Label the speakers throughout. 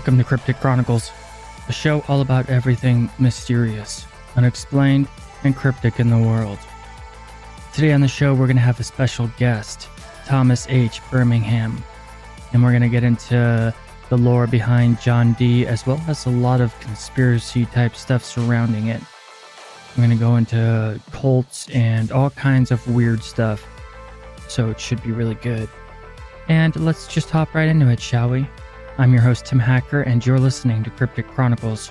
Speaker 1: Welcome to Cryptic Chronicles, a show all about everything mysterious, unexplained, and cryptic in the world. Today on the show, we're going to have a special guest, Thomas H. Birmingham, and we're going to get into the lore behind John Dee as well as a lot of conspiracy type stuff surrounding it. We're going to go into cults and all kinds of weird stuff, so it should be really good. And let's just hop right into it, shall we? I'm your host, Tim Hacker, and you're listening to Cryptic Chronicles.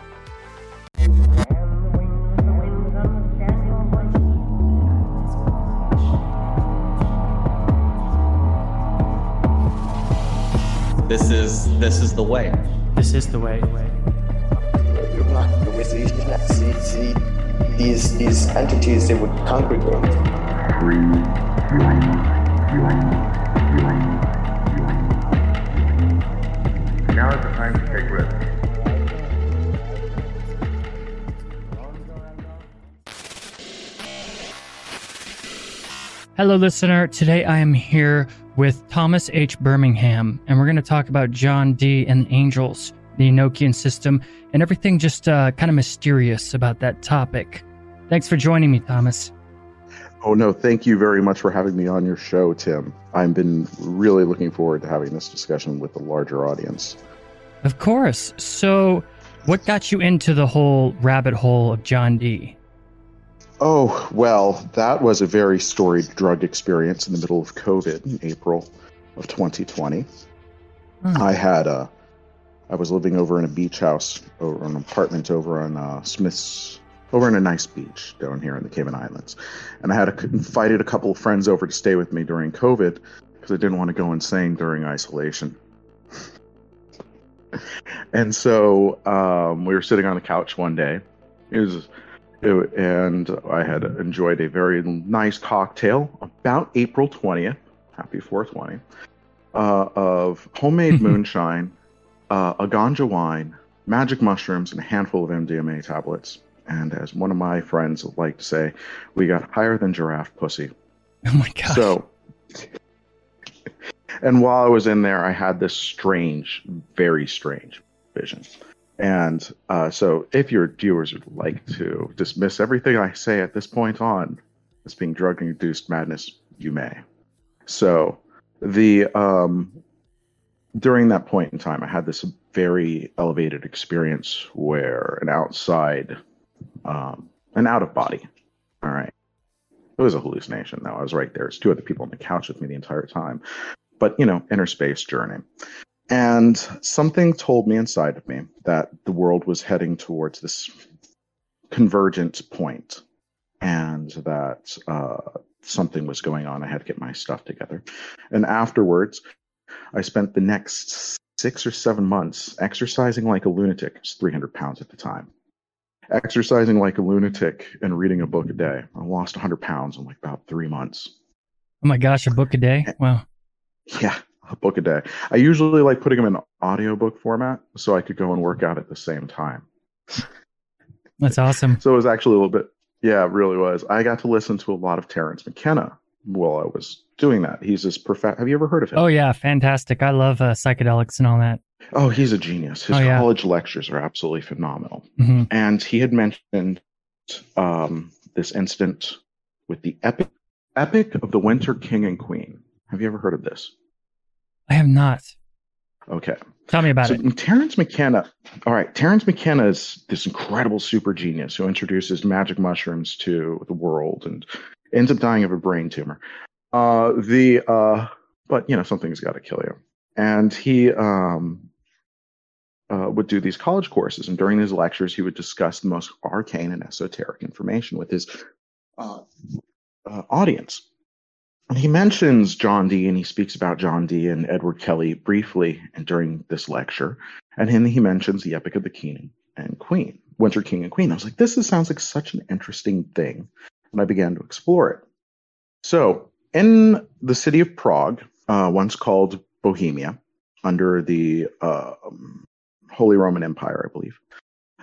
Speaker 2: This is this is the way.
Speaker 1: This is the way.
Speaker 3: These these entities they would congregate.
Speaker 4: Now is the time to take risks.
Speaker 1: Hello, listener. Today I am here with Thomas H. Birmingham, and we're going to talk about John Dee and the Angels, the Enochian system, and everything just uh, kind of mysterious about that topic. Thanks for joining me, Thomas.
Speaker 5: Oh, no, thank you very much for having me on your show, Tim. I've been really looking forward to having this discussion with the larger audience.
Speaker 1: Of course. So, what got you into the whole rabbit hole of John Dee?
Speaker 5: Oh, well, that was a very storied drug experience in the middle of COVID in April of 2020.
Speaker 1: Hmm.
Speaker 5: I had a, I was living over in a beach house or an apartment over on uh, Smith's, over in a nice beach down here in the Cayman Islands, and I had a, invited a couple of friends over to stay with me during COVID because I didn't want to go insane during isolation. and so um, we were sitting on the couch one day. It was it- and I had enjoyed a very nice cocktail about April 20th, happy 420, uh, of homemade moonshine, uh, a ganja wine, magic mushrooms, and a handful of MDMA tablets. And as one of my friends would like to say, we got higher than giraffe pussy.
Speaker 1: Oh my gosh.
Speaker 5: So, and while I was in there, I had this strange, very strange vision. And uh, so, if your viewers would like to dismiss everything I say at this point on as being drug induced madness, you may. So, the um, during that point in time, I had this very elevated experience where an outside, um, an out of body, all right. It was a hallucination, though. I was right there. There's two other people on the couch with me the entire time. But, you know, inner space journey. And something told me inside of me that the world was heading towards this convergent point and that uh, something was going on. I had to get my stuff together. And afterwards, I spent the next six or seven months exercising like a lunatic. I was 300 pounds at the time exercising like a lunatic and reading a book a day. I lost 100 pounds in like about three months.
Speaker 1: oh my gosh, a book a day? Wow.
Speaker 5: Yeah, a book a day. I usually like putting them in audiobook format so I could go and work out at the same time.
Speaker 1: That's awesome.
Speaker 5: So it was actually a little bit, yeah, it really was. I got to listen to a lot of Terence McKenna while I was doing that. He's this perfect. Have you ever heard of him?
Speaker 1: Oh, yeah, fantastic. I love uh, psychedelics and all that.
Speaker 5: Oh, he's a genius. His
Speaker 1: Oh, yeah.
Speaker 5: college lectures are absolutely phenomenal.
Speaker 1: hmm
Speaker 5: and he had mentioned um, this incident with the epic epic of the winter king and queen have you ever heard of this
Speaker 1: I have not.
Speaker 5: okay
Speaker 1: Tell me about
Speaker 5: so
Speaker 1: it.
Speaker 5: terence mckenna all right terence mckenna is this incredible super genius who introduces magic mushrooms to the world and ends up dying of a brain tumor uh the uh but you know something's got to kill you and he um uh, would do these college courses, and during his lectures, he would discuss the most arcane and esoteric information with his uh, uh, audience. And he mentions John Dee, and he speaks about John Dee and Edward Kelly briefly, and during this lecture, and then he mentions the Epic of the King and Queen, Winter King and Queen. I was like, this is, sounds like such an interesting thing, and I began to explore it. So, in the city of Prague, uh, once called Bohemia, under the uh, Holy Roman Empire, I believe.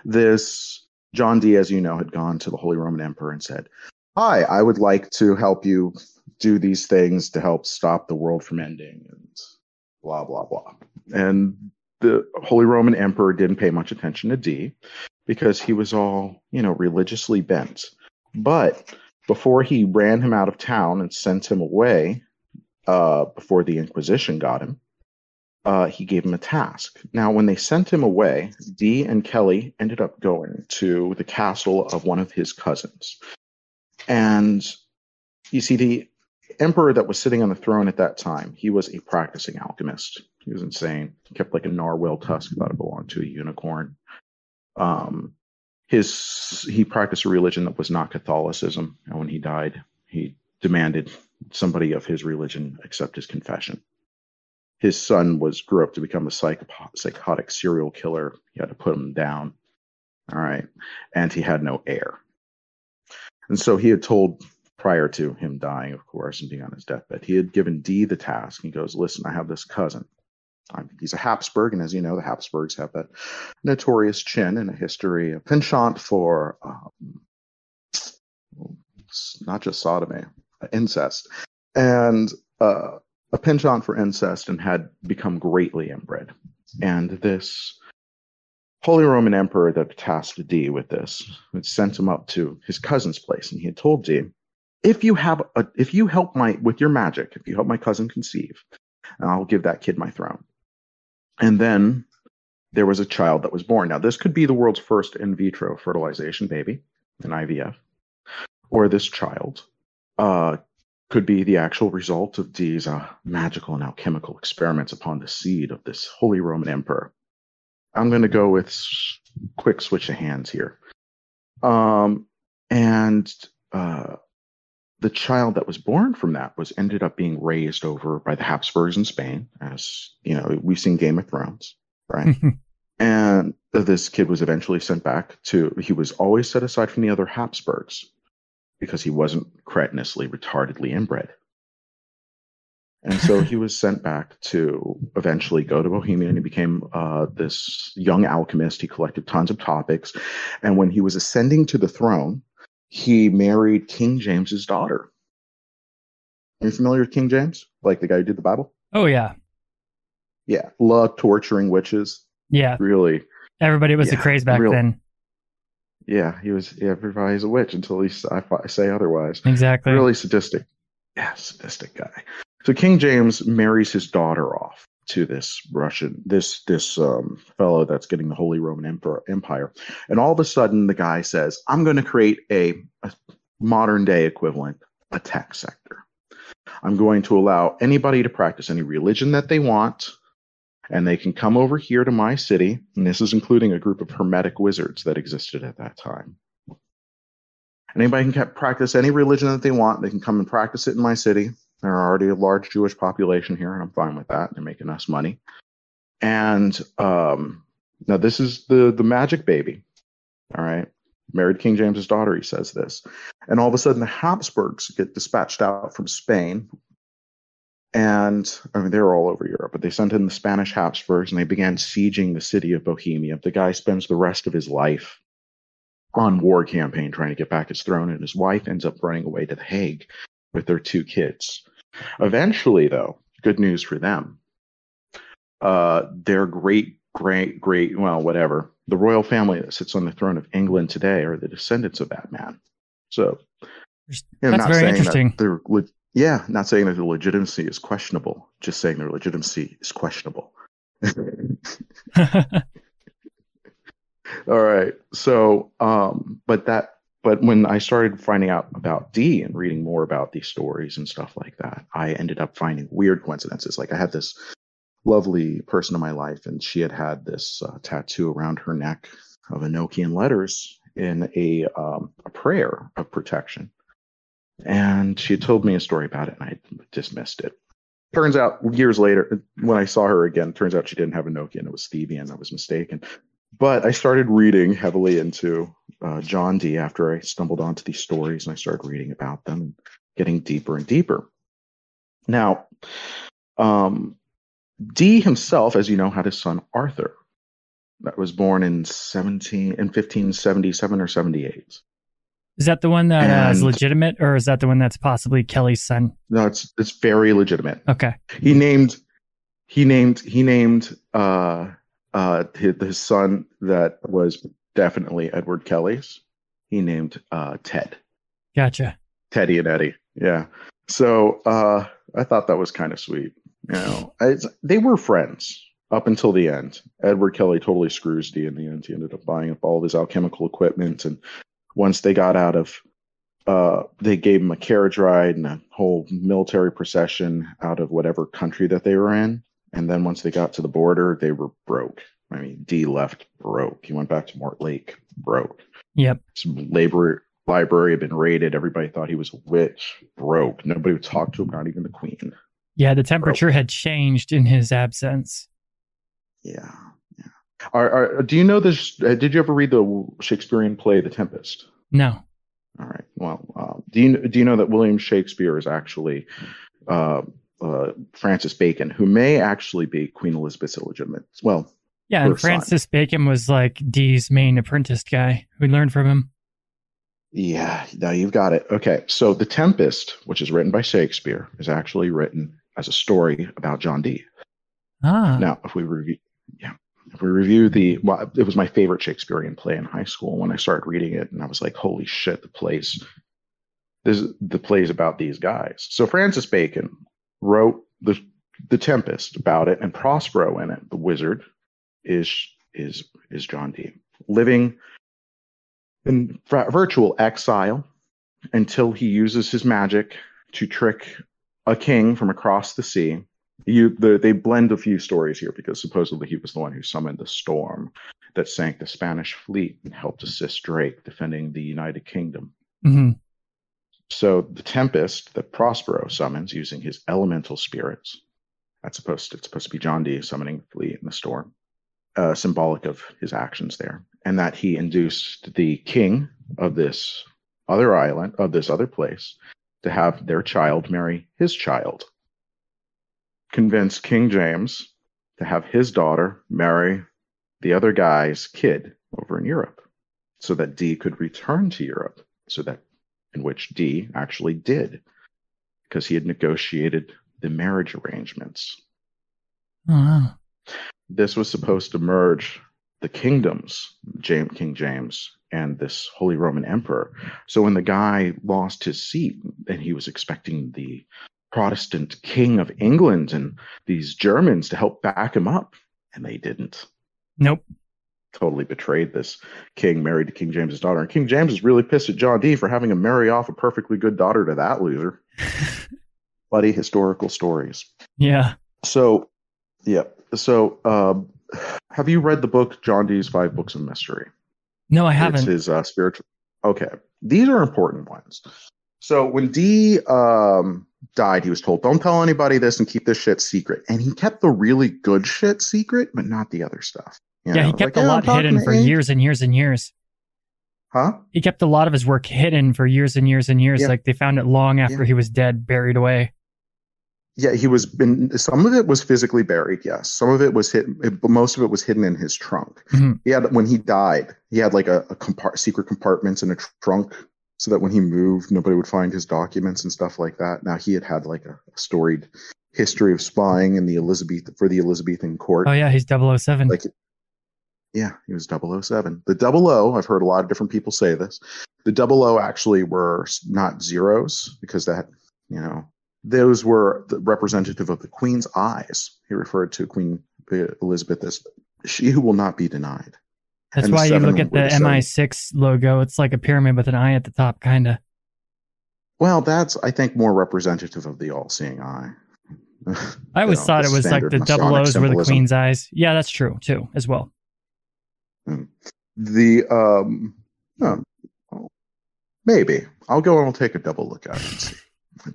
Speaker 5: This John Dee, as you know, had gone to the Holy Roman Emperor and said, Hi, I would like to help you do these things to help stop the world from ending and blah, blah, blah. And the Holy Roman Emperor didn't pay much attention to Dee because he was all, you know, religiously bent. But before he ran him out of town and sent him away, uh, before the Inquisition got him, uh, he gave him a task. Now, when they sent him away, Dee and Kelly ended up going to the castle of one of his cousins. And you see, the emperor that was sitting on the throne at that time, he was a practicing alchemist. He was insane. He kept like a narwhal tusk, that belonged to a unicorn. Um, his he practiced a religion that was not Catholicism, and when he died, he demanded somebody of his religion accept his confession. His son was grew up to become a psych, psychotic serial killer. He had to put him down. All right, and he had no heir. And so he had told prior to him dying, of course, and being on his deathbed, he had given Dee the task. He goes, "Listen, I have this cousin. he's a Habsburg, and as you know, the Habsburgs have that notorious chin and a history, a penchant for um, not just sodomy, incest, and uh, a penchant for incest, and had become greatly inbred. And this Holy Roman Emperor that tasked Dee with this had sent him up to his cousin's place, and he had told Dee, "If you have a, if you help my with your magic, if you help my cousin conceive, I'll give that kid my throne." And then there was a child that was born. Now, this could be the world's first in vitro fertilization baby, an IVF, or this child uh, could be the actual result of these uh, magical and alchemical experiments upon the seed of this Holy Roman Emperor. I'm going to go with quick switch of hands here. Um, and uh, the child that was born from that was ended up being raised over by the Habsburgs in Spain, as you know, we've seen Game of Thrones, right? and this kid was eventually sent back to. He was always set aside from the other Habsburgs because he wasn't cretinously, retardedly inbred. And so he was sent back to eventually go to Bohemia and he became uh, this young alchemist. He collected tons of topics. And when he was ascending to the throne, he married King James's daughter. Are you familiar with King James? Like the guy who did the Bible?
Speaker 1: oh yeah,
Speaker 5: Yeah. Loved torturing witches.
Speaker 1: yeah.
Speaker 5: Really.
Speaker 1: Everybody was a
Speaker 5: Yeah,
Speaker 1: craze back
Speaker 5: real-
Speaker 1: then.
Speaker 5: Yeah. He was, yeah, everybody's a witch until he, I fi- say otherwise.
Speaker 1: Exactly.
Speaker 5: really sadistic. Yeah, sadistic guy. So King James marries his daughter off to this Russian, this this um, fellow that's getting the Holy Roman Emperor, Empire, and all of a sudden the guy says, "I'm going to create a, a modern day equivalent, a tech sector. I'm going to allow anybody to practice any religion that they want." And they can come over here to my city, and this is including a group of hermetic wizards that existed at that time. Anybody can practice any religion that they want. They can come and practice it in my city. There are already a large Jewish population here, and I'm fine with that. They're making us money. And um, now this is the the magic baby. All right, married King James's daughter. He says this, and all of a sudden the Habsburgs get dispatched out from Spain. And I mean, they're all over Europe, but they sent in the Spanish Habsburgs and they began sieging the city of Bohemia. The guy spends the rest of his life on war campaign trying to get back his throne, and his wife ends up running away to The Hague with their two kids. Eventually, though, good news for them. Uh, their great, great, great, well, whatever, the royal family that sits on the throne of England today are the descendants of that man. So, you know,
Speaker 1: That's very
Speaker 5: saying that
Speaker 1: interesting.
Speaker 5: le- yeah, not saying that the legitimacy is questionable, just saying their legitimacy is questionable. All right. So, um, but that, but when I started finding out about Dee and reading more about these stories and stuff like that, I ended up finding weird coincidences. Like I had this lovely person in my life, and she had had this uh, tattoo around her neck of Enochian letters in a um, a prayer of protection. And she had told me a story about it, and I dismissed it. Turns out, years later, when I saw her again, turns out she didn't have Enochian; it was Theban. I was mistaken. But I started reading heavily into uh, John Dee after I stumbled onto these stories and I started reading about them and getting deeper and deeper. Now, um, Dee himself, as you know, had his son Arthur, that was born in seventeen in fifteen seventy seven or seventy eight.
Speaker 1: is that the one that uh, is legitimate, or is that the one that's possibly Kelly's son?
Speaker 5: No, it's it's very legitimate.
Speaker 1: Okay.
Speaker 5: He named he named he named uh uh, his, his son that was definitely Edward Kelly's, he named uh, Ted.
Speaker 1: Gotcha.
Speaker 5: Teddy and Eddie. Yeah. So uh, I thought that was kind of sweet. You know, it's, they were friends up until the end. Edward Kelly totally screws Dee in the end. He ended up buying up all of his alchemical equipment, and once they got out of, uh, they gave him a carriage ride and a whole military procession out of whatever country that they were in. And then once they got to the border, they were broke. I mean, Dee left broke. He went back to Mortlake broke.
Speaker 1: Yep.
Speaker 5: His labor library had been raided. Everybody thought he was a witch. Broke. Nobody would talk to him, not even the queen.
Speaker 1: Yeah, the temperature had changed in his absence.
Speaker 5: Yeah. Yeah. Are, are, do you know this? Uh, did you ever read the Shakespearean play, The Tempest?
Speaker 1: No.
Speaker 5: All right. Well, uh, do you do you know that William Shakespeare is actually uh, uh, Francis Bacon, who may actually be Queen Elizabeth's illegitimate? Well,
Speaker 1: Yeah, and
Speaker 5: Her son.
Speaker 1: Francis Bacon was like Dee's main apprentice guy who learned from him.
Speaker 5: yeah. Now you've got it. Okay. So, The Tempest, which is written by Shakespeare, is actually written as a story about John Dee.
Speaker 1: Ah.
Speaker 5: Now, if we review, yeah, if we review the, well, it was my favorite Shakespearean play in high school when I started reading it, and I was like, holy shit, the plays, this the plays about these guys. So Francis Bacon wrote the the Tempest about it, and Prospero in it, the wizard, is is is John Dee living in virtual exile until he uses his magic to trick a king from across the sea you the, they blend a few stories here because supposedly he was the one who summoned the storm that sank the Spanish fleet and helped assist Drake defending the United Kingdom.
Speaker 1: hmm
Speaker 5: So the tempest that Prospero summons using his elemental spirits, that's supposed to, it's supposed to be John Dee summoning the in the storm, uh, symbolic of his actions there, and that he induced the king of this other island of this other place to have their child marry his child. Convinced King James to have his daughter marry the other guy's kid over in Europe so that Dee could return to Europe, so that in which Dee actually did because he had negotiated the marriage arrangements.
Speaker 1: Oh, wow.
Speaker 5: This was supposed to merge the kingdoms, James, King James and this Holy Roman Emperor. So when the guy lost his seat and he was expecting the Protestant king of England and these Germans to help back him up, and they didn't.
Speaker 1: Nope.
Speaker 5: Totally betrayed this king, married to King James's daughter. And King James is really pissed at John Dee for having him marry off a perfectly good daughter to that loser. Bloody historical stories.
Speaker 1: Yeah.
Speaker 5: So, yeah. So, um, have you read the book John Dee's Five Books of Mystery?
Speaker 1: No, I haven't.
Speaker 5: his uh, spiritual. Okay, these are important ones. So when Dee um, died, he was told, "Don't tell anybody this and keep this shit secret." And he kept the really good shit secret, but not the other stuff. You
Speaker 1: yeah, he kept
Speaker 5: like,
Speaker 1: a lot hidden for
Speaker 5: Ink."
Speaker 1: years and years and years.
Speaker 5: Huh?
Speaker 1: He kept a lot of his work hidden for years and years and years.
Speaker 5: Yeah.
Speaker 1: Like they found it long after
Speaker 5: Yeah.
Speaker 1: he was dead, buried away.
Speaker 5: Yeah, he was. Been, some of it was physically buried. Yes, some of it was hidden. But most of it was hidden in his trunk.
Speaker 1: Mhm.
Speaker 5: He had when he died, he had like a, a compart- secret compartments in a tr- trunk, so that when he moved, nobody would find his documents and stuff like that. Now he had had like a, a storied history of spying in the Elizabeth for the Elizabethan court.
Speaker 1: Oh yeah, he's 007.
Speaker 5: Like, yeah, he was 007. The double O, I've heard a lot of different people say this. The double O actually were not zeros because that, you know, those were the representative of the Queen's eyes. He referred to Queen Elizabeth as she who will not be denied.
Speaker 1: That's
Speaker 5: and
Speaker 1: why you look at the
Speaker 5: the.
Speaker 1: MI6 logo. It's like a pyramid with an eye at the top, kind of.
Speaker 5: Well, that's I think more representative of the all-seeing eye.
Speaker 1: I always
Speaker 5: know,
Speaker 1: thought it was like the double O's were the queen's eyes. Yeah, that's true too, as well.
Speaker 5: The um, oh, maybe I'll go and I'll take a double look at it.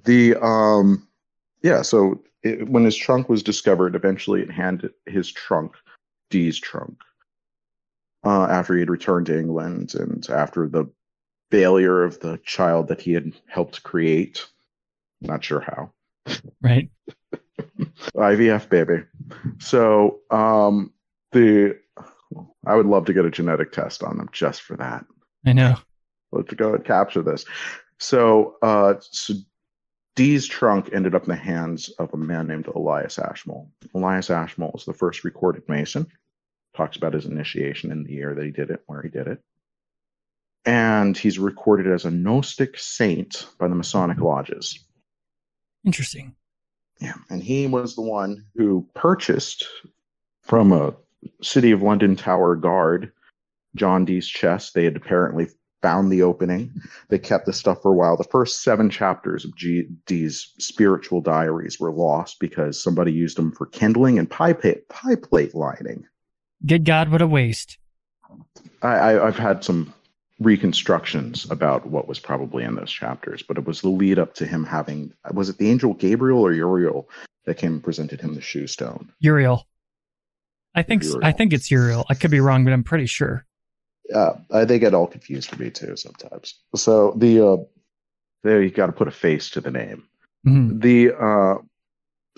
Speaker 5: The um, yeah. So it, when his trunk was discovered, eventually it handed his trunk, Dee's trunk, uh, after he had returned to England and after the failure of the child that he had helped create. Not sure how.
Speaker 1: Right.
Speaker 5: IVF baby. So um, the I would love to get a genetic test on them just for that.
Speaker 1: I know.
Speaker 5: Let's go and capture this. So, uh, so Dee's trunk ended up in the hands of a man named Elias Ashmole. Elias Ashmole is the first recorded Mason. talks about his initiation in the year that he did it, where he did it. And he's recorded as a Gnostic saint by the Masonic lodges.
Speaker 1: Interesting.
Speaker 5: Yeah, and he was the one who purchased from a City of London Tower guard John Dee's chest. They had apparently found the opening. They kept the stuff for a while. The first seven chapters of G- Dee's spiritual diaries were lost because somebody used them for kindling and pie, pa- pie plate lining.
Speaker 1: Good God, what a waste.
Speaker 5: I, I, I've had some reconstructions about what was probably in those chapters, but it was the lead up to him having was it the angel Gabriel or Uriel that came and presented him the shoe stone?
Speaker 1: Uriel. I think
Speaker 5: Uriel.
Speaker 1: I think it's Uriel. I could be wrong, but I'm pretty sure.
Speaker 5: Uh, they get all confused for me too sometimes. So the uh, there you got to put a face to the name.
Speaker 1: Mhm.
Speaker 5: The uh,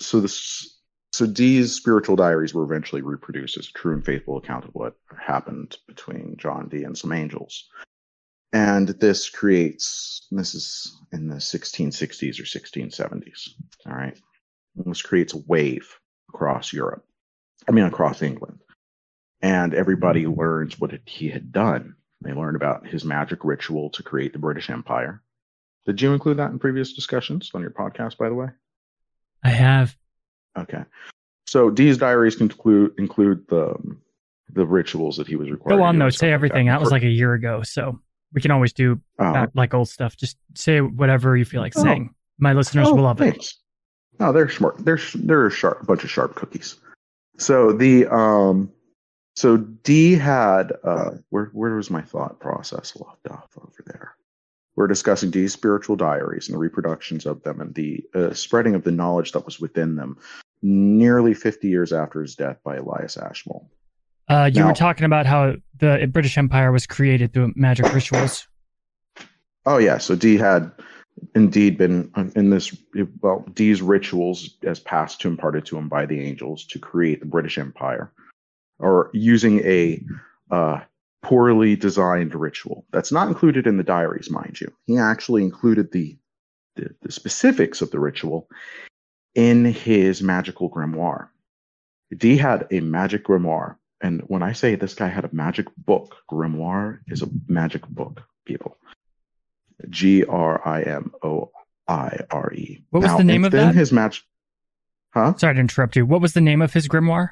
Speaker 5: so this so Dee's spiritual diaries were eventually reproduced as a true and faithful account of what happened between John Dee and some angels. And this creates this is in the 1660s or 1670s. All right. And this creates a wave across Europe. I mean across England. And everybody mm-hmm. learns what he had done. They learn about his magic ritual to create the British Empire. Did you include that in previous discussions on your podcast, by the way?
Speaker 1: I have.
Speaker 5: Okay. So Dee's diaries include include the the rituals that he was required.
Speaker 1: Go on though. Say
Speaker 5: like
Speaker 1: everything. That was like a year ago, so we can always do uh-huh.
Speaker 5: Oh,
Speaker 1: back, like old stuff. Just say whatever you feel like
Speaker 5: Oh.
Speaker 1: saying. My listeners
Speaker 5: oh,
Speaker 1: will love it.
Speaker 5: thanks. No, they're smart. They're they're a sharp a bunch of sharp cookies. So the um so Dee had uh where where was my thought process left off over there? We're discussing Dee's spiritual diaries and the reproductions of them and the uh, spreading of the knowledge that was within them nearly 50 years after his death by Elias Ashmole.
Speaker 1: Uh, you
Speaker 5: Now-
Speaker 1: were talking about how the British Empire was created through magic rituals.
Speaker 5: Oh yeah, so Dee had indeed been in this well Dee's rituals as passed to imparted to him by the angels to create the British Empire, or using a uh, poorly designed ritual that's not included in the diaries, mind you. He actually included the the, the specifics of the ritual in his magical grimoire. Dee had a magic grimoire, and when I say this guy had a magic book, grimoire is a magic book, people. G R I M O I R E.
Speaker 1: What was
Speaker 5: Now,
Speaker 1: the name of
Speaker 5: within
Speaker 1: that?
Speaker 5: His match. Huh?
Speaker 1: Sorry to interrupt you. What was the name of his grimoire?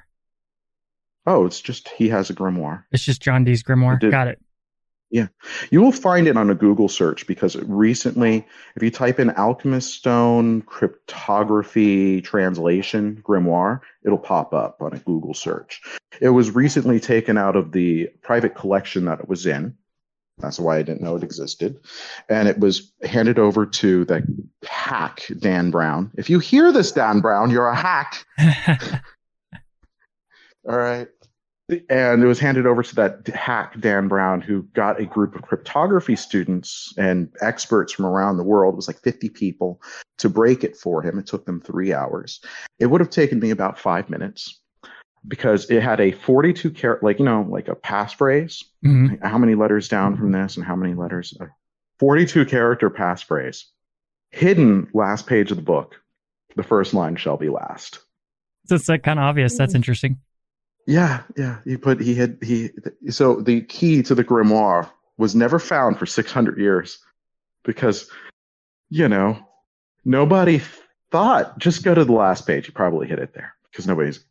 Speaker 5: Oh, it's just he has a grimoire.
Speaker 1: It's just John Dee's grimoire.
Speaker 5: Did-
Speaker 1: Got it.
Speaker 5: Yeah, you will find it on a Google search because recently, if you type in alchemist stone cryptography translation grimoire, it'll pop up on a Google search. It was recently taken out of the private collection that it was in. That's why I didn't know it existed. And it was handed over to the hack, Dan Brown. If you hear this, Dan Brown, you're a hack. All right. And it was handed over to that hack, Dan Brown, who got a group of cryptography students and experts from around the world, it was like 50 people, to break it for him. It took them three hours. It would have taken me about five minutes because it had a 42 character, like, you know, like a passphrase.
Speaker 1: Mhm.
Speaker 5: How many letters down from this and how many letters? A 42 character passphrase. Hidden last page of the book. The first line shall be last.
Speaker 1: So it's like kind of obvious. That's interesting.
Speaker 5: Yeah, yeah. He put he had he so the key to the grimoire was never found for 600 years because you know nobody thought just go to the last page. You probably hit it there because nobody's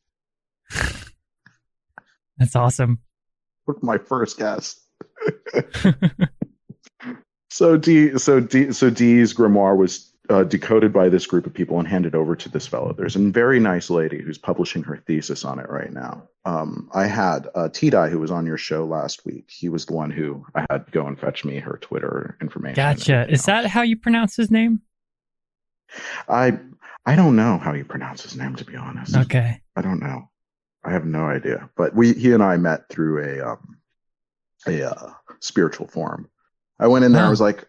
Speaker 1: That's awesome.
Speaker 5: my first guess. so Dee so Dee so Dee's grimoire was uh, decoded by this group of people and handed over to this fellow. There's a very nice lady who's publishing her thesis on it right now. Um, I had uh, T-Dye, who was on your show last week. He was the one who I had go and fetch me her Twitter information.
Speaker 1: Gotcha. Is that how you pronounce his name?
Speaker 5: I I don't know how you pronounce his name to be honest.
Speaker 1: Okay.
Speaker 5: I don't know. I have no idea. But we he and I met through a um a uh, spiritual forum. I went in there.
Speaker 1: Wow.
Speaker 5: I was like,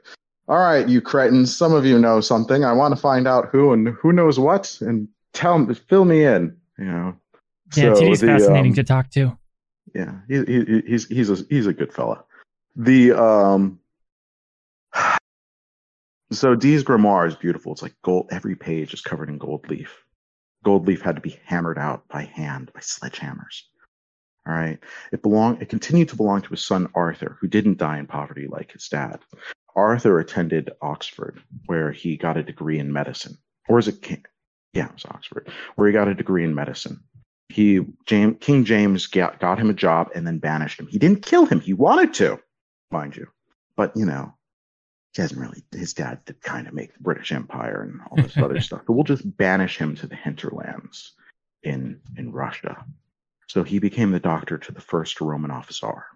Speaker 5: "All right, you cretins. Some of you know something. I want to find out who and who knows what, and tell me, fill me in." You know.
Speaker 1: Yeah,
Speaker 5: So
Speaker 1: TD's
Speaker 5: the,
Speaker 1: fascinating
Speaker 5: um,
Speaker 1: to talk to.
Speaker 5: yeah, he, he, he's he's a he's a good fella. The um. So Dee's grimoire is beautiful. It's like gold. Every page is covered in gold leaf. Gold leaf had to be hammered out by hand by sledgehammers. All right. It belonged it continued to belong to his son Arthur, who didn't die in poverty like his dad. Arthur attended Oxford, where he got a degree in medicine. Or is it King? Yeah, it was Oxford, where he got a degree in medicine. He James, King James got, got him a job and then banished him. He didn't kill him. He wanted to, mind you. But you know, he hasn't really his dad did kind of make the British Empire and all this other stuff. But we'll just banish him to the hinterlands in in Russia. So he became the doctor to the first Romanov Tsar.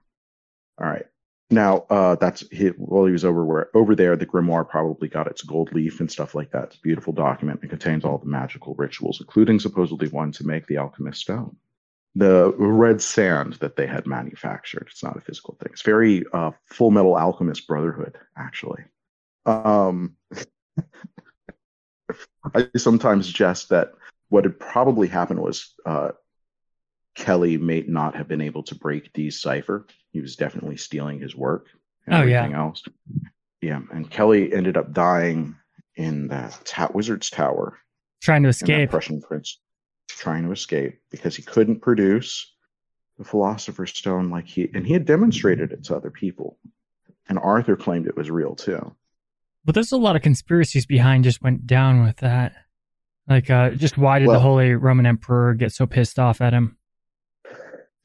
Speaker 5: All right. Now, uh, that's he, while he was over where over there, the grimoire probably got its gold leaf and stuff like that. It's a beautiful document. It contains all the magical rituals, including supposedly one to make the alchemist stone. The red sand that they had manufactured. It's not a physical thing. It's very uh, Fullmetal Alchemist Brotherhood, actually. Um, I sometimes jest that what had probably happened was uh, Kelly may not have been able to break Dee's cipher. He was definitely stealing his work and
Speaker 1: Oh, yeah.
Speaker 5: everything else. Yeah, and Kelly ended up dying in the ta- Wizard's Tower
Speaker 1: Trying to escape.
Speaker 5: Prussian prince trying to escape because he couldn't produce the Philosopher's Stone like he and he had demonstrated it to other people. And Arthur claimed it was real too.
Speaker 1: But there's a lot of conspiracies behind just went down with that. Like, uh, just why did the Holy Roman Emperor get so pissed off at him?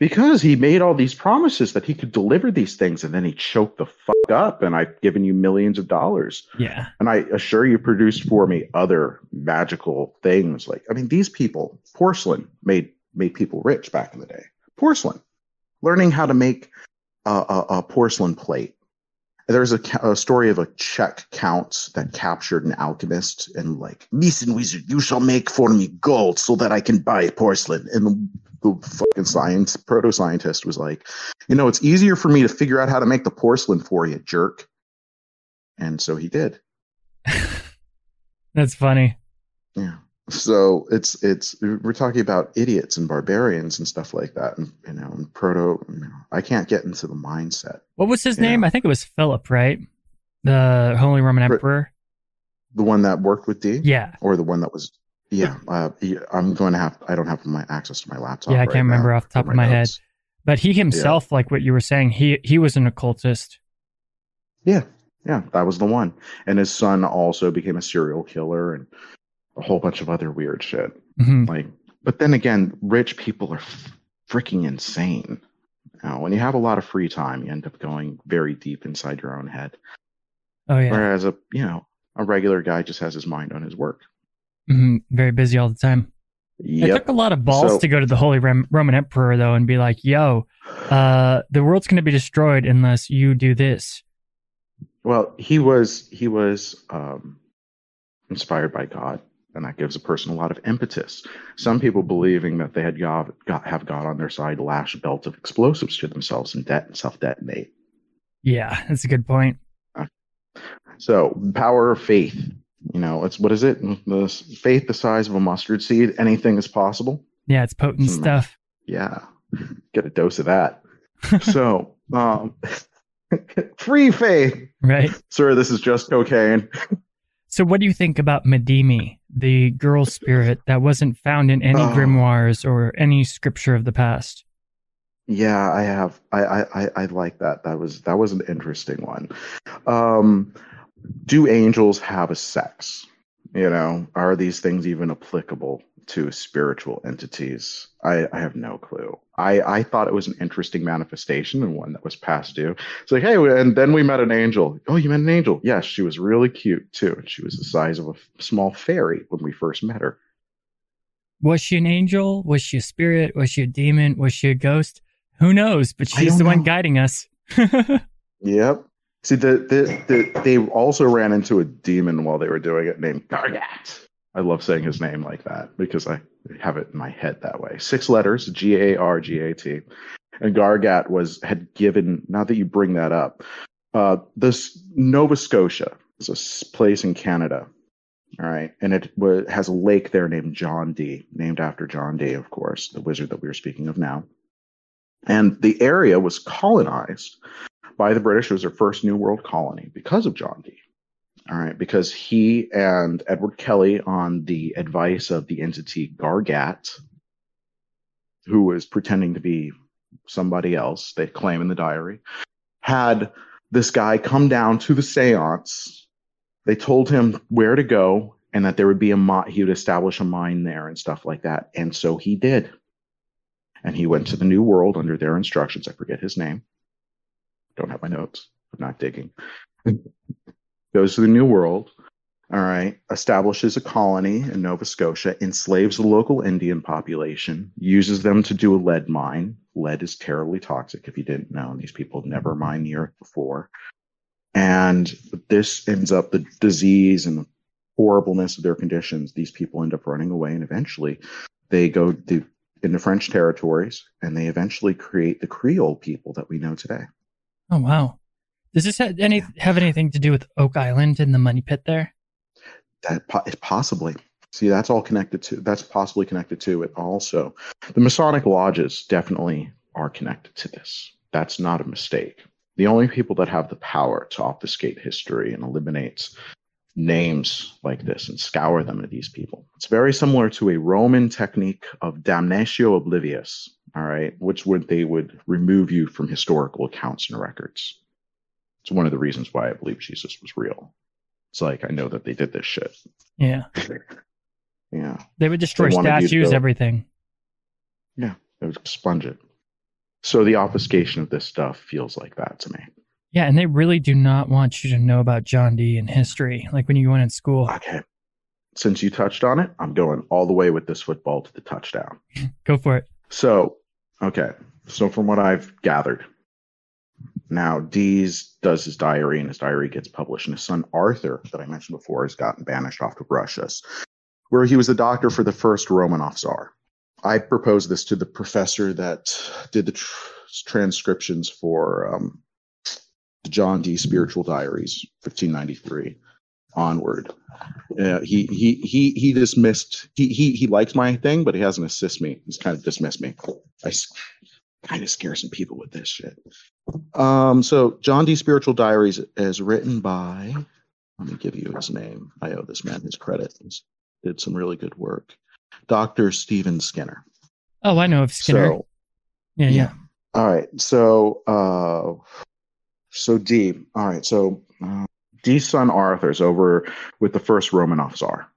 Speaker 5: Because he made all these promises that he could deliver these things and then he choked the fuck up and I've given you millions of dollars.
Speaker 1: Yeah.
Speaker 5: And I assure you produced for me other magical things. Like I mean, these people, porcelain made made people rich back in the day. Porcelain. Learning how to make a, a, a porcelain plate. There's a, a story of a Czech count that captured an alchemist and like, listen, wizard, you shall make for me gold so that I can buy porcelain. And the, fucking science proto scientist was like, you know, it's easier for me to figure out how to make the porcelain for you, jerk. And so he did.
Speaker 1: That's funny.
Speaker 5: Yeah. So it's it's we're talking about idiots and barbarians and stuff like that, and you know, and proto. You know, I can't get into the mindset.
Speaker 1: What was his name? I think it was Philip, right? The Holy Roman Emperor.
Speaker 5: The one that worked with Dee,
Speaker 1: Yeah.
Speaker 5: or the one that was, yeah. Uh, I'm going to have. I don't have my access to my laptop.
Speaker 1: Yeah, I
Speaker 5: right
Speaker 1: can't remember off the top of my head. But he himself, like what you were saying, he he was an occultist.
Speaker 5: Yeah, yeah, that was the one. And his son also became a serial killer and a whole bunch of other weird shit.
Speaker 1: Mhm.
Speaker 5: Like, but then again, rich people are freaking insane. You know, when you have a lot of free time, you end up going very deep inside your own head.
Speaker 1: Oh yeah.
Speaker 5: Whereas a you know a regular guy just has his mind on his work.
Speaker 1: Hmm Very busy all the time. It took a lot of balls
Speaker 5: So-
Speaker 1: to go to the Holy Rom- Roman Emperor though and be like, "Yo, uh, the world's going to be destroyed unless you do this."
Speaker 5: Well, he was he was um, inspired by God, and that gives a person a lot of impetus. Some people believing that they had God, God have God on their side lash a belt of explosives to themselves and det- self detonate.
Speaker 1: Yeah, that's a good point.
Speaker 5: So, power of faith. You know, it's what is it? The faith the size of a mustard seed. Anything is possible.
Speaker 1: Yeah, it's potent
Speaker 5: Hmm.
Speaker 1: stuff.
Speaker 5: Yeah, get a dose of that. so, um, free faith,
Speaker 1: Right.
Speaker 5: sir. This is just cocaine.
Speaker 1: So, what do you think about Madimi, the girl spirit that wasn't found in any
Speaker 5: Oh.
Speaker 1: grimoires or any scripture of the past?
Speaker 5: Yeah, I have. I, I I I like that. That was that was an interesting one. Um, do angels have a sex? You know, are these things even applicable to spiritual entities? I, I have no clue. I, I thought it was an interesting manifestation and one that was past due. It's like, hey, and then we met an angel. Oh, you met an angel? Yes, she was really cute too. And she was the size of a small fairy when we first met her.
Speaker 1: Was she an angel? Was she a spirit? Was she a demon? Was she a ghost? Who knows? But she's the one guiding us.
Speaker 5: Yep. See, the, the, the, they also ran into a demon while they were doing it named Gargat. I love saying his name like that because I have it in my head that way. Six letters, G A R G A T. And Gargat was had given. Now that you bring that up, uh, this Nova Scotia is a place in Canada. All right, and it has a lake there named John Dee, named after John Dee, of course, the wizard that we are speaking of now. And the area was colonized by the British. It was their first New World colony because of John Dee. All right, because he and Edward Kelly, on the advice of the entity Gargat, who was pretending to be somebody else, they claim in the diary, had this guy come down to the seance. They told him where to go and that there would be a mi- he would establish a mine there and stuff like that. And so he did. And he went to the New World under their instructions. I forget his name. Don't have my notes. I'm not digging. Goes to the New World. All right. Establishes a colony in Nova Scotia, enslaves the local Indian population, uses them to do a lead mine. Lead is terribly toxic, if you didn't know. And These people never mined the earth before. And this ends up the disease and the horribleness of their conditions. These people end up running away, and eventually they go to, into French territories and they eventually create the Creole people that we know today.
Speaker 1: Oh wow. Does this have any have anything to do with Oak Island and the money pit there?
Speaker 5: that po- possibly. See that's all connected to that's possibly connected to it also. The masonic lodges definitely are connected to this. That's not a mistake. The only people that have the power to obfuscate history and eliminate names like this and scour them are these people. It's very similar to a roman technique of damnatio oblivious all right which would they would remove you from historical accounts and records it's one of the reasons why i believe jesus was real it's like I know that they did this shit.
Speaker 1: Yeah.
Speaker 5: Yeah,
Speaker 1: They would destroy
Speaker 5: They wanted you to
Speaker 1: statues, everything.
Speaker 5: yeah, they would expunge it. So the obfuscation of this stuff feels like that to me.
Speaker 1: Yeah, and they really do not want you to know about John Dee and history, like when you went in school.
Speaker 5: Okay, since you touched on it, I'm going all the way with this football to the touchdown.
Speaker 1: Go for it.
Speaker 5: So, okay, so from what I've gathered, now Dees does his diary, and his diary gets published, and his son Arthur, that I mentioned before, has gotten banished off to Russia, where he was the doctor for the first Romanov Tsar. I proposed this to the professor that did the tr- transcriptions for um, the John Dee Spiritual Diaries, 1593 onward. Uh, he he he he dismissed. He he he likes my thing, but he hasn't assist me. He's kind of dismissed me. I kind of scare some people with this shit. Um, so John Dee. Spiritual Diaries is written by. Let me give you his name. I owe this man his credit. He's did some really good work. Dr. Stephen Skinner.
Speaker 1: Oh, I know of Skinner.
Speaker 5: So
Speaker 1: yeah, yeah.
Speaker 5: all right. So uh so Dee. All right. So uh, Dee's son Arthur's over with the first Romanov Tsar.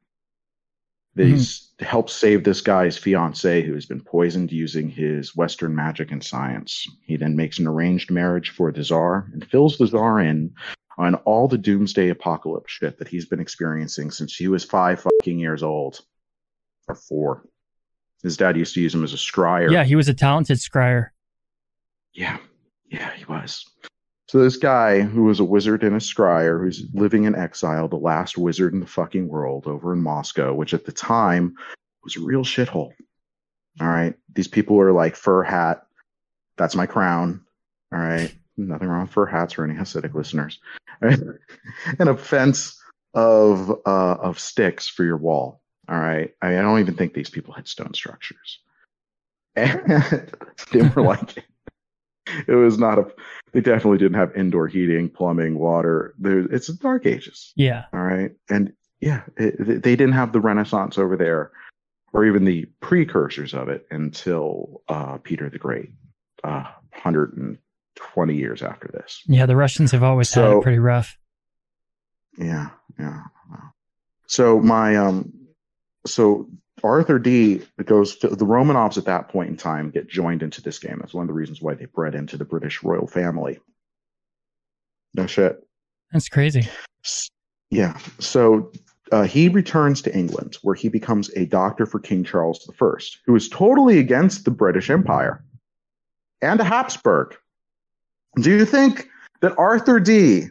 Speaker 5: He's mm-hmm. helped save this guy's fiancee who's been poisoned using his Western magic and science. He then makes an arranged marriage for the czar and fills the czar in on all the doomsday apocalypse shit that he's been experiencing since he was five fucking years old. Or four. His dad used to use him as a scryer.
Speaker 1: Yeah, he was a talented scryer.
Speaker 5: Yeah, yeah, he was. So this guy who was a wizard and a scryer, who's living in exile, the last wizard in the fucking world, over in Moscow, which at the time was a real shithole. All right, these people are like fur hat. That's my crown. All right, nothing wrong with fur hats for any Hasidic listeners. and a fence of uh, of sticks for your wall. All right, I, I don't even think these people had stone structures. And they were like it was not a they definitely didn't have indoor heating plumbing water. There it's the dark ages.
Speaker 1: Yeah.
Speaker 5: all right. And yeah it, they didn't have the renaissance over there or even the precursors of it until uh, peter the great uh, 120 years after this.
Speaker 1: Yeah, the Russians have always had
Speaker 5: So-
Speaker 1: it pretty rough.
Speaker 5: yeah yeah. So my um so arthur dee goes to the romanovs at that point in time get joined into this game that's one of the reasons why they bred into the british royal family no shit
Speaker 1: That's crazy.
Speaker 5: Yeah. So uh, he returns to England, where he becomes a doctor for King Charles I, who is totally against the British Empire and a Habsburg. Do you think that Arthur Dee,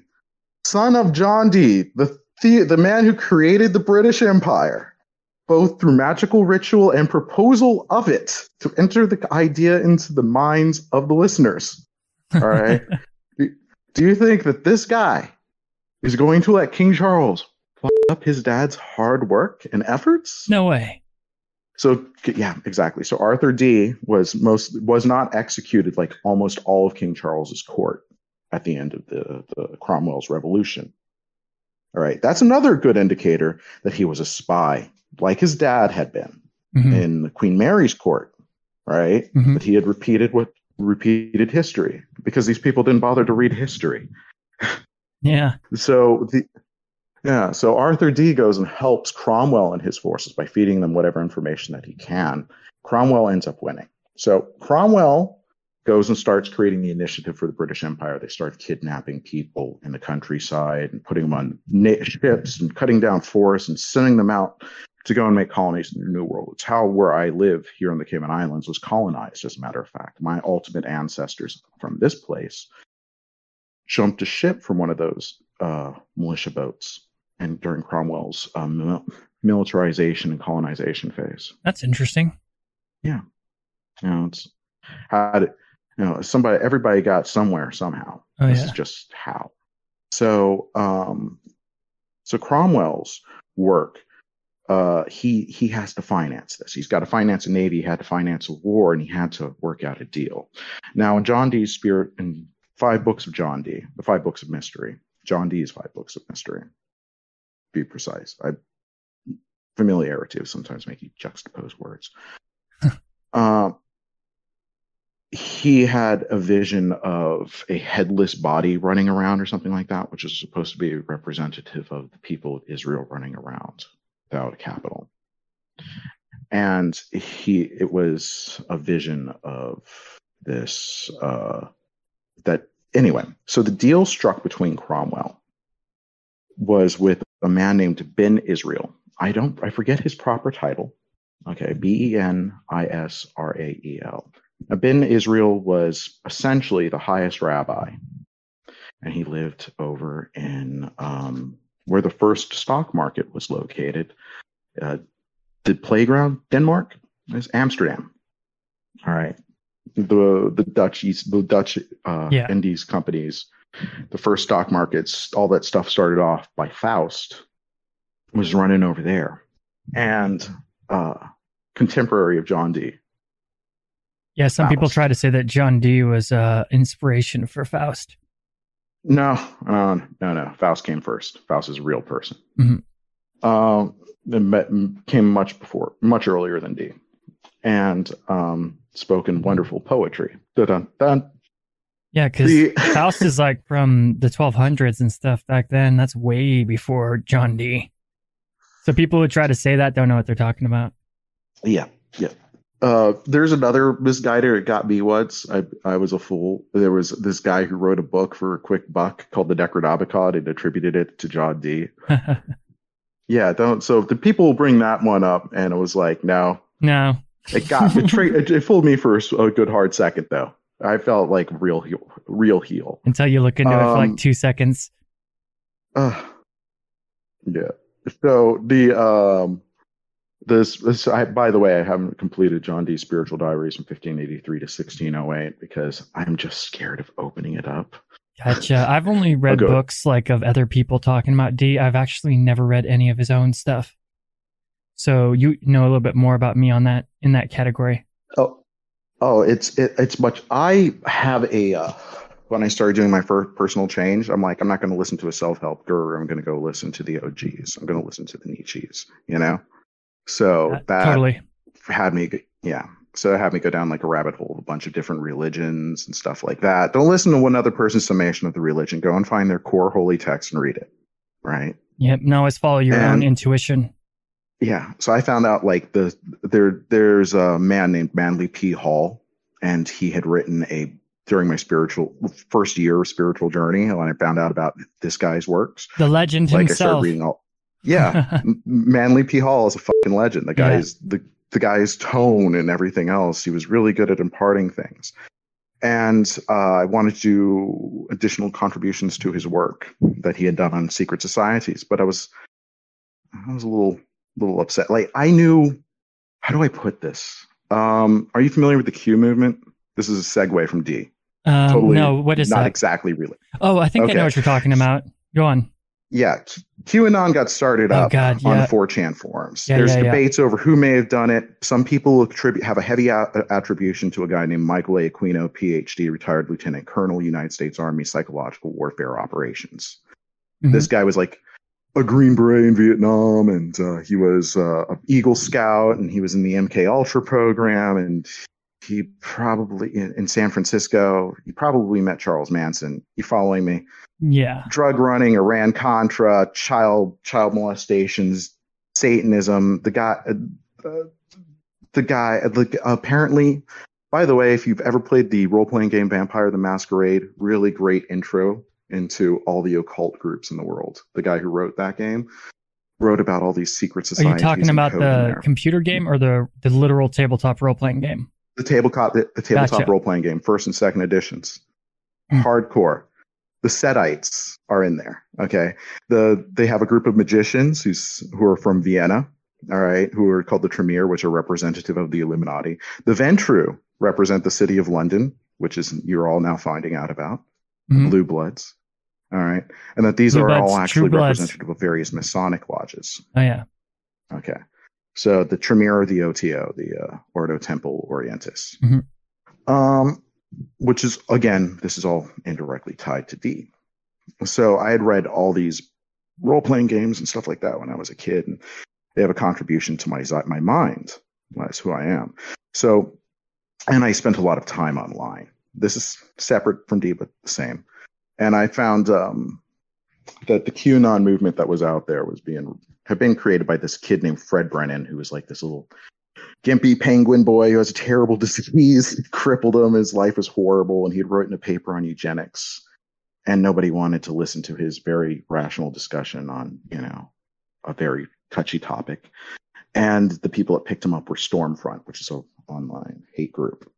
Speaker 5: son of John Dee, the the, the man who created the British Empire, both through magical ritual and proposal of it to enter the idea into the minds of the listeners, all right? do, you think that this guy is going to let King Charles fuck up his dad's hard work and efforts?
Speaker 1: No way.
Speaker 5: So yeah, exactly. So Arthur Dee was most was not executed like almost all of King Charles's court at the end of the, the Cromwell's revolution. All right, that's another good indicator that he was a spy, like his dad had been
Speaker 1: Mhm.
Speaker 5: in Queen Mary's court, right?
Speaker 1: Mhm.
Speaker 5: That he had repeated what repeated history because these people didn't bother to read history.
Speaker 1: Yeah.
Speaker 5: So the yeah, so Arthur Dee goes and helps Cromwell and his forces by feeding them whatever information that he can. Cromwell ends up winning. So Cromwell goes and starts creating the initiative for the British Empire. They start kidnapping people in the countryside and putting them on na- ships and cutting down forests and sending them out to go and make colonies in the New World. It's how where I live here in the Cayman Islands was colonized, as a matter of fact. My ultimate ancestors from this place jumped a ship from one of those uh, militia boats and during Cromwell's um, mil- militarization and colonization phase.
Speaker 1: That's interesting. Yeah.
Speaker 5: You know, it's had you know somebody everybody got somewhere somehow.
Speaker 1: Oh,
Speaker 5: this
Speaker 1: yeah.
Speaker 5: is just how. So um so Cromwell's work uh he he has to finance this. He's got to finance a navy, he had to finance a war, and he had to work out a deal. Now in John Dee's spirit in five books of John Dee, the five books of mystery, John Dee's five books of mystery. Be precise. I familiarity of sometimes make you juxtapose words. um he had a vision of a headless body running around or something like that, which is supposed to be representative of the people of Israel running around without capital. And he it was a vision of this uh that anyway, so the deal struck between Cromwell was with a man named Ben Israel. I don't I forget his proper title. Okay, B E N I S R A E L. Ben Israel was essentially the highest rabbi, and he lived over in um, where the first stock market was located. Uh, the playground, Denmark, is Amsterdam. All right, the the Dutch East, the Dutch uh,
Speaker 1: Yeah.
Speaker 5: Indies companies, the first stock markets, all that stuff started off by Faust, was running over there, and uh, contemporary of John Dee.
Speaker 1: Yeah, some people try to say that John Dee was uh, inspiration for Faust.
Speaker 5: No, uh, no, no. Faust came first. Faust is a real person.
Speaker 1: Mhm.
Speaker 5: Um, it came much before, much earlier than Dee, and um, spoken wonderful poetry. Dun, dun, dun.
Speaker 1: Yeah, because Faust is like from the 1200s and stuff back then. That's way before John Dee. So people who try to say that don't know what they're talking about.
Speaker 5: Yeah, yeah. Uh, there's another misguider. It got me once. I I was a fool. There was this guy who wrote a book for a quick buck called the Necronomicon and attributed it to John Dee. Yeah, don't. So the people will bring that one up, and it was like, no,
Speaker 1: no.
Speaker 5: It got it, tra- it, it fooled me for a good hard second though. I felt like real heel, real heel.
Speaker 1: Until you look into it for like
Speaker 5: Um,
Speaker 1: two seconds.
Speaker 5: Uh, yeah. So the um this this I by the way I haven't completed John Dee's spiritual diaries from 1583 to 1608 because I'm just scared of opening it up.
Speaker 1: Gotcha. I've only read books like of other people talking about Dee. I've actually never read any of his own stuff. So you know a little bit more about me on that in that category.
Speaker 5: Oh, oh, it's it, it's much. I have a uh, when I started doing my first personal change, I'm like, I'm not going to listen to a self help guru. I'm going to go listen to the OGs. I'm going to listen to the Nietzsche's. You know, so
Speaker 1: Uh,
Speaker 5: that
Speaker 1: totally.
Speaker 5: had me, yeah. So it had me go down like a rabbit hole of a bunch of different religions and stuff like that. Don't listen to one other person's summation of the religion. Go and find their core holy text and read it. Right.
Speaker 1: Yep. No, always follow your own intuition.
Speaker 5: Yeah. So I found out like the there there's a man named Manly P. Hall, and he had written a during my spiritual first year of spiritual journey when I found out about this guy's works.
Speaker 1: The legend
Speaker 5: Like I started
Speaker 1: himself.
Speaker 5: reading all. Yeah, Manly P. Hall is a fucking legend. The
Speaker 1: Yeah.
Speaker 5: guy's the the guy's tone and everything else. He was really good at imparting things. And uh, I wanted to do additional contributions to his work that he had done on secret societies, but I was I was a little little upset. Like I knew how do I put this? Um, are you familiar with the Q movement? This is a segue from Dee.
Speaker 1: um,
Speaker 5: Totally
Speaker 1: no, what is
Speaker 5: not
Speaker 1: that?
Speaker 5: exactly really.
Speaker 1: oh, I think I know what you're talking about. Go on.
Speaker 5: Yeah, QAnon got started
Speaker 1: Oh,
Speaker 5: up
Speaker 1: God,
Speaker 5: on
Speaker 1: yeah.
Speaker 5: the 4chan forums.
Speaker 1: Yeah,
Speaker 5: There's
Speaker 1: yeah,
Speaker 5: debates over who may have done it. Some people attribute have a heavy a- attribution to a guy named Michael A. Aquino, PhD, retired lieutenant colonel, United States Army Psychological Warfare Operations.
Speaker 1: Mhm.
Speaker 5: This guy was like a Green Beret in Vietnam, and uh, he was uh, an Eagle Scout, and he was in the MK Ultra program, and he probably in, in San Francisco. You probably met Charles Manson. You following me?
Speaker 1: Yeah.
Speaker 5: Drug running, Iran Contra, child child molestations, Satanism. The guy, uh, uh, the guy. uh, like, apparently, by the way, if you've ever played the role playing game Vampire the Masquerade, really great intro into all the occult groups in the world. The guy who wrote that game wrote about all these secret societies.
Speaker 1: Are you talking about the computer game or the the literal tabletop role playing game?
Speaker 5: The tabletop the, the tabletop
Speaker 1: Gotcha.
Speaker 5: role playing game, first and second editions,
Speaker 1: Hmm.
Speaker 5: hardcore. The Setites are in there. Okay, the they have a group of magicians who's who are from Vienna. All right, who are called the Tremere, which are representative of the Illuminati. The Ventrue represent the city of London, which is you're all now finding out about.
Speaker 1: Mhm.
Speaker 5: Blue Bloods. All right, and that these
Speaker 1: Blue
Speaker 5: are
Speaker 1: Bloods,
Speaker 5: all actually representative of various Masonic lodges.
Speaker 1: Oh yeah.
Speaker 5: Okay. So the Tremere the OTO, the uh, Ordo Templi Orientis.
Speaker 1: Mhm.
Speaker 5: Um, which is, again, this is all indirectly tied to Dee. So I had read all these role playing games and stuff like that when I was a kid, and they have a contribution to my, my mind. That's who I am. So, and I spent a lot of time online. This is separate from Dee, but the same. And I found um, that the QAnon movement that was out there was being had been created by this kid named Fred Brennan, who was like this little gimpy penguin boy who has a terrible disease, crippled him. His life was horrible, and he had written a paper on eugenics, and nobody wanted to listen to his very rational discussion on, you know, a very touchy topic. And the people that picked him up were Stormfront, which is an online hate group.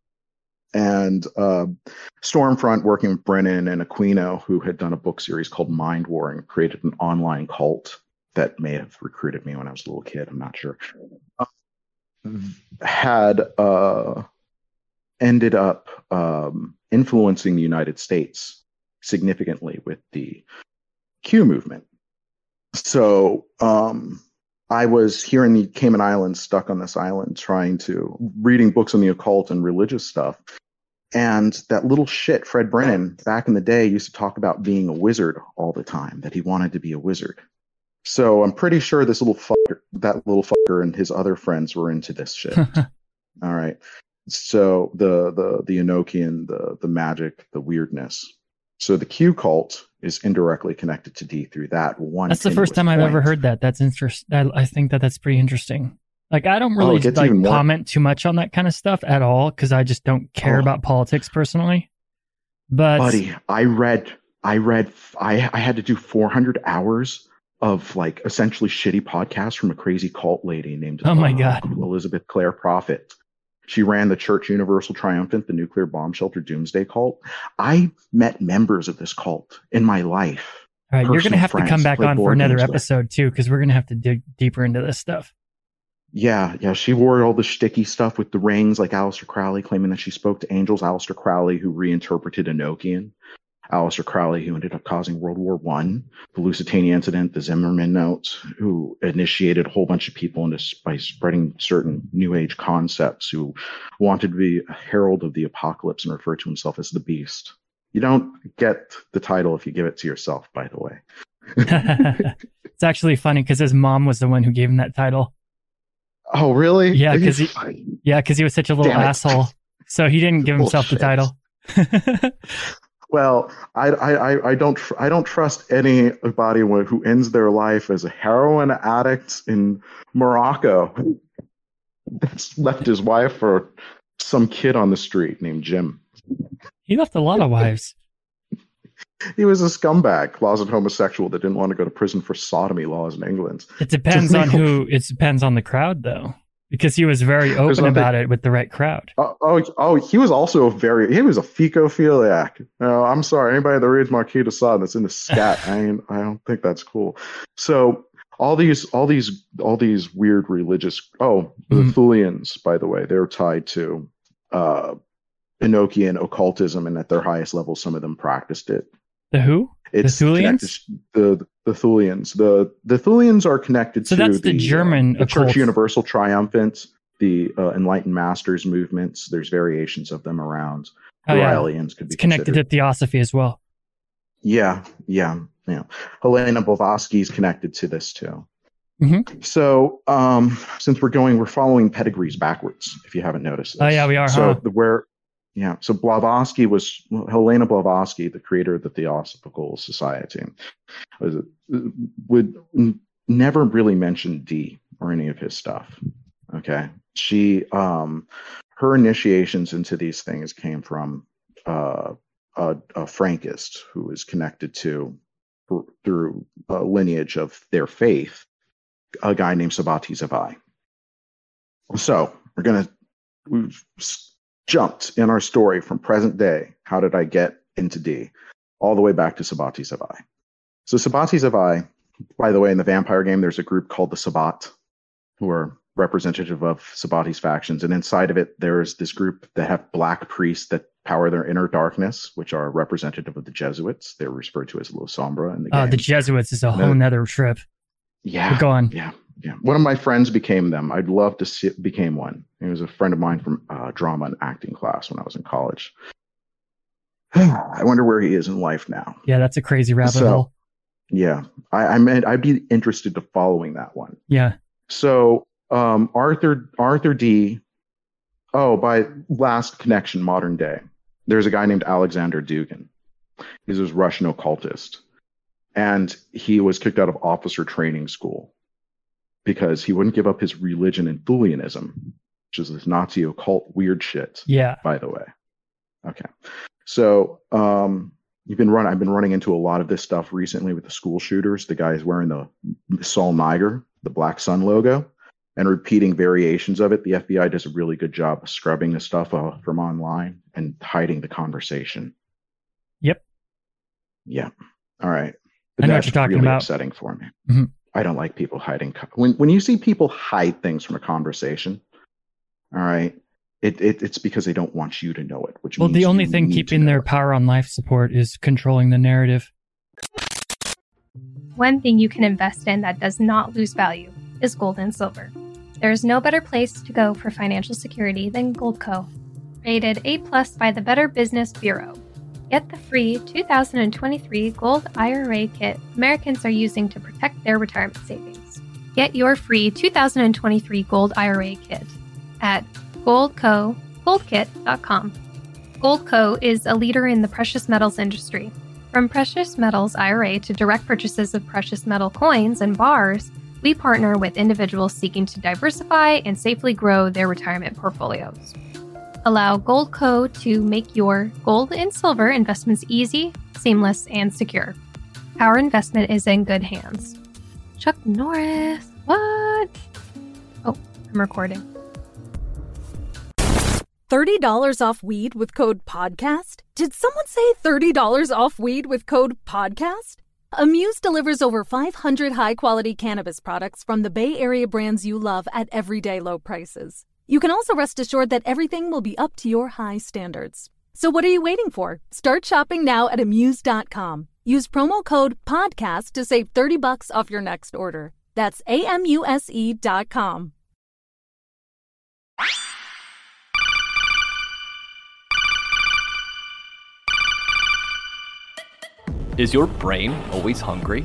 Speaker 5: And uh, Stormfront, working with Brennan and Aquino, who had done a book series called Mind Warring, created an online cult that may have recruited me when I was a little kid. I'm not sure. Had uh, ended up um, influencing the United States significantly with the Q movement. So um, I was here in the Cayman Islands, stuck on this island, trying to reading books on the occult and religious stuff. And that little shit, Fred Brennan, back in the day, used to talk about being a wizard all the time, that he wanted to be a wizard. So I'm pretty sure this little fucker, that little fucker and his other friends were into this shit. all right. So the the the Enochian, the the magic, the weirdness. So the Q cult is indirectly connected to Dee through that one.
Speaker 1: That's the first time I've ever heard that. That's interesting. I, I think that that's pretty interesting. Like I don't
Speaker 5: Oh,
Speaker 1: really
Speaker 5: gets
Speaker 1: like
Speaker 5: more-
Speaker 1: comment too much on that kind of stuff at all because I just don't care
Speaker 5: Oh.
Speaker 1: about politics personally. But
Speaker 5: buddy i read i read i i had to do 400 hours of like essentially shitty podcasts from a crazy cult lady named
Speaker 1: Oh my
Speaker 5: uh,
Speaker 1: God.
Speaker 5: elizabeth clare prophet she ran the church universal triumphant the nuclear bomb shelter doomsday cult i met members of this cult in my life
Speaker 1: all right, you're gonna
Speaker 5: personal
Speaker 1: have to come back on for another
Speaker 5: games with.
Speaker 1: episode too because we're gonna have to dig deeper into this stuff.
Speaker 5: yeah yeah she wore all the sticky stuff with the rings like Aleister crowley claiming that she spoke to angels Aleister crowley who reinterpreted enochian Aleister Crowley, who ended up causing World War One, the Lusitania incident, the Zimmerman notes, who initiated a whole bunch of people into by spreading certain New Age concepts, who wanted to be a herald of the apocalypse and refer to himself as the Beast. You don't get the title if you give it to yourself, by the way.
Speaker 1: it's actually funny because his mom was the one who gave him that title.
Speaker 5: Oh, really?
Speaker 1: Yeah, because he- Yeah, because he was such a little asshole. So he didn't give himself the title.
Speaker 5: Well, I, I, I- don't, tr- I don't trust anybody who who ends their life as a heroin addict in Morocco that's left his wife for some kid on the street named Jim.
Speaker 1: he left a lot of wives.
Speaker 5: He was a scumbag, closet homosexual that didn't want to go to prison for sodomy laws in England.
Speaker 1: It depends on who. It depends on the crowd, though, because he was very open about it with the right crowd.
Speaker 5: Oh, oh, oh, he was also a very, he was a fecophiliac. No, I'm sorry, anybody that reads Marquis de Sade that's into scat, I, ain't, I don't think that's cool. So all these, all these, all these weird religious. Oh, the
Speaker 1: Mhm.
Speaker 5: Thulians, by the way, they're tied to uh, Enochian occultism, and at their highest level, some of them practiced it.
Speaker 1: The who?
Speaker 5: It's
Speaker 1: Thulians?
Speaker 5: The the Thulians. The the Thulians are connected
Speaker 1: So
Speaker 5: to
Speaker 1: that's the
Speaker 5: uh,
Speaker 1: German
Speaker 5: the Church. Universal Triumphant, the uh, Enlightened Masters movements. There's variations of them around.
Speaker 1: Oh, yeah.
Speaker 5: Could be
Speaker 1: It's connected
Speaker 5: considered.
Speaker 1: to theosophy as well.
Speaker 5: Yeah, yeah, yeah. Helena Blavatsky is connected to this too.
Speaker 1: Mhm.
Speaker 5: So, um, since we're going, we're following pedigrees backwards. If you haven't noticed.
Speaker 1: Oh, yeah, we are,
Speaker 5: So
Speaker 1: huh?
Speaker 5: the where, yeah. So Blavatsky was Helena Blavatsky, the creator of the Theosophical Society, was would never really mention Dee or any of his stuff. Okay, she um, her initiations into these things came from uh, a, a Frankist who is connected to through a lineage of their faith, a guy named Sabati Zavai. So we're gonna we've jumped in our story from present day. How did I get into Dee? All the way back to Sabati Zavai. So Sabati Zavai, by the way, in the vampire game, there's a group called the Sabbat, who are representative of Sabati's factions, and inside of it, there's this group that have black priests that power their inner darkness, which are representative of the Jesuits. They're referred to as Lasombra in the game.
Speaker 1: Uh, the Jesuits is a whole nother trip.
Speaker 5: yeah,
Speaker 1: But go on.
Speaker 5: yeah, yeah. One of my friends became them. I'd love to see became one. He was a friend of mine from uh, drama and acting class when I was in college. I wonder where he is in life now.
Speaker 1: Yeah, that's a crazy rabbit
Speaker 5: So-
Speaker 1: hole.
Speaker 5: Yeah, I, I meant I'd be interested to following that one.
Speaker 1: Yeah.
Speaker 5: So um, Arthur Arthur Dee. Oh, by last connection, modern day. There's a guy named Alexander Dugin. He's this Russian occultist, and he was kicked out of officer training school because he wouldn't give up his religion and Thulianism, which is this Nazi occult weird shit
Speaker 1: Yeah.
Speaker 5: by the way. Okay. So um you've been run I've been running into a lot of this stuff recently with the school shooters. The guys wearing the Sol Niger, the Black Sun logo, and repeating variations of it. The FBI does a really good job of scrubbing the stuff uh, from online and hiding the conversation.
Speaker 1: Yep.
Speaker 5: Yeah. All right.
Speaker 1: I know what you're talking
Speaker 5: really
Speaker 1: about.
Speaker 5: upsetting for me.
Speaker 1: Mhm.
Speaker 5: I don't like people hiding. When when you see people hide things from a conversation, all right, it, it it's because they don't want you to know it. Which
Speaker 1: Well,
Speaker 5: means
Speaker 1: the only thing keeping their
Speaker 5: it.
Speaker 1: power on life support is controlling the narrative.
Speaker 6: One thing you can invest in that does not lose value is gold and silver. There is no better place to go for financial security than Goldco. Rated A plus by the Better Business Bureau. Get the free 2023 Gold IRA kit Americans are using to protect their retirement savings. Get your free 2023 Gold IRA kit at goldco goldkit.com. Goldco is a leader in the precious metals industry. From precious metals IRA to direct purchases of precious metal coins and bars, we partner with individuals seeking to diversify and safely grow their retirement portfolios. Allow Goldco to make your gold and silver investments easy, seamless, and secure. Our investment is in good hands. Chuck Norris, what? Oh, I'm recording.
Speaker 7: $30 off weed with code PODCAST? Did someone say $30 off weed with code PODCAST? Amuse delivers over 500 high quality cannabis products from the Bay Area brands you love at everyday low prices. You can also rest assured that everything will be up to your high standards. So, what are you waiting for? Start shopping now at Amuse.com. Use promo code PODCAST to save 30 bucks off your next order. That's A M U S E.com.
Speaker 8: Is your brain always hungry?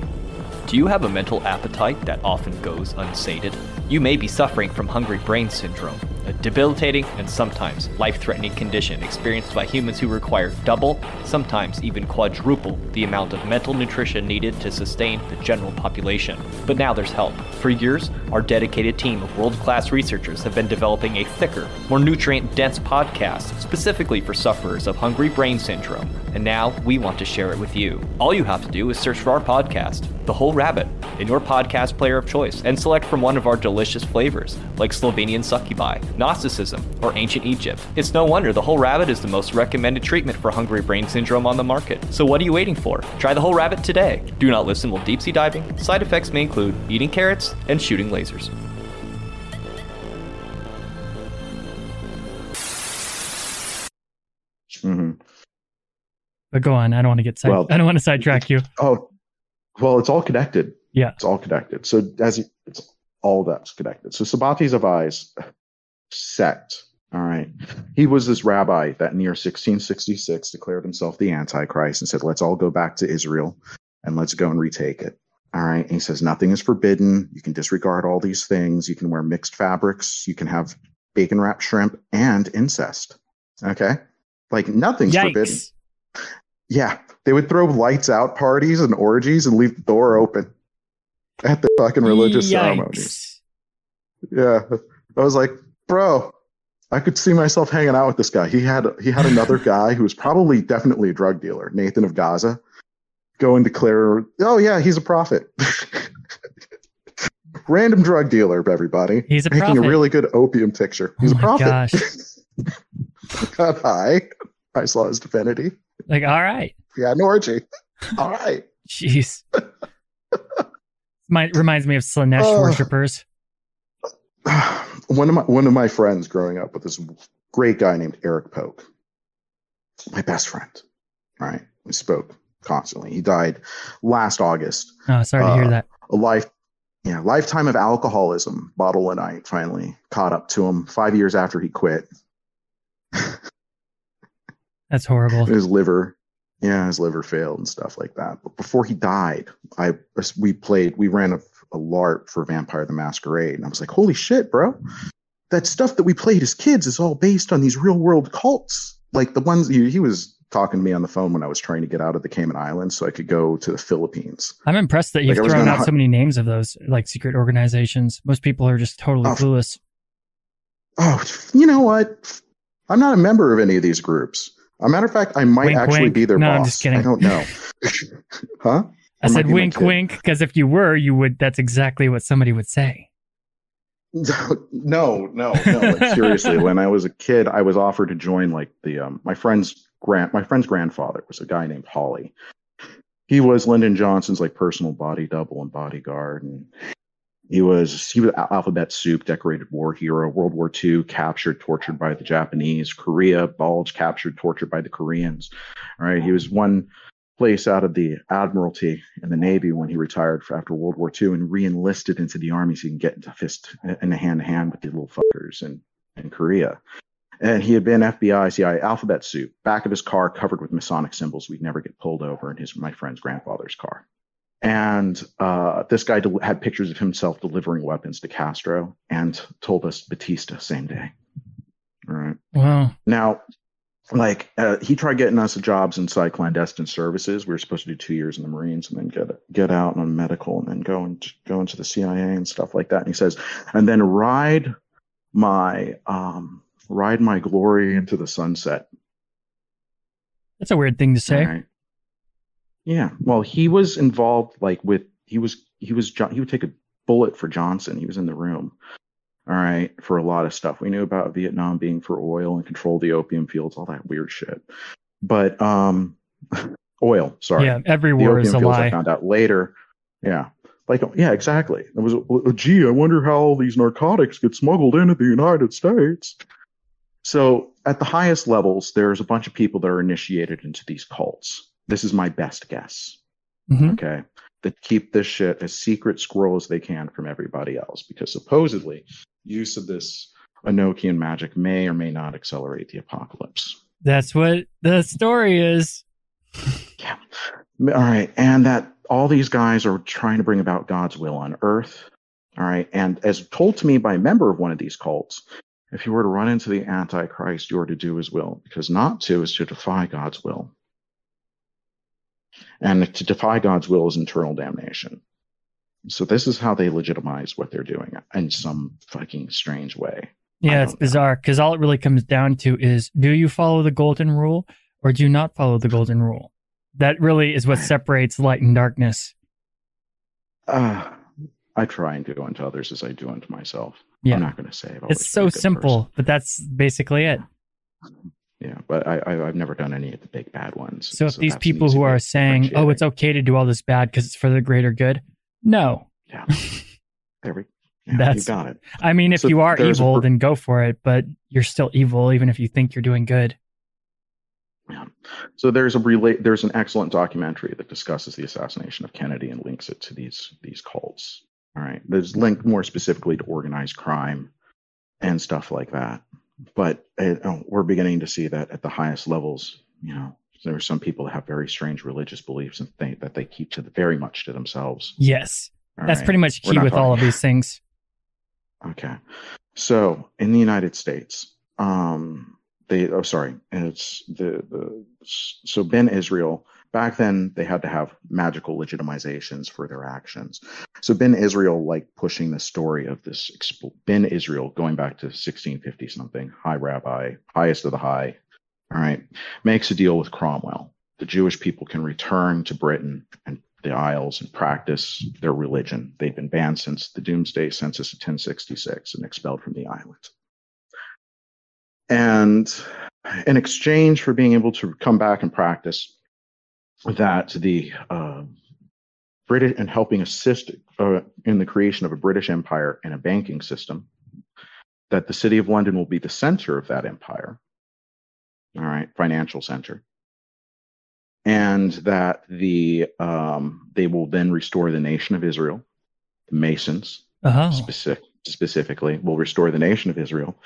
Speaker 8: Do you have a mental appetite that often goes unsated? You may be suffering from hungry brain syndrome, a debilitating and sometimes life threatening condition experienced by humans who require double, sometimes even quadruple, the amount of mental nutrition needed to sustain the general population. But now there's help. For years, our dedicated team of world class researchers have been developing a thicker, more nutrient dense podcast specifically for sufferers of hungry brain syndrome. And now we want to share it with you. All you have to do is search for our podcast, The Whole Rabbit, in your podcast player of choice and select from one of our delicious flavors, like Slovenian succubi, Gnosticism, or Ancient Egypt. It's no wonder The Whole Rabbit is the most recommended treatment for hungry brain syndrome on the market. So what are you waiting for? Try The Whole Rabbit today. Do not listen while deep sea diving. Side effects may include eating carrots and shooting lasers.
Speaker 5: hmm
Speaker 1: But go on. I don't want to get side-
Speaker 5: Well-
Speaker 1: I don't want to sidetrack you.
Speaker 5: Oh, well, it's all connected.
Speaker 1: Yeah.
Speaker 5: It's all connected. So as you, it's all that's connected. So Sabati Zavai's sect. All right. He was this rabbi that in the year 1666 declared himself the Antichrist and said, let's all go back to Israel and let's go and retake it. All right. And he says nothing is forbidden. You can disregard all these things. You can wear mixed fabrics. You can have bacon wrapped shrimp and incest. Okay. Like nothing's forbidden.
Speaker 1: Yikes.
Speaker 5: Yeah. They would throw lights out parties and orgies and leave the door open at the fucking religious ceremonies.
Speaker 1: Yikes.
Speaker 5: Yeah. I was like, bro, I could see myself hanging out with this guy. He had he had another guy who was probably definitely a drug dealer, Nathan of Gaza, go and declare, oh yeah, he's a prophet. Random drug dealer, everybody.
Speaker 1: He's a
Speaker 5: making
Speaker 1: prophet.
Speaker 5: a really good opium picture. Oh he's
Speaker 1: oh
Speaker 5: a prophet.
Speaker 1: gosh.
Speaker 5: Got high. I saw his divinity.
Speaker 1: Like, all right.
Speaker 5: Had an orgy. All right.
Speaker 1: Jeez. My, reminds me of Slaanesh
Speaker 5: Oh.
Speaker 1: worshippers.
Speaker 5: one of my one of my friends growing up with this great guy named Eric Polk, my best friend. Right, we spoke constantly. He died last August.
Speaker 1: Oh, sorry to hear
Speaker 5: Uh,
Speaker 1: that.
Speaker 5: A life, yeah, lifetime of alcoholism. Bottle a night finally caught up to him. Five years after he quit,
Speaker 1: That's horrible.
Speaker 5: his liver, yeah, his liver failed and stuff like that. But before he died, I we played, we ran a, a LARP for Vampire the Masquerade, and I was like, holy shit, bro, that stuff that we played as kids is all based on these real world cults, like the ones he, he was talking to me on the phone when I was trying to get out of the Cayman Islands so I could go to the Philippines.
Speaker 1: I'm impressed that you've
Speaker 5: Like,
Speaker 1: thrown out
Speaker 5: hu-
Speaker 1: so many names of those like secret organizations. Most people are just totally
Speaker 5: Oh,
Speaker 1: clueless.
Speaker 5: Oh, you know what? I'm not a member of any of these groups. A matter of fact, I might
Speaker 1: Wink,
Speaker 5: actually
Speaker 1: wink.
Speaker 5: be their
Speaker 1: No,
Speaker 5: boss.
Speaker 1: I'm just kidding.
Speaker 5: I don't know. huh?
Speaker 1: I said wink, wink, because if you were, you would. That's exactly what somebody would say.
Speaker 5: no, no, no. Like seriously, when I was a kid, I was offered to join like the um my friend's grand my friend's grandfather was a guy named Holly. He was Lyndon Johnson's like personal body double and bodyguard, and he was he was Al- alphabet soup, decorated war hero, World War II, captured, tortured by the Japanese, Korea, Bulge, captured, tortured by the Koreans. All right, he was one place out of the Admiralty in the Navy when he retired after World War II and re-enlisted into the Army so he can get into fist in a hand to hand with the little fuckers in, in Korea. And he had been FBI, CIA alphabet suit, back of his car covered with Masonic symbols. We'd never get pulled over in his my friend's grandfather's car. And uh, this guy del- had pictures of himself delivering weapons to Castro and told us Batista same day. All right.
Speaker 1: Wow.
Speaker 5: Now, like uh, he tried getting us jobs inside clandestine services. We were supposed to do two years in the Marines and then get get out on medical and then go and go into the CIA and stuff like that. And he says, and then ride my um ride my glory into the sunset.
Speaker 1: That's a weird thing to say.
Speaker 5: Right. Yeah. Well, he was involved like with he was he was Jo- he would take a bullet for Johnson. He was in the room. All right, for a lot of stuff. We knew about Vietnam being for oil and control the opium fields, all that weird shit. But um oil, sorry.
Speaker 1: Yeah, every war is a
Speaker 5: fields I found out later. Yeah. Like yeah, exactly. It was well, gee, I wonder how all these narcotics get smuggled into the United States. So at the highest levels, there's a bunch of people that are initiated into these cults. This is my best guess.
Speaker 1: Mhm.
Speaker 5: Okay. That keep this shit as secret squirrel as they can from everybody else. Because supposedly use of this Enochian magic may or may not accelerate the apocalypse.
Speaker 1: That's what the story is.
Speaker 5: Yeah. All right. And that all these guys are trying to bring about God's will on earth. All right. And as told to me by a member of one of these cults, if you were to run into the Antichrist, you are to do his will, because not to is to defy God's will. And to defy God's will is eternal damnation. So this is how they legitimize what they're doing in some fucking strange way.
Speaker 1: Yeah, it's
Speaker 5: know.
Speaker 1: bizarre because all it really comes down to is do you follow the golden rule or do you not follow the golden rule? That really is what separates light and darkness.
Speaker 5: Uh, I try and do unto others as I do unto myself.
Speaker 1: Yeah.
Speaker 5: I'm not going to say I've
Speaker 1: It's so simple,
Speaker 5: person.
Speaker 1: but that's basically it.
Speaker 5: Yeah, but I, I I've never done any of the big bad ones.
Speaker 1: So if these people who are saying, "Oh, it's okay to do all this bad because it's for the greater good," no.
Speaker 5: yeah, there we, yeah, you
Speaker 1: That's-
Speaker 5: got it.
Speaker 1: I mean, if
Speaker 5: So
Speaker 1: you are evil,
Speaker 5: per-
Speaker 1: then go for it. But you're still evil, even if you think you're doing good.
Speaker 5: Yeah. So there's a relate. There's an excellent documentary that discusses the assassination of Kennedy and links it to these these cults. All right, there's linked more specifically to organized crime and stuff like that. But uh, we're beginning to see that at the highest levels, you know, There are some people that have very strange religious beliefs and think that they keep to the, very much to themselves.
Speaker 1: Yes.
Speaker 5: All
Speaker 1: That's
Speaker 5: right?
Speaker 1: pretty much key with all of these things.
Speaker 5: Okay. So in the United States, um, they oh sorry, it's the the so Ben Israel back then they had to have magical legitimizations for their actions. So Ben Israel like pushing the story of this Ben Israel going back to 1650 something, high rabbi, highest of the high, all right, makes a deal with Cromwell. The Jewish people can return to Britain and the Isles and practice their religion. They've been banned since the Doomsday Census of 1066 and expelled from the island. And in exchange for being able to come back and practice, that the uh, British and helping assist uh, in the creation of a British Empire and a banking system, that the city of London will be the center of that empire. All right, financial center and that the um, they will then restore the nation of Israel. The Masons
Speaker 1: Oh.
Speaker 5: specific, specifically will restore the nation of Israel,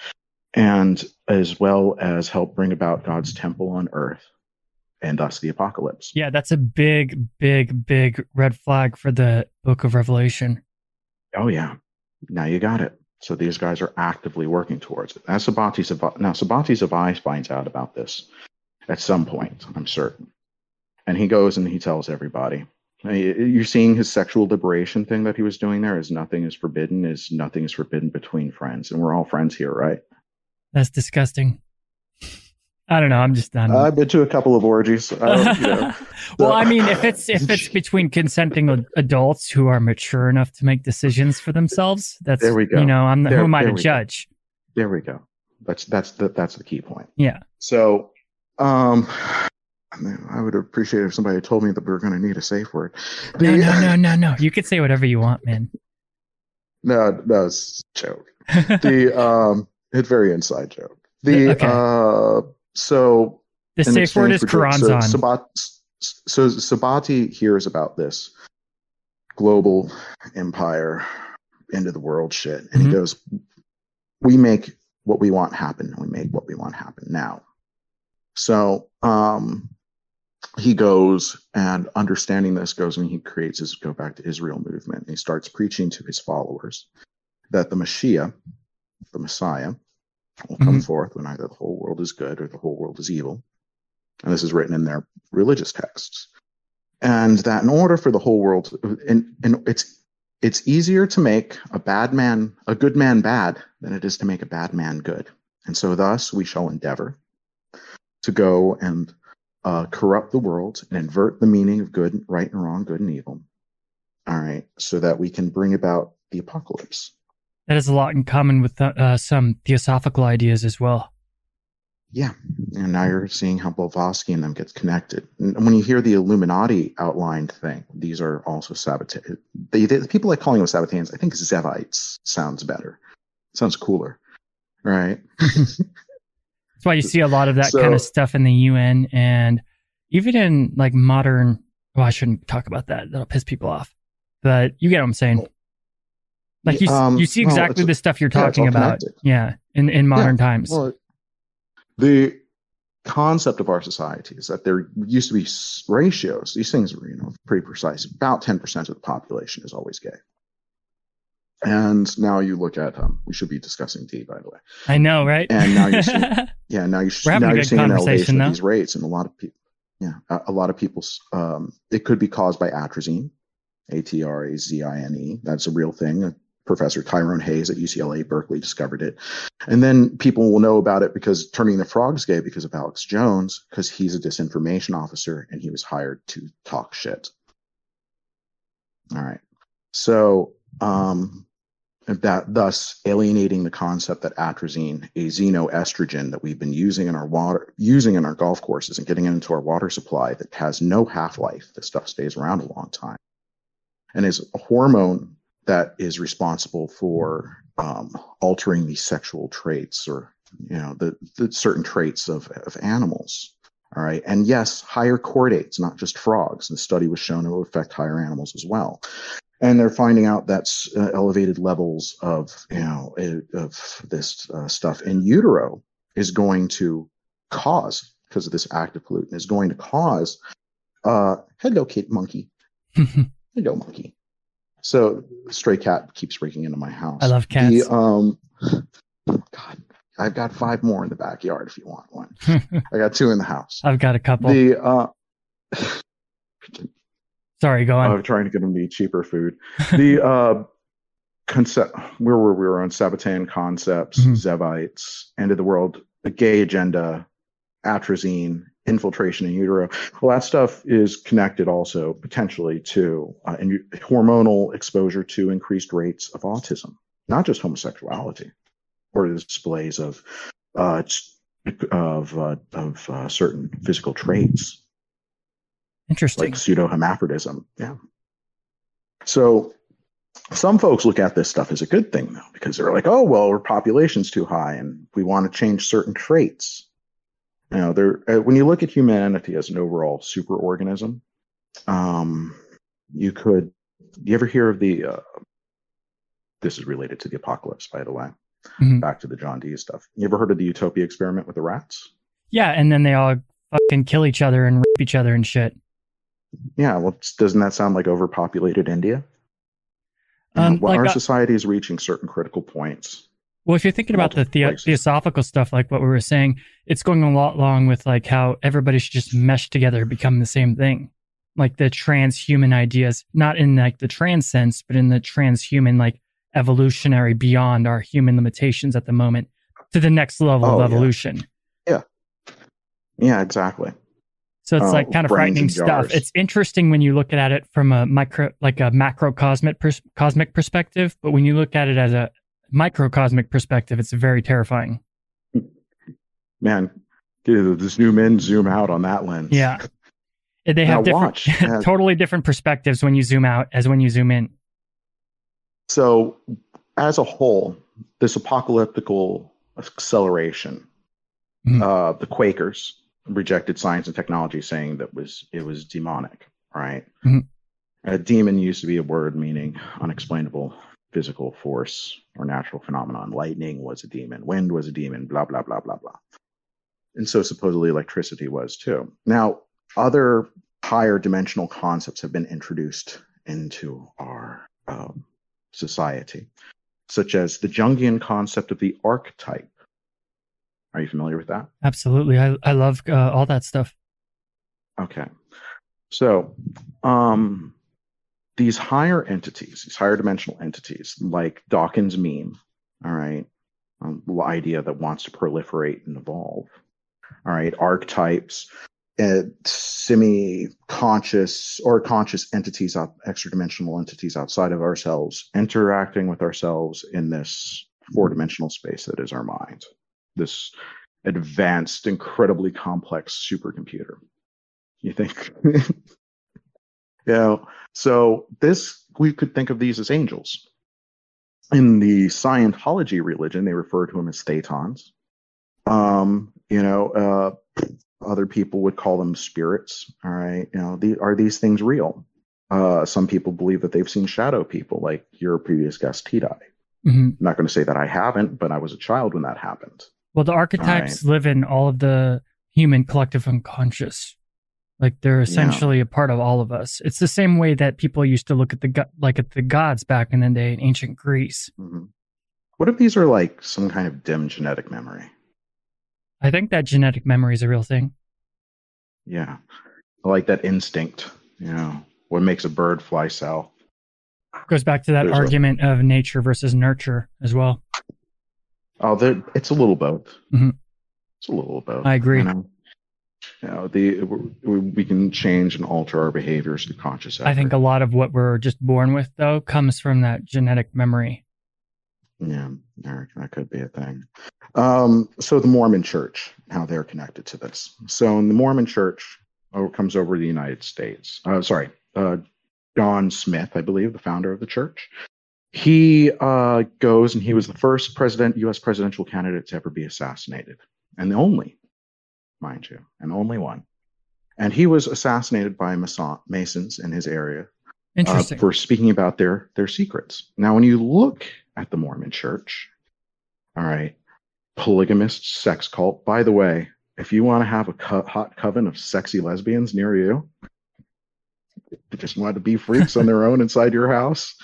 Speaker 5: and as well as help bring about God's temple on earth, and thus the apocalypse.
Speaker 1: Yeah, that's a big, big, big red flag for the book of Revelation.
Speaker 5: Oh yeah, now you got it. So these guys are actively working towards it. As now Sabati Zabai finds out about this at some point, I'm certain, and he goes and he tells everybody. You're seeing his sexual liberation thing that he was doing there. Is nothing is forbidden. Is nothing is forbidden between friends, and we're all friends here, right?
Speaker 1: That's disgusting. I don't know. I'm just done.
Speaker 5: I've been to a couple of orgies. I you know,
Speaker 1: well,
Speaker 5: so-
Speaker 1: I mean, if it's if it's between consenting adults who are mature enough to make decisions for themselves, that's
Speaker 5: There we go.
Speaker 1: You know, I'm
Speaker 5: There-
Speaker 1: who am I to
Speaker 5: we go.
Speaker 1: judge?
Speaker 5: there we go. That's that's the that's the key point.
Speaker 1: Yeah.
Speaker 5: So, um, I, mean, I would appreciate if somebody told me that we were going to need a safe word.
Speaker 1: No,
Speaker 5: The-
Speaker 1: no, no, no, no. You could say whatever you want, man.
Speaker 5: No, no, it's a joke. The um, it's very inside joke. The
Speaker 1: Okay.
Speaker 5: uh, so
Speaker 1: the safe word is Quran's
Speaker 5: so,
Speaker 1: on.
Speaker 5: Sabat, so Sabati hears about this global empire, end of the world shit, and
Speaker 1: Mhm.
Speaker 5: he goes, "We make what we want happen. We make what we want happen now." So um, he goes and understanding this goes and he creates his go back to Israel movement. And he starts preaching to his followers that the Mashiach, the Messiah, will come forth when either the whole world is good or the whole world is evil. And this is written in their religious texts. And that in order for the whole world, and, and it's it's easier to make a bad man, a good man bad, than it is to make a bad man good. And so thus we shall endeavor to go and uh, corrupt the world and invert the meaning of good, right and wrong, good and evil. All right, so that we can bring about the apocalypse.
Speaker 1: That has a lot in common with uh, uh, some theosophical ideas as well.
Speaker 5: Yeah, and now you're seeing how Blavatsky and them gets connected. And when you hear the Illuminati outlined thing, these are also Sabbatarians. They, they, people like calling them Sabbatarians. I think Zevites sounds better, sounds cooler, right?
Speaker 1: That's why you see a lot of that
Speaker 5: So-
Speaker 1: kind of stuff in the UN and even in like modern. Well, I shouldn't talk about that. That'll piss people off. But you get what I'm saying. Like you,
Speaker 5: Um,
Speaker 1: you see exactly the stuff you're talking
Speaker 5: all
Speaker 1: about.
Speaker 5: connected.
Speaker 1: Yeah, in in modern
Speaker 5: Yeah,
Speaker 1: times.
Speaker 5: Well, the concept of our society is that there used to be ratios. These things were, you know, pretty precise. About 10% of the population is always gay. And now you look at, um, we should be discussing Dee, by the way.
Speaker 1: I know, right?
Speaker 5: And now you're yeah, now you're,
Speaker 1: We're
Speaker 5: now
Speaker 1: a
Speaker 5: you're seeing an elevation
Speaker 1: though.
Speaker 5: of these rates. And a lot of people, yeah, a, a lot of people's, um, it could be caused by atrazine, A T R A Z I N E. That's a real thing. Professor Tyrone Hayes at UCLA Berkeley discovered it. And then people will know about it because turning the frogs gay because of Alex Jones, because he's a disinformation officer and he was hired to talk shit. All right. So, um, that thus alienating the concept that atrazine, a xenoestrogen that we've been using in our water, using in our golf courses and getting into our water supply that has no half-life. This stuff stays around a long time and is a hormone that is responsible for um, altering these sexual traits or you know the, the certain traits of, of animals all right? And yes higher chordates not just frogs. The study was shown to affect higher animals as well. And they're finding out that uh, elevated levels of you know of this uh, stuff in utero is going to cause because of this active pollutant is going to cause uh hello kid monkey. Hello monkey so stray cat keeps breaking into my house
Speaker 1: I love cats.
Speaker 5: the, um god i've got five more in the backyard if you want one i got two in the house
Speaker 1: I've got a couple.
Speaker 5: the uh
Speaker 1: Sorry, go on.
Speaker 5: I'm trying to get them to eat cheaper food. The uh, concept where were we? we were on Sabbatean concepts,
Speaker 1: Mhm.
Speaker 5: Zevites, end of the world, the gay agenda, atrazine, infiltration in utero. Well, that stuff is connected also potentially to uh, and hormonal exposure to increased rates of autism, not just homosexuality or displays of uh, of uh, of uh, certain physical traits
Speaker 1: Interesting.
Speaker 5: like pseudo hermaphrodism. Yeah. So some folks look at this stuff as a good thing though, because they're like, oh well, our population's too high and we want to change certain traits. You know, there uh, when you look at humanity as an overall superorganism, um, you could. You ever hear of the? Uh, this is related to the apocalypse, by the way.
Speaker 1: Mhm.
Speaker 5: Back to the John Dee stuff. You ever heard of the Utopia experiment with the rats?
Speaker 1: yeah, and then they all fucking kill each other and rape each other and shit.
Speaker 5: Yeah, well, doesn't that sound like overpopulated India?
Speaker 1: Um,
Speaker 5: well,
Speaker 1: like,
Speaker 5: our
Speaker 1: uh,
Speaker 5: society is reaching certain critical points.
Speaker 1: Well, if you're thinking about the, the- theosophical stuff, like what we were saying, it's going a lot along with like how everybody should just mesh together, become the same thing. Like the transhuman ideas, not in like the trans sense, but in the transhuman, like evolutionary beyond our human limitations at the moment to the next level
Speaker 5: Oh,
Speaker 1: of evolution.
Speaker 5: yeah.
Speaker 1: evolution.
Speaker 5: Yeah, exactly.
Speaker 1: So it's
Speaker 5: Oh,
Speaker 1: like kind of frightening stuff. It's interesting when you look at it from a micro, like a macrocosmic pers- cosmic perspective, but when you look at it as a microcosmic perspective, it's very terrifying.
Speaker 5: Man, this zoom in, zoom out on that lens.
Speaker 1: Yeah. They have different. Totally different perspectives when you zoom out as when you zoom in.
Speaker 5: So, as a whole, this apocalyptical acceleration,
Speaker 1: Mhm.
Speaker 5: uh, the Quakers rejected science and technology, saying that was it was demonic. Right?
Speaker 1: Mhm.
Speaker 5: A demon used to be a word meaning unexplainable physical force or natural phenomenon. Lightning was a demon. Wind was a demon. Blah blah blah blah blah. And so supposedly electricity was too. Now, other higher dimensional concepts have been introduced into our um, society, such as the Jungian concept of the archetype. Are you familiar with that?
Speaker 1: Absolutely. I, I love uh, all that stuff.
Speaker 5: Okay. So, um, these higher entities, these higher dimensional entities, like Dawkins' meme, all right, um, idea that wants to proliferate and evolve, all right, archetypes, uh, semi-conscious or conscious entities, extra-dimensional entities outside of ourselves, interacting with ourselves in this four-dimensional space that is our mind, this advanced, incredibly complex supercomputer. You think? you know, so this we could think of these as angels. In the Scientology religion, they refer to them as thetans. Um, you know, uh, other people would call them spirits. All right, you know, the, are these things real? Uh, some people believe that they've seen shadow people, like your previous guest, T. Dye.
Speaker 1: hmm
Speaker 5: I'm not going to say that I haven't, but I was a child when that happened.
Speaker 1: Well, the archetypes live in all of the human collective unconscious. Like they're essentially a part of all of us. It's the same way that people used to look at the like at the gods back in the day in ancient Greece.
Speaker 5: Mhm. What if these are like some kind of dim genetic memory?
Speaker 1: I think that genetic memory is a real thing.
Speaker 5: Yeah. I Like that instinct, you know, what makes a bird fly south.
Speaker 1: Goes back to that
Speaker 5: There's a-
Speaker 1: argument of nature versus nurture as well.
Speaker 5: Oh, there, it's a little both.
Speaker 1: Mhm.
Speaker 5: It's a little both.
Speaker 1: I agree.
Speaker 5: You know, you know the we, can change and alter our behaviors through conscious effort.
Speaker 1: I think a lot of what we're just born with, though, comes from that genetic memory.
Speaker 5: Yeah, Eric, that could be a thing. Um, so the Mormon Church, how they're connected to this. So in the Mormon Church, oh, comes over to the United States. Uh, sorry, uh, John Smith, I believe, the founder of the church. He uh, goes and he was the first president, U.S. presidential candidate to ever be assassinated, and the only, mind you, and only one. And he was assassinated by Mason- Masons in his area uh,
Speaker 1: Interesting.
Speaker 5: for speaking about their their secrets. Now, when you look at the Mormon Church, all right, polygamist sex cult. By the way, if you want to have a co- hot coven of sexy lesbians near you, they just want to be freaks on their own inside your house.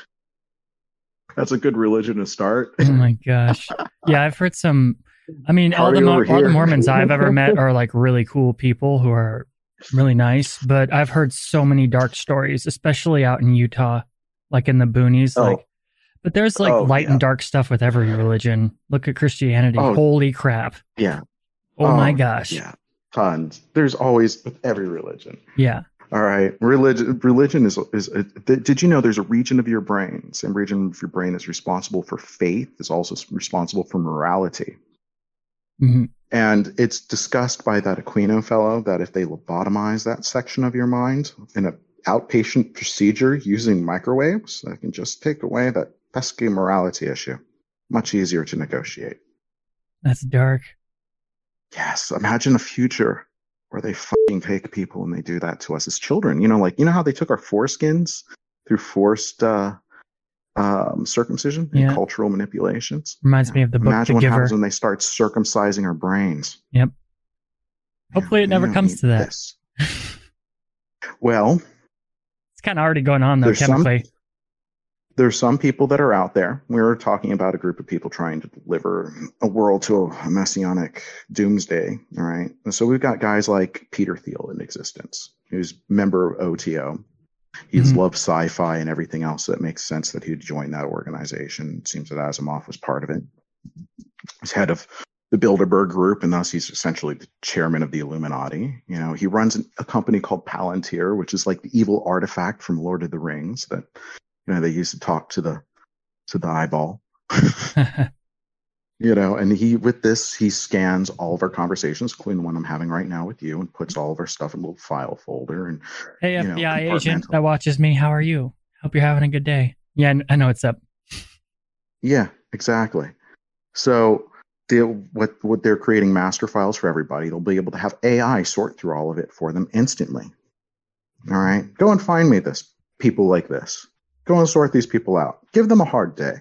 Speaker 5: That's a good religion to start.
Speaker 1: Oh my gosh. Yeah, I've heard some. I mean, all the, all the. Mormons I've ever met are like really cool people who are really nice, but I've heard so many dark stories, especially out in Utah, like in the boonies.
Speaker 5: Oh.
Speaker 1: Like, but there's like
Speaker 5: Oh,
Speaker 1: light
Speaker 5: yeah.
Speaker 1: and dark stuff with every religion. Look at Christianity.
Speaker 5: Oh.
Speaker 1: Holy crap.
Speaker 5: Yeah.
Speaker 1: Oh, my
Speaker 5: Oh,
Speaker 1: gosh.
Speaker 5: Yeah. Tons. There's always with every religion.
Speaker 1: Yeah.
Speaker 5: All right. Religion religion is is uh, th- did you know there's a region of your brain, same region of your brain is responsible for faith, is also responsible for morality.
Speaker 1: Hmm
Speaker 5: And it's discussed by that Aquino fellow that if they lobotomize that section of your mind in an outpatient procedure using microwaves, that can just take away that pesky morality issue. Much easier to negotiate.
Speaker 1: That's dark.
Speaker 5: Yes, imagine a future where they fucking take people and they do that to us as children. You know, like you know how they took our foreskins through forced uh, um, circumcision and
Speaker 1: Yeah.
Speaker 5: cultural manipulations.
Speaker 1: Reminds me of the book
Speaker 5: Imagine
Speaker 1: The
Speaker 5: what
Speaker 1: Giver.
Speaker 5: happens when they start circumcising our brains.
Speaker 1: Yep. Hopefully it never comes to that.
Speaker 5: this. Well,
Speaker 1: It's kind of already going on though,
Speaker 5: There's some-
Speaker 1: chemically.
Speaker 5: there's some people that are out there. We were talking about a group of people trying to deliver a world to a messianic doomsday. All right. And so we've got guys like Peter Thiel in existence, who's member of OTO. He's
Speaker 1: Mhm.
Speaker 5: loved sci-fi and everything else that makes sense that he'd join that organization. It seems that Asimov was part of it. He's head of the Bilderberg Group, and thus he's essentially the chairman of the Illuminati. You know, he runs an- a company called Palantir, which is like the evil artifact from Lord of the Rings that you know they used to talk to the to the eyeball. you know, and he with this he scans all of our conversations, including the one I'm having right now with you, and puts all of our stuff in a little file folder. And
Speaker 1: hey,
Speaker 5: you know,
Speaker 1: agent that watches me, how are you? Hope you're having a good day. Yeah, I know it's up.
Speaker 5: Yeah, exactly. So they, what what they're creating master files for everybody. They'll be able to have AI sort through all of it for them instantly. All right, go and find me this people like this. Go and sort these people out. Give them a hard day.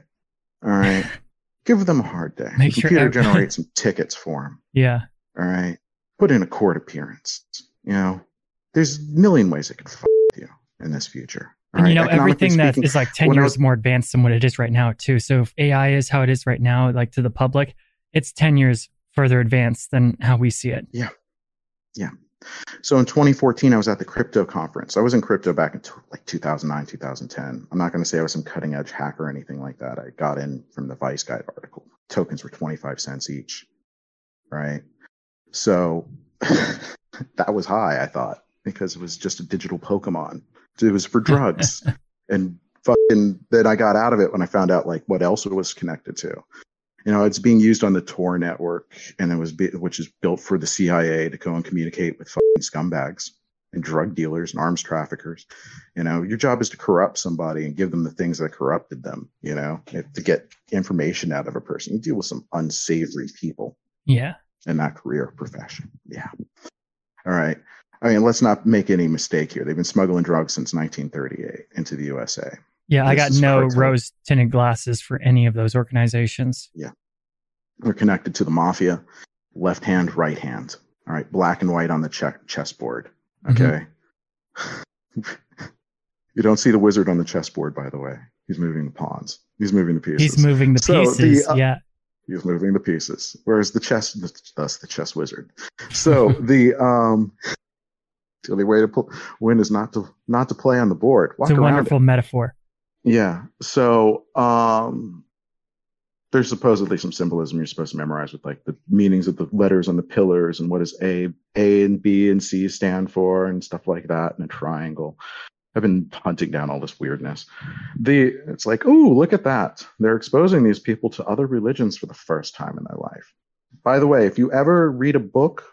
Speaker 5: All right, give them a hard day.
Speaker 1: Make
Speaker 5: the
Speaker 1: sure
Speaker 5: computer
Speaker 1: ev-
Speaker 5: generate some tickets for them.
Speaker 1: Yeah.
Speaker 5: All right, put in a court appearance. You know, there's a million ways it could f- with you in this future. All
Speaker 1: And you know, everything that
Speaker 5: speaking,
Speaker 1: is like 10
Speaker 5: when I
Speaker 1: years
Speaker 5: was-
Speaker 1: more advanced than what it is right now, too. So if AI is how it is right now, like to the public, it's 10 years further advanced than how we see it.
Speaker 5: So in 2014, I was at the crypto conference. I was in crypto back in t- like 2009, 2010. I'm not going to say I was some cutting edge hacker or anything like that. I got in from the Vice Guide article. Tokens were 25 cents each. Right. So that was high, I thought, because it was just a digital Pokemon. It was for drugs. and fucking then I got out of it when I found out like what else it was connected to. You know, it's being used on the Tor network, and it was be, which is built for the CIA to go and communicate with fucking scumbags and drug dealers and arms traffickers. You know, your job is to corrupt somebody and give them the things that corrupted them. You know, to get information out of a person. You deal with some unsavory people
Speaker 1: Yeah.
Speaker 5: in that career profession. Yeah. All right. I mean, let's not make any mistake here. They've been smuggling drugs since 1938 into the USA.
Speaker 1: Yeah. I got no rose tinted glasses for any of those organizations. Yeah.
Speaker 5: They're connected to the mafia, left hand, right hand. All right, black and white on the check chessboard. Okay. you don't see the wizard on the chessboard, by the way. He's moving the pawns. He's moving the pieces.
Speaker 1: He's moving the
Speaker 5: So the,
Speaker 1: pieces.
Speaker 5: uh,
Speaker 1: yeah.
Speaker 5: He's moving the pieces. Whereas the chess, that's the chess wizard. So the um, the only way to pull, win is not to not to play on the board. Walk
Speaker 1: It's a
Speaker 5: around it.
Speaker 1: wonderful metaphor.
Speaker 5: Yeah. So um there's supposedly some symbolism you're supposed to memorize with like the meanings of the letters on the pillars and what does A A and B and C stand for and stuff like that and a triangle. I've been hunting down all this weirdness. The it's like, oh, look at that. They're exposing these people to other religions for the first time in their life. By the way, if you ever read a book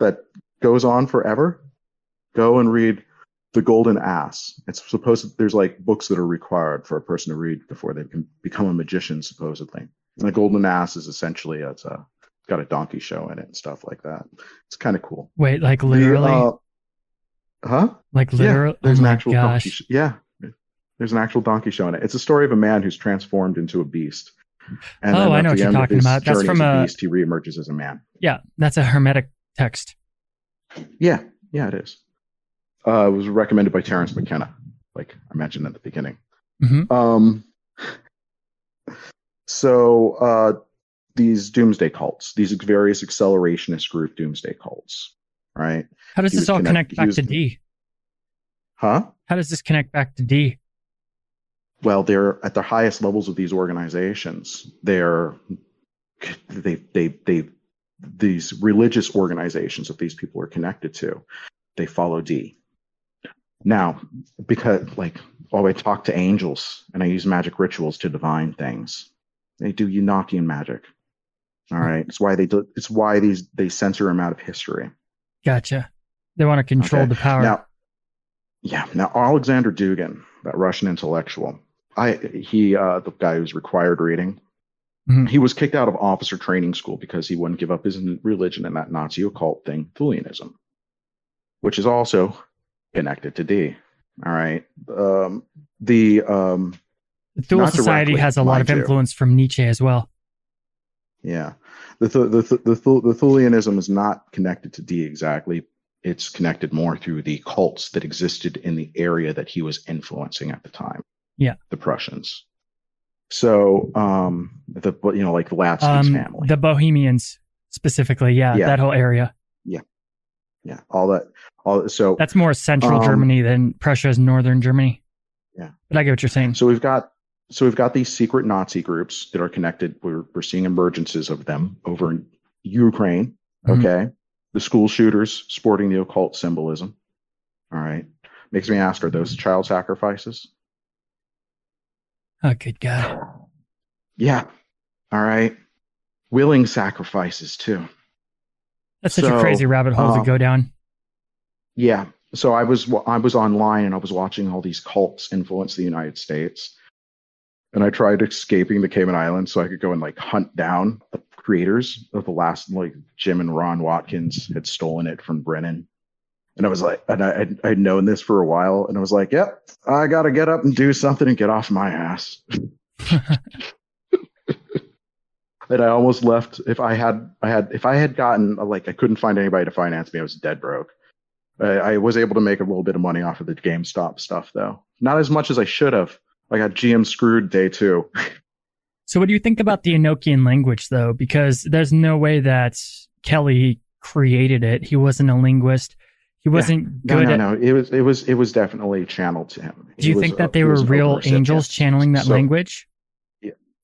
Speaker 5: that goes on forever, go and read the golden ass it's supposed there's like books that are required for a person to read before they can become a magician supposedly and the golden ass is essentially it's a it's got a donkey show in it and stuff like that it's kind of cool
Speaker 1: Wait, like
Speaker 5: The,
Speaker 1: literally?
Speaker 5: uh, huh
Speaker 1: like
Speaker 5: yeah
Speaker 1: literally?
Speaker 5: there's
Speaker 1: oh
Speaker 5: an actual donkey sh- yeah there's an actual donkey show in it it's a story of a man who's transformed into a beast and
Speaker 1: Oh, I know what you're talking about. That's from
Speaker 5: as
Speaker 1: a-
Speaker 5: beast he reemerges as a man
Speaker 1: Yeah. That's a Hermetic text.
Speaker 5: Yeah, yeah, it is. Uh, it was recommended by Terence McKenna, like I mentioned at the beginning.
Speaker 1: Mhm.
Speaker 5: Um, so uh, these doomsday cults, these various accelerationist group doomsday cults, right?
Speaker 1: How does
Speaker 5: He
Speaker 1: this all
Speaker 5: connect-
Speaker 1: connect back
Speaker 5: was-
Speaker 1: to Dee?
Speaker 5: Huh?
Speaker 1: How does this connect back to Dee?
Speaker 5: Well, they're at the highest levels of these organizations. They're they they they these religious organizations that these people are connected to. They follow Dee. Now, because like oh, I talk to angels and I use magic rituals to divine things. They do Enochian magic. All right, it's why they do. It's why these they censor them out of history.
Speaker 1: Gotcha. They want to control
Speaker 5: Okay.
Speaker 1: the power.
Speaker 5: Now, yeah. Now, Alexander Dugin, that Russian intellectual, I he uh, the guy who's required reading.
Speaker 1: Mhm.
Speaker 5: He was kicked out of officer training school because he wouldn't give up his religion and that Nazi occult thing, Thulianism, which is also connected to Dee. All right. Um, the um,
Speaker 1: the Thule Society
Speaker 5: directly,
Speaker 1: has a lot of
Speaker 5: mind you.
Speaker 1: influence from Nietzsche as well.
Speaker 5: Yeah, the th- the th- the, th- the Thulianism is not connected to Dee exactly. It's connected more through the cults that existed in the area that he was influencing at the time.
Speaker 1: Yeah.
Speaker 5: the Prussians. So, um, the you know like the Latsky's
Speaker 1: Um,
Speaker 5: family,
Speaker 1: the Bohemians specifically, yeah,
Speaker 5: Yeah.
Speaker 1: that whole area.
Speaker 5: Yeah, all that, all so.
Speaker 1: That's more central
Speaker 5: Um,
Speaker 1: Germany than Prussia's northern Germany.
Speaker 5: Yeah.
Speaker 1: But I get what you're saying.
Speaker 5: So we've got so we've got these secret Nazi groups that are connected. We're we're seeing emergences of them over in Ukraine.
Speaker 1: Mhm.
Speaker 5: Okay, the school shooters sporting the occult symbolism. All right, makes me ask: Are those child sacrifices?
Speaker 1: Oh, good God.
Speaker 5: Yeah. All right. Willing sacrifices too.
Speaker 1: That's such a crazy rabbit hole to
Speaker 5: um,
Speaker 1: go down.
Speaker 5: Yeah. So I was I was online and I was watching all these cults influence the United States, and I tried escaping the Cayman Islands so I could go and like hunt down the creators of the last like Jim and Ron Watkins had stolen it from Brennan, and I was like, and I I'd, I'd known this for a while, and I was like, yep, I got to get up and do something and get off my ass. that I almost left. If I had, I had, if I had gotten like, I couldn't find anybody to finance me. I was dead broke. I, I was able to make a little bit of money off of the GameStop stuff, though. Not as much as I should have. I got GM screwed day two.
Speaker 1: So, what do you think about the Enochian language, though? Because there's no way that Kelly created it. He wasn't a linguist. He wasn't
Speaker 5: No,
Speaker 1: good
Speaker 5: no,
Speaker 1: at.
Speaker 5: no. It was, it was, it was definitely channeled to him.
Speaker 1: Do you think that they
Speaker 5: he
Speaker 1: were real angels channeling that
Speaker 5: So-
Speaker 1: language?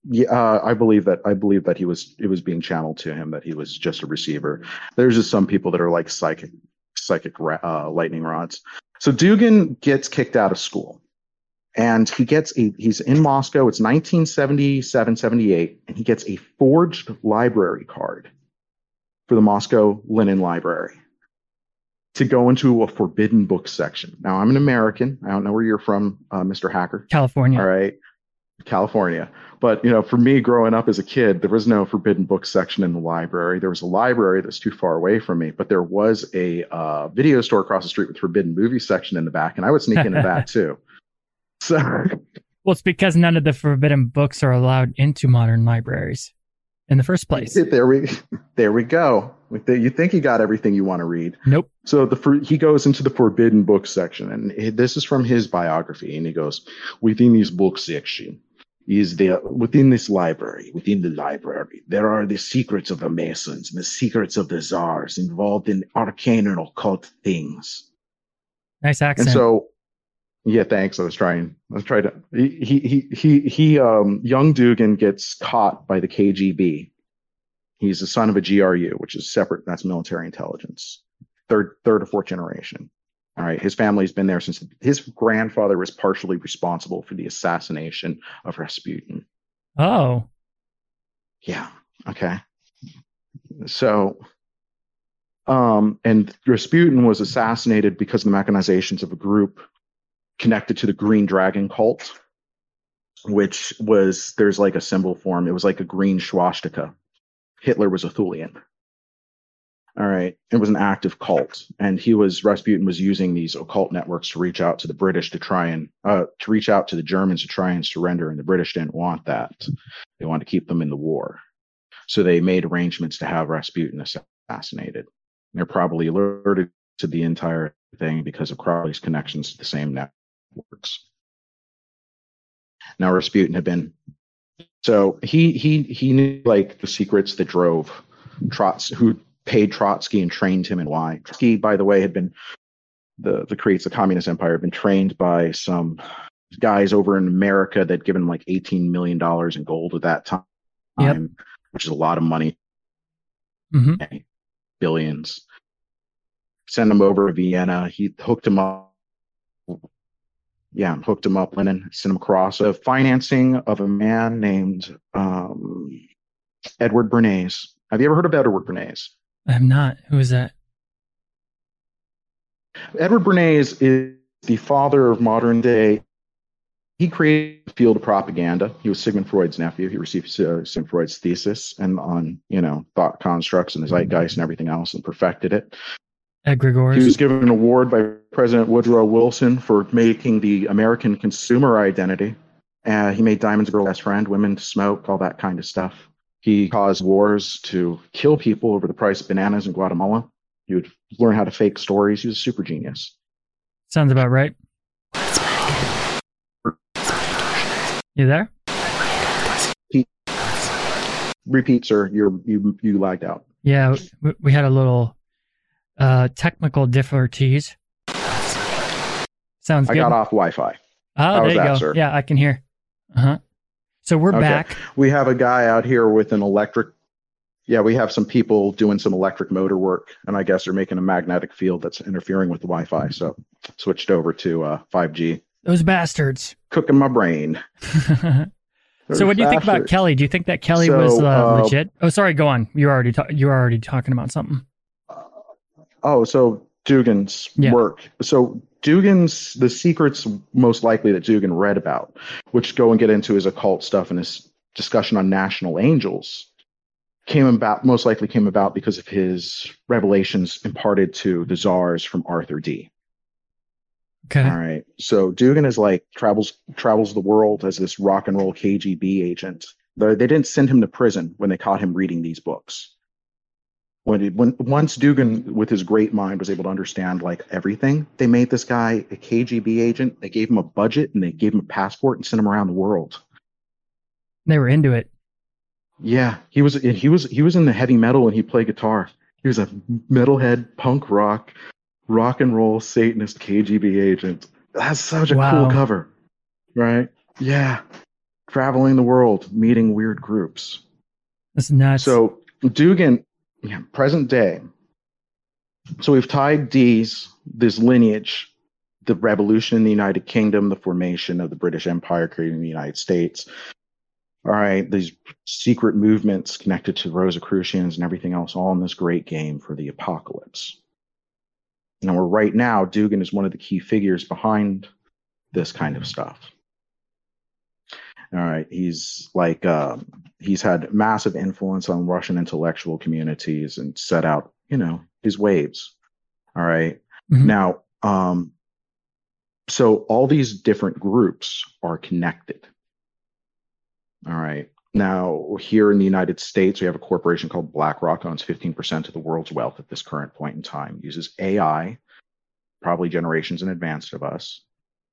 Speaker 5: Yeah, uh, I believe that. I believe that he was. It was being channeled to him. That he was just a receiver. There's just some people that are like psychic, psychic ra- uh, lightning rods. So Dugin gets kicked out of school, and he gets a. He's in Moscow. It's 1977, 78, and he gets a forged library card for the Moscow Lenin Library to go into a forbidden book section. Now I'm an American. I don't know where you're from, uh, Mr. Hacker.
Speaker 1: California.
Speaker 5: All right. California. But, you know, for me growing up as a kid, there was no forbidden book section in the library. There was a library that's too far away from me, but there was a uh, video store across the street with forbidden movie section in the back, and I would sneak into that too. So,
Speaker 1: Well, it's because none of the forbidden books are allowed into modern libraries in the first place.
Speaker 5: there we there we go. You think you got everything you want to read.
Speaker 1: Nope.
Speaker 5: So the he goes into the forbidden book section, and this is from his biography, and he goes within this book section is there within this library, within the library, there are the secrets of the Masons and the secrets of the czars involved in arcane and occult things.
Speaker 1: Nice accent.
Speaker 5: And so, yeah, thanks. I was trying. I was trying to. He he he he. Um, young Dugin gets caught by the KGB. He's the son of a GRU, which is separate. That's military intelligence, third third or fourth generation. All right, his family's been there since his grandfather was partially responsible for the assassination of Rasputin.
Speaker 1: oh,
Speaker 5: Yeah. Okay. So, um, and Rasputin was assassinated because of the mechanizations of a group connected to the Green Dragon cult, which was there's like a symbol form. It was like a green swastika. Hitler was a Thulian. All right. It was an active cult. And he was, Rasputin was using these occult networks to reach out to the British to try and, uh, to reach out to the Germans to try and surrender. And the British didn't want that. They wanted to keep them in the war. So they made arrangements to have Rasputin assassinated. They're probably alerted to the entire thing because of Crowley's connections to the same networks. Now Rasputin had been so he he he knew like the secrets that drove Trotsky, who paid Trotsky and trained him and why. Trotsky, by the way, had been the the creates the communist empire had been trained by some guys over in America that given like eighteen million dollars in gold at that time,
Speaker 1: Yep.
Speaker 5: which is a lot of money,
Speaker 1: hmm
Speaker 5: billions. Send him over to Vienna. He hooked him up. Yeah, hooked him up, Lenin, sent him across a financing of a man named um, Edward Bernays. Have you ever heard of Edward Bernays?
Speaker 1: I am not. Who is that?
Speaker 5: Edward Bernays is the father of modern day. He created the field of propaganda. He was Sigmund Freud's nephew. He received uh, Sigmund Freud's thesis and on you know thought constructs and the zeitgeist and everything else, and perfected it.
Speaker 1: Egregores.
Speaker 5: He was given an award by President Woodrow Wilson for making the American consumer identity. Uh, he made diamonds a girl's best friend, women to smoke, all that kind of stuff. He caused wars to kill people over the price of bananas in Guatemala. He would learn how to fake stories. He was a super genius.
Speaker 1: Sounds about right. You there?
Speaker 5: Repeat, sir. You're you you lagged out.
Speaker 1: Yeah, we, we had a little uh, technical difficulties. Sounds
Speaker 5: I
Speaker 1: good.
Speaker 5: got off Wi-Fi.
Speaker 1: Oh,
Speaker 5: How
Speaker 1: there you
Speaker 5: that,
Speaker 1: go.
Speaker 5: sir?
Speaker 1: Yeah, I can hear. Uh huh. So we're
Speaker 5: Okay.
Speaker 1: back.
Speaker 5: We have a guy out here with an electric. Yeah, we have some people doing some electric motor work, and I guess they're making a magnetic field that's interfering with the Wi-Fi. So switched over to uh, 5G.
Speaker 1: Those bastards.
Speaker 5: Cooking my brain.
Speaker 1: so, what do you think about Kelly? Do you think that Kelly
Speaker 5: So,
Speaker 1: was uh,
Speaker 5: uh,
Speaker 1: legit? Oh, sorry. Go on. You're already ta- you were already talking about something.
Speaker 5: Oh, so Dugin's
Speaker 1: Yeah.
Speaker 5: work. So Dugin's the secrets most likely that Dugin read about, which go and get into his occult stuff and his discussion on national angels, came about most likely came about because of his revelations imparted to the czars from Arthur Dee.
Speaker 1: Okay.
Speaker 5: All right. So Dugin is like travels travels the world as this rock and roll KGB agent. They they didn't send him to prison when they caught him reading these books. When, it, when once Dugin, with his great mind, was able to understand like everything, they made this guy a KGB agent. They gave him a budget and they gave him a passport and sent him around the world.
Speaker 1: They were into it.
Speaker 5: Yeah, he was he was he was in the heavy metal and he played guitar. He was a metalhead, punk rock, rock and roll Satanist KGB agent. That's such a
Speaker 1: Wow.
Speaker 5: cool cover, right? Yeah, traveling the world, meeting weird groups.
Speaker 1: That's nuts.
Speaker 5: So Dugin, yeah, present day. So we've tied these this lineage, the revolution in the United Kingdom, the formation of the British Empire, creating the United States. All right, these secret movements connected to Rosicrucians and everything else, all in this great game for the apocalypse. Now we're right now, Dugin is one of the key figures behind this kind of stuff. All right, he's like um, he's had massive influence on Russian intellectual communities and set out, you know, his waves. All right.
Speaker 1: Mhm.
Speaker 5: Now, um, so all these different groups are connected. All right. Now, here in the United States, we have a corporation called BlackRock, owns 15% of the world's wealth at this current point in time, uses AI, probably generations in advance of us,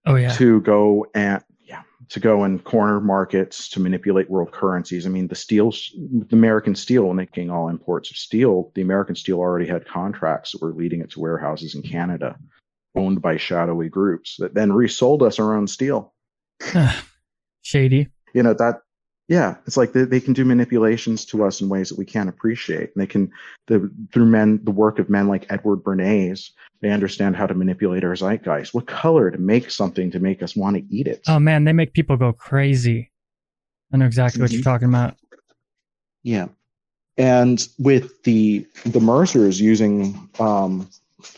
Speaker 1: oh yeah.
Speaker 5: to go and yeah to go and corner markets to manipulate world currencies. I mean, the steel, the American steel, making all imports of steel, the American steel already had contracts that were leading it to warehouses in Canada, owned by shadowy groups that then resold us our own steel.
Speaker 1: Shady.
Speaker 5: You know that. Yeah, it's like they, they can do manipulations to us in ways that we can't appreciate. And they can, the, through men, the work of men like Edward Bernays, they understand how to manipulate our zeitgeist. What color to make something to make us want to eat it.
Speaker 1: Oh man, they make people go crazy. I know exactly what you're
Speaker 5: Mhm.
Speaker 1: talking about.
Speaker 5: Yeah. And with the the Mercers using um,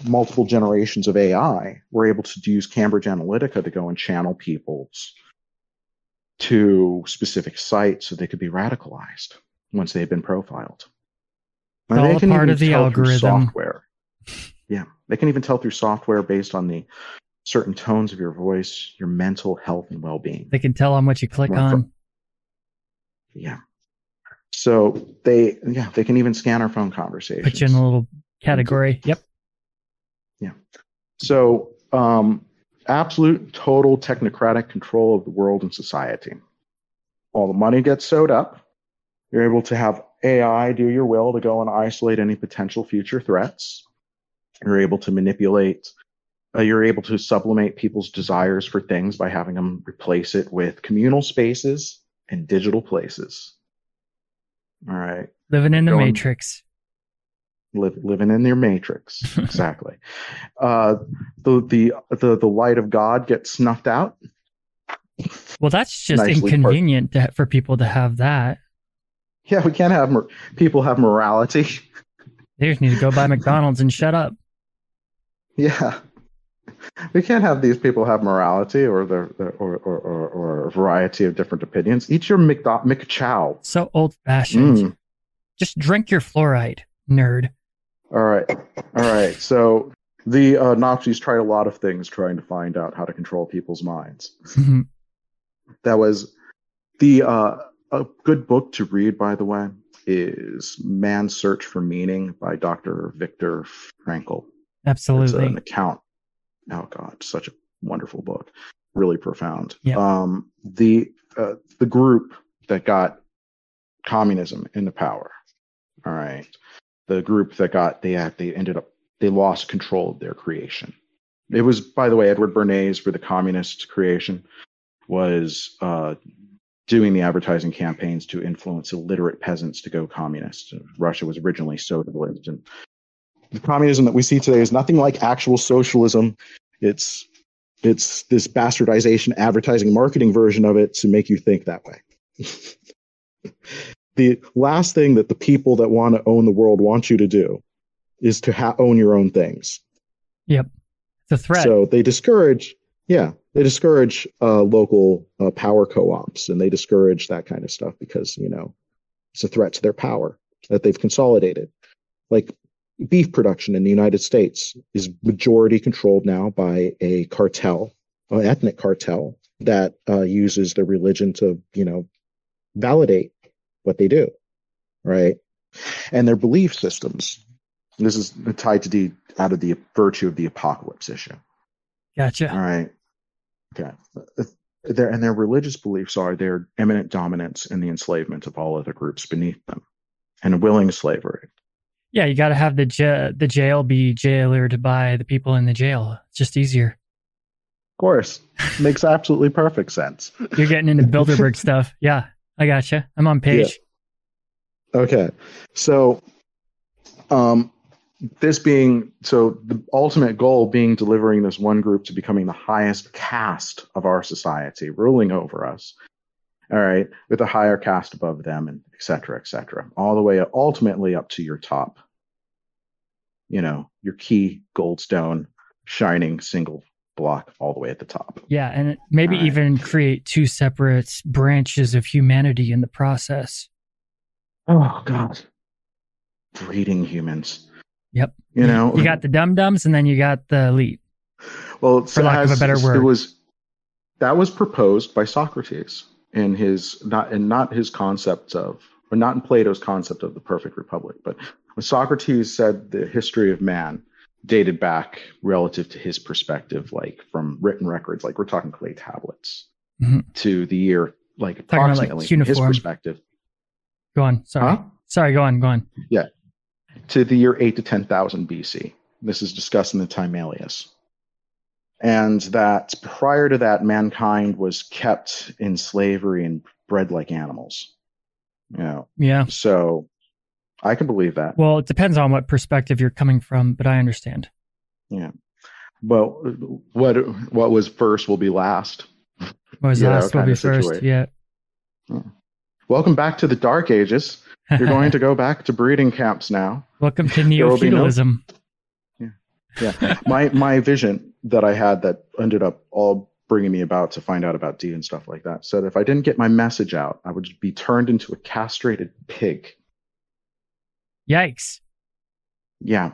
Speaker 5: multiple generations of AI, we're able to use Cambridge Analytica to go and channel people's to specific sites so they could be radicalized once they've been profiled.
Speaker 1: It's all part of the algorithm.
Speaker 5: Software. Yeah, they can even tell through software based on the certain tones of your voice, your mental health and well-being.
Speaker 1: They can tell on what you click on.
Speaker 5: Yeah. So they, yeah, they can even scan our phone conversations.
Speaker 1: Put you in a little category. Yep. Yeah.
Speaker 5: So, um, absolute total technocratic control of the world and society. All the money gets sewed up. You're able to have AI do your will to go and isolate any potential future threats. You're able to manipulate, uh, you're able to sublimate people's desires for things by having them replace it with communal spaces and digital places. All right
Speaker 1: Living in the
Speaker 5: Going-
Speaker 1: matrix.
Speaker 5: Live, living in your matrix exactly uh the, the the the light of god gets snuffed out
Speaker 1: Well, that's just
Speaker 5: Nicely
Speaker 1: inconvenient to, for people to have that.
Speaker 5: yeah we can't have mor- people have morality
Speaker 1: They just need to go buy McDonald's and shut up.
Speaker 5: yeah we can't have these people have morality or the, the or, or, or or a variety of different opinions eat your McDo- mcchow
Speaker 1: So old fashioned.
Speaker 5: Mm.
Speaker 1: Just drink your fluoride, nerd.
Speaker 5: All right. All right. So the uh, nazis tried a lot of things trying to find out how to control people's minds.
Speaker 1: Mhm.
Speaker 5: that was the uh, a good book to read by the way is man's search for meaning by dr victor frankl. It's
Speaker 1: Absolutely.
Speaker 5: an account. Oh god. Such a wonderful book. Really profound.
Speaker 1: Yeah.
Speaker 5: um the uh, the group that got communism into power. All right the group that got the act, they ended up they lost control of their creation. It was by the way edward bernays for the communist creation was uh doing the advertising campaigns to influence illiterate peasants to go communist. Russia was originally socialist and the communism that we see today is nothing like actual socialism. It's it's this bastardization advertising marketing version of it to make you think that way the last thing that the people that want to own the world want you to do is to ha- own your own things Yep.
Speaker 1: It's a threat.
Speaker 5: so they discourage yeah they discourage uh, local uh, power co-ops and they discourage that kind of stuff because you know it's a threat to their power that they've consolidated like beef production in the united states is majority controlled now by a cartel an ethnic cartel that uh, uses their religion to you know validate what they do right and their belief systems this is tied to the out of the virtue of the apocalypse issue
Speaker 1: gotcha.
Speaker 5: all right. Okay. Their, and their religious beliefs are their eminent dominance in the enslavement of all other groups beneath them and willing slavery.
Speaker 1: Yeah, you got to have the ja- the jail be jailered by the people in the jail. It's just easier.
Speaker 5: Of course. Makes absolutely perfect sense.
Speaker 1: You're getting into Bilderberg stuff. Yeah, I gotcha. I'm on page.
Speaker 5: Okay. So, um, this being so the ultimate goal being delivering this one group to becoming the highest caste of our society, ruling over us. All right, with a higher caste above them, and et cetera, et cetera, all the way ultimately up to your top. You know, your key goldstone, shining single block all the way at the top.
Speaker 1: Yeah, and maybe
Speaker 5: All right.
Speaker 1: even create two separate branches of humanity in the process.
Speaker 5: Oh God, breeding humans.
Speaker 1: Yep.
Speaker 5: You know,
Speaker 1: you got the dum dums, and then you got the elite.
Speaker 5: Well,
Speaker 1: For lack of a better word.
Speaker 5: it was that was proposed by Socrates in his not in not his concept of or not in Plato's concept of the perfect republic, but when Socrates said the history of man dated back relative to his perspective, like from written records, like we're talking clay tablets,
Speaker 1: Mhm.
Speaker 5: to the year like
Speaker 1: Talking about, like,
Speaker 5: approximately his perspective.
Speaker 1: Go on. Sorry.
Speaker 5: Huh?
Speaker 1: Sorry. Go on. Go on. Yeah.
Speaker 5: To the year 8 to 10,000 BC. This is discussed in the Timaeus. And that prior to that, mankind was kept in slavery and bred like animals. You know,
Speaker 1: Yeah.
Speaker 5: so I can believe that.
Speaker 1: Well, it depends on what perspective you're coming from, but I understand. Yeah.
Speaker 5: But what what was first will be last.
Speaker 1: What was last will be first.
Speaker 5: situation.
Speaker 1: Yeah.
Speaker 5: Welcome back to the Dark Ages. You're going to go back to breeding camps now.
Speaker 1: Welcome to neo
Speaker 5: be no-
Speaker 1: feudalism.
Speaker 5: yeah my my vision that i had that ended up all bringing me about to find out about dee and stuff like that said if i didn't get my message out i would be turned into a castrated pig
Speaker 1: Yikes.
Speaker 5: yeah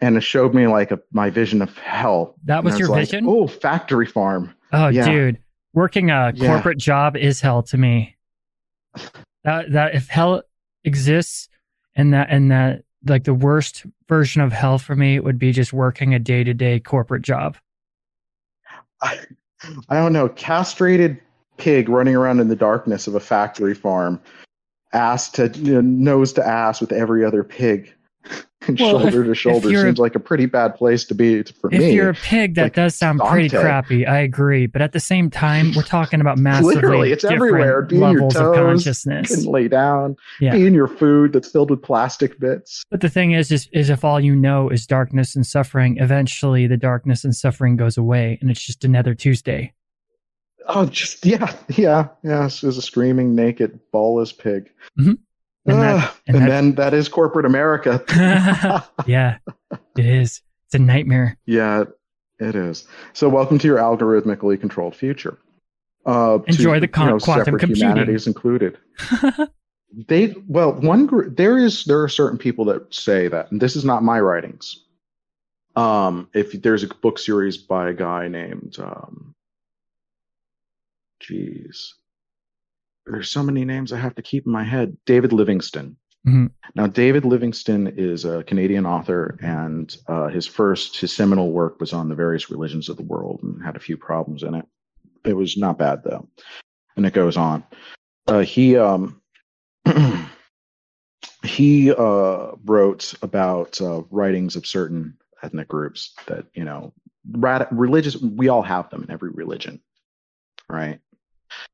Speaker 5: and it showed me like a, my vision of hell
Speaker 1: That was
Speaker 5: I
Speaker 1: your
Speaker 5: like,
Speaker 1: vision?
Speaker 5: oh factory farm
Speaker 1: Oh,
Speaker 5: Yeah.
Speaker 1: dude, working a
Speaker 5: Yeah.
Speaker 1: corporate job is hell to me. That that if hell exists and that and that like the worst version of hell for me would be just working a day to day corporate job.
Speaker 5: I, I don't know. Castrated pig running around in the darkness of a factory farm, ass to you know, nose to ass with every other pig, and
Speaker 1: Well,
Speaker 5: shoulder
Speaker 1: if-
Speaker 5: to shoulder seems like a pretty bad place to be for
Speaker 1: If
Speaker 5: me.
Speaker 1: If you're a pig, that
Speaker 5: like
Speaker 1: does sound pretty crappy. I agree, but at the same time, we're talking about massively
Speaker 5: Literally, it's
Speaker 1: different
Speaker 5: everywhere. Be in your
Speaker 1: levels of
Speaker 5: toes,
Speaker 1: consciousness.
Speaker 5: can lay down,
Speaker 1: Yeah.
Speaker 5: be in your food that's filled with plastic bits.
Speaker 1: But the thing is, is, is if all you know is darkness and suffering, eventually the darkness and suffering goes away, and it's just another Tuesday.
Speaker 5: Oh, just yeah, yeah, yeah. It's just a screaming naked ballless pig.
Speaker 1: Mhm. And that-
Speaker 5: Ah,
Speaker 1: and
Speaker 5: and
Speaker 1: that-
Speaker 5: then that is corporate America.
Speaker 1: yeah, it is. It's a nightmare.
Speaker 5: Yeah, it is. So, welcome to your algorithmically controlled future. Uh, to,
Speaker 1: Enjoy the con-
Speaker 5: you know,
Speaker 1: quantum
Speaker 5: separate
Speaker 1: computing.
Speaker 5: humanities included. They well, one group there is there are certain people that say that, and this is not my writings. Um, if there's a book series by a guy named, um, geez, there's so many names I have to keep in my head. David Livingstone.
Speaker 1: Mhm.
Speaker 5: Now, David Livingstone is a Canadian author, and uh, his first, his seminal work was on the various religions of the world and had a few problems in it. It was not bad though, and it goes on. Uh, he um, he uh, wrote about uh, writings of certain ethnic groups that you know, rad- religious. We all have them in every religion, right?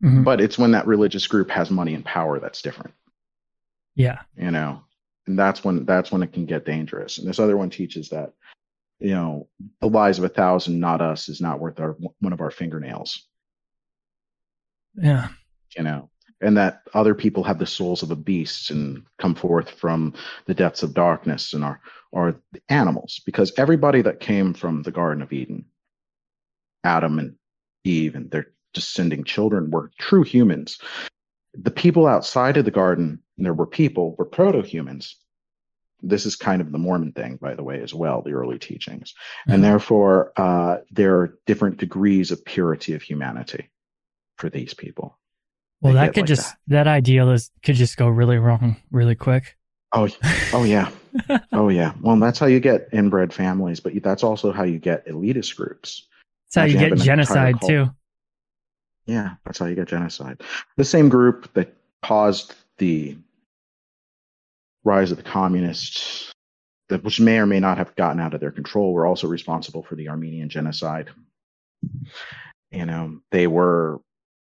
Speaker 1: Mhm.
Speaker 5: But it's when that religious group has money and power that's different
Speaker 1: Yeah.
Speaker 5: you know and that's when that's when it can get dangerous and this other one teaches that you know the lives of a thousand not us is not worth our one of our fingernails
Speaker 1: Yeah.
Speaker 5: you know and that other people have the souls of a beast and come forth from the depths of darkness and are are animals because everybody that came from the garden of eden adam and eve and their descending children were true humans the people outside of the garden there were people were proto-humans this is kind of the mormon thing by the way as well the early teachings
Speaker 1: Mhm.
Speaker 5: and therefore uh, there are different degrees of purity of humanity for these people
Speaker 1: Well,
Speaker 5: They
Speaker 1: that could
Speaker 5: like
Speaker 1: just that ideal is could just go really wrong really quick.
Speaker 5: Oh, oh yeah, oh yeah. Well, that's how you get inbred families, but that's also how you get elitist groups.
Speaker 1: That's how you
Speaker 5: Imagine
Speaker 1: get genocide too.
Speaker 5: Yeah, that's how you get genocide. The same group that caused the rise of the communists, that which may or may not have gotten out of their control, were also responsible for the Armenian genocide. You know, they were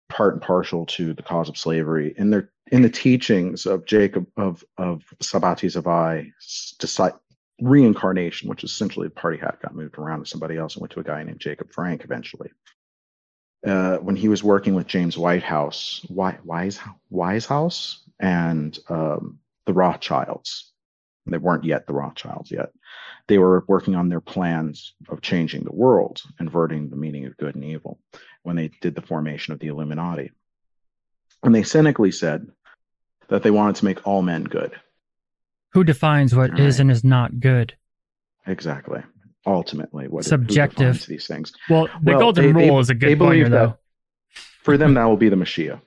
Speaker 5: part and partial to the cause of slavery in their in the teachings of Jacob of of Sabbatai Zevi's reincarnation, which is essentially the party hat got moved around to somebody else and went to a guy named Jacob Frank eventually uh, when he was working with James Whitehouse, Wise, Wise, Wisehouse, and um, the Rothschilds. They weren't yet the Rothschilds yet. They were working on their plans of changing the world, inverting the meaning of good and evil, when they did the formation of the Illuminati. And they cynically said that they wanted to make all men good.
Speaker 1: Who defines what is
Speaker 5: Right.
Speaker 1: and is not good?
Speaker 5: Exactly. Ultimately, what
Speaker 1: Subjective.
Speaker 5: defines these things.
Speaker 1: Well, the
Speaker 5: Well,
Speaker 1: golden
Speaker 5: they- they-
Speaker 1: rule is a
Speaker 5: they
Speaker 1: good
Speaker 5: believe
Speaker 1: pointer,
Speaker 5: that
Speaker 1: though.
Speaker 5: For them, that will be the Messiah.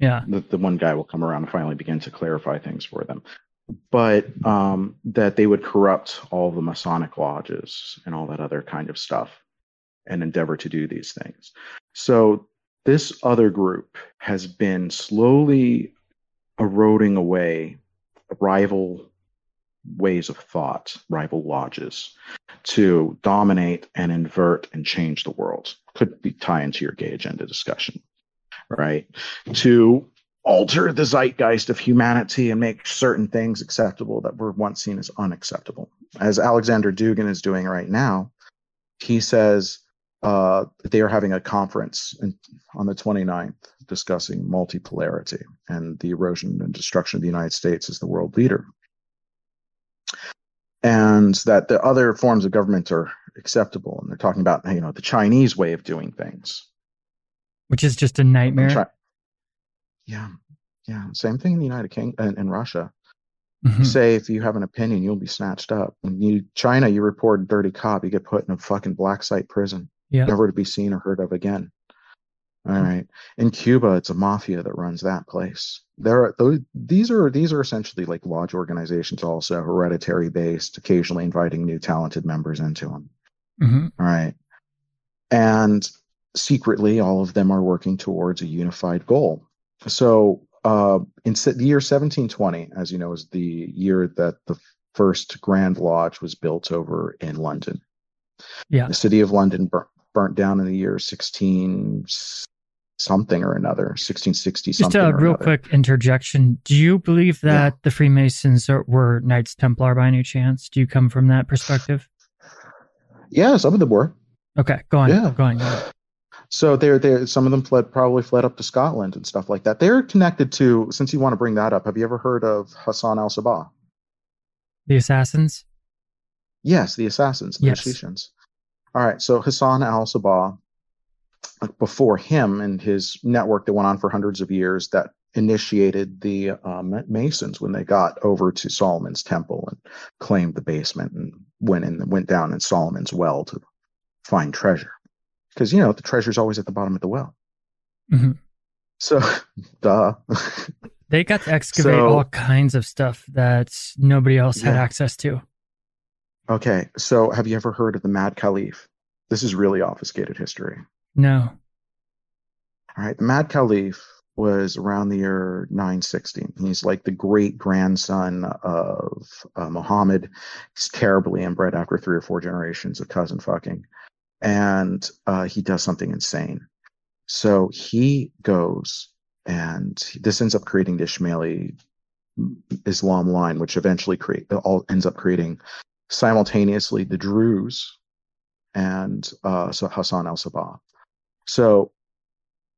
Speaker 1: Yeah.
Speaker 5: the, the one guy will come around and finally begin to clarify things for them. But um, that they would corrupt all the Masonic lodges and all that other kind of stuff and endeavor to do these things. So this other group has been slowly eroding away rival ways of thought, rival lodges, to dominate and invert and change the world. Could be tie into your gay agenda discussion, right? To alter the zeitgeist of humanity and make certain things acceptable that were once seen as unacceptable. As Alexander Dugin is doing right now, he says uh, they are having a conference in, on the 29th discussing multipolarity and the erosion and destruction of the United States as the world leader. And that the other forms of government are acceptable. And they're talking about, you know, the Chinese way of doing things.
Speaker 1: Which is just a nightmare.
Speaker 5: Chi- yeah, yeah. Same thing in the United Kingdom and in Russia.
Speaker 1: Mhm.
Speaker 5: Say if you have an opinion, you'll be snatched up. When you China, you report a dirty cop, you get put in a fucking black site prison,
Speaker 1: Yeah.
Speaker 5: never to be seen or heard of again. All right. In Cuba, it's a mafia that runs that place. There are those, these are these are essentially like lodge organizations, also hereditary based, occasionally inviting new talented members into them.
Speaker 1: hmm
Speaker 5: All right. And secretly, all of them are working towards a unified goal. So, uh, in the year 1720, as you know, is the year that the first Grand Lodge was built over in London.
Speaker 1: Yeah.
Speaker 5: The city of London bur- burnt down in the year 16 something or another, 1660
Speaker 1: Just
Speaker 5: something.
Speaker 1: a real
Speaker 5: another.
Speaker 1: quick interjection. Do you believe
Speaker 5: Yeah.
Speaker 1: that the Freemasons are, were Knights Templar by any chance? Do you come from that perspective?
Speaker 5: Yeah, some of them were.
Speaker 1: Okay, go on.
Speaker 5: Yeah.
Speaker 1: Go on. Go on.
Speaker 5: So they're they some of them fled probably fled up to Scotland and stuff like that. They're connected to since you want to bring that up, have you ever heard of Hassan al Sabah?
Speaker 1: The assassins?
Speaker 5: Yes, the assassins, the
Speaker 1: Yes.
Speaker 5: All right, so Hassan al Sabah, before him and his network that went on for hundreds of years, that initiated the um, Masons when they got over to Solomon's temple and claimed the basement and went in went down in Solomon's well to find treasure, because you know the treasure's always at the bottom of the well.
Speaker 1: Mhm.
Speaker 5: So, duh.
Speaker 1: They got to excavate
Speaker 5: So-
Speaker 1: all kinds of stuff that nobody else had access to.
Speaker 5: okay, so have you ever heard of the Mad Caliph? This is really obfuscated history.
Speaker 1: No.
Speaker 5: All right, the Mad Caliph was around the year 960. He's like the great grandson of uh, Muhammad. He's terribly inbred after three or four generations of cousin fucking, and uh, he does something insane. So he goes, and this ends up creating the Ismaili Islam line, which eventually create all ends up creating simultaneously the Druze and uh, so Hassan al Sabah. So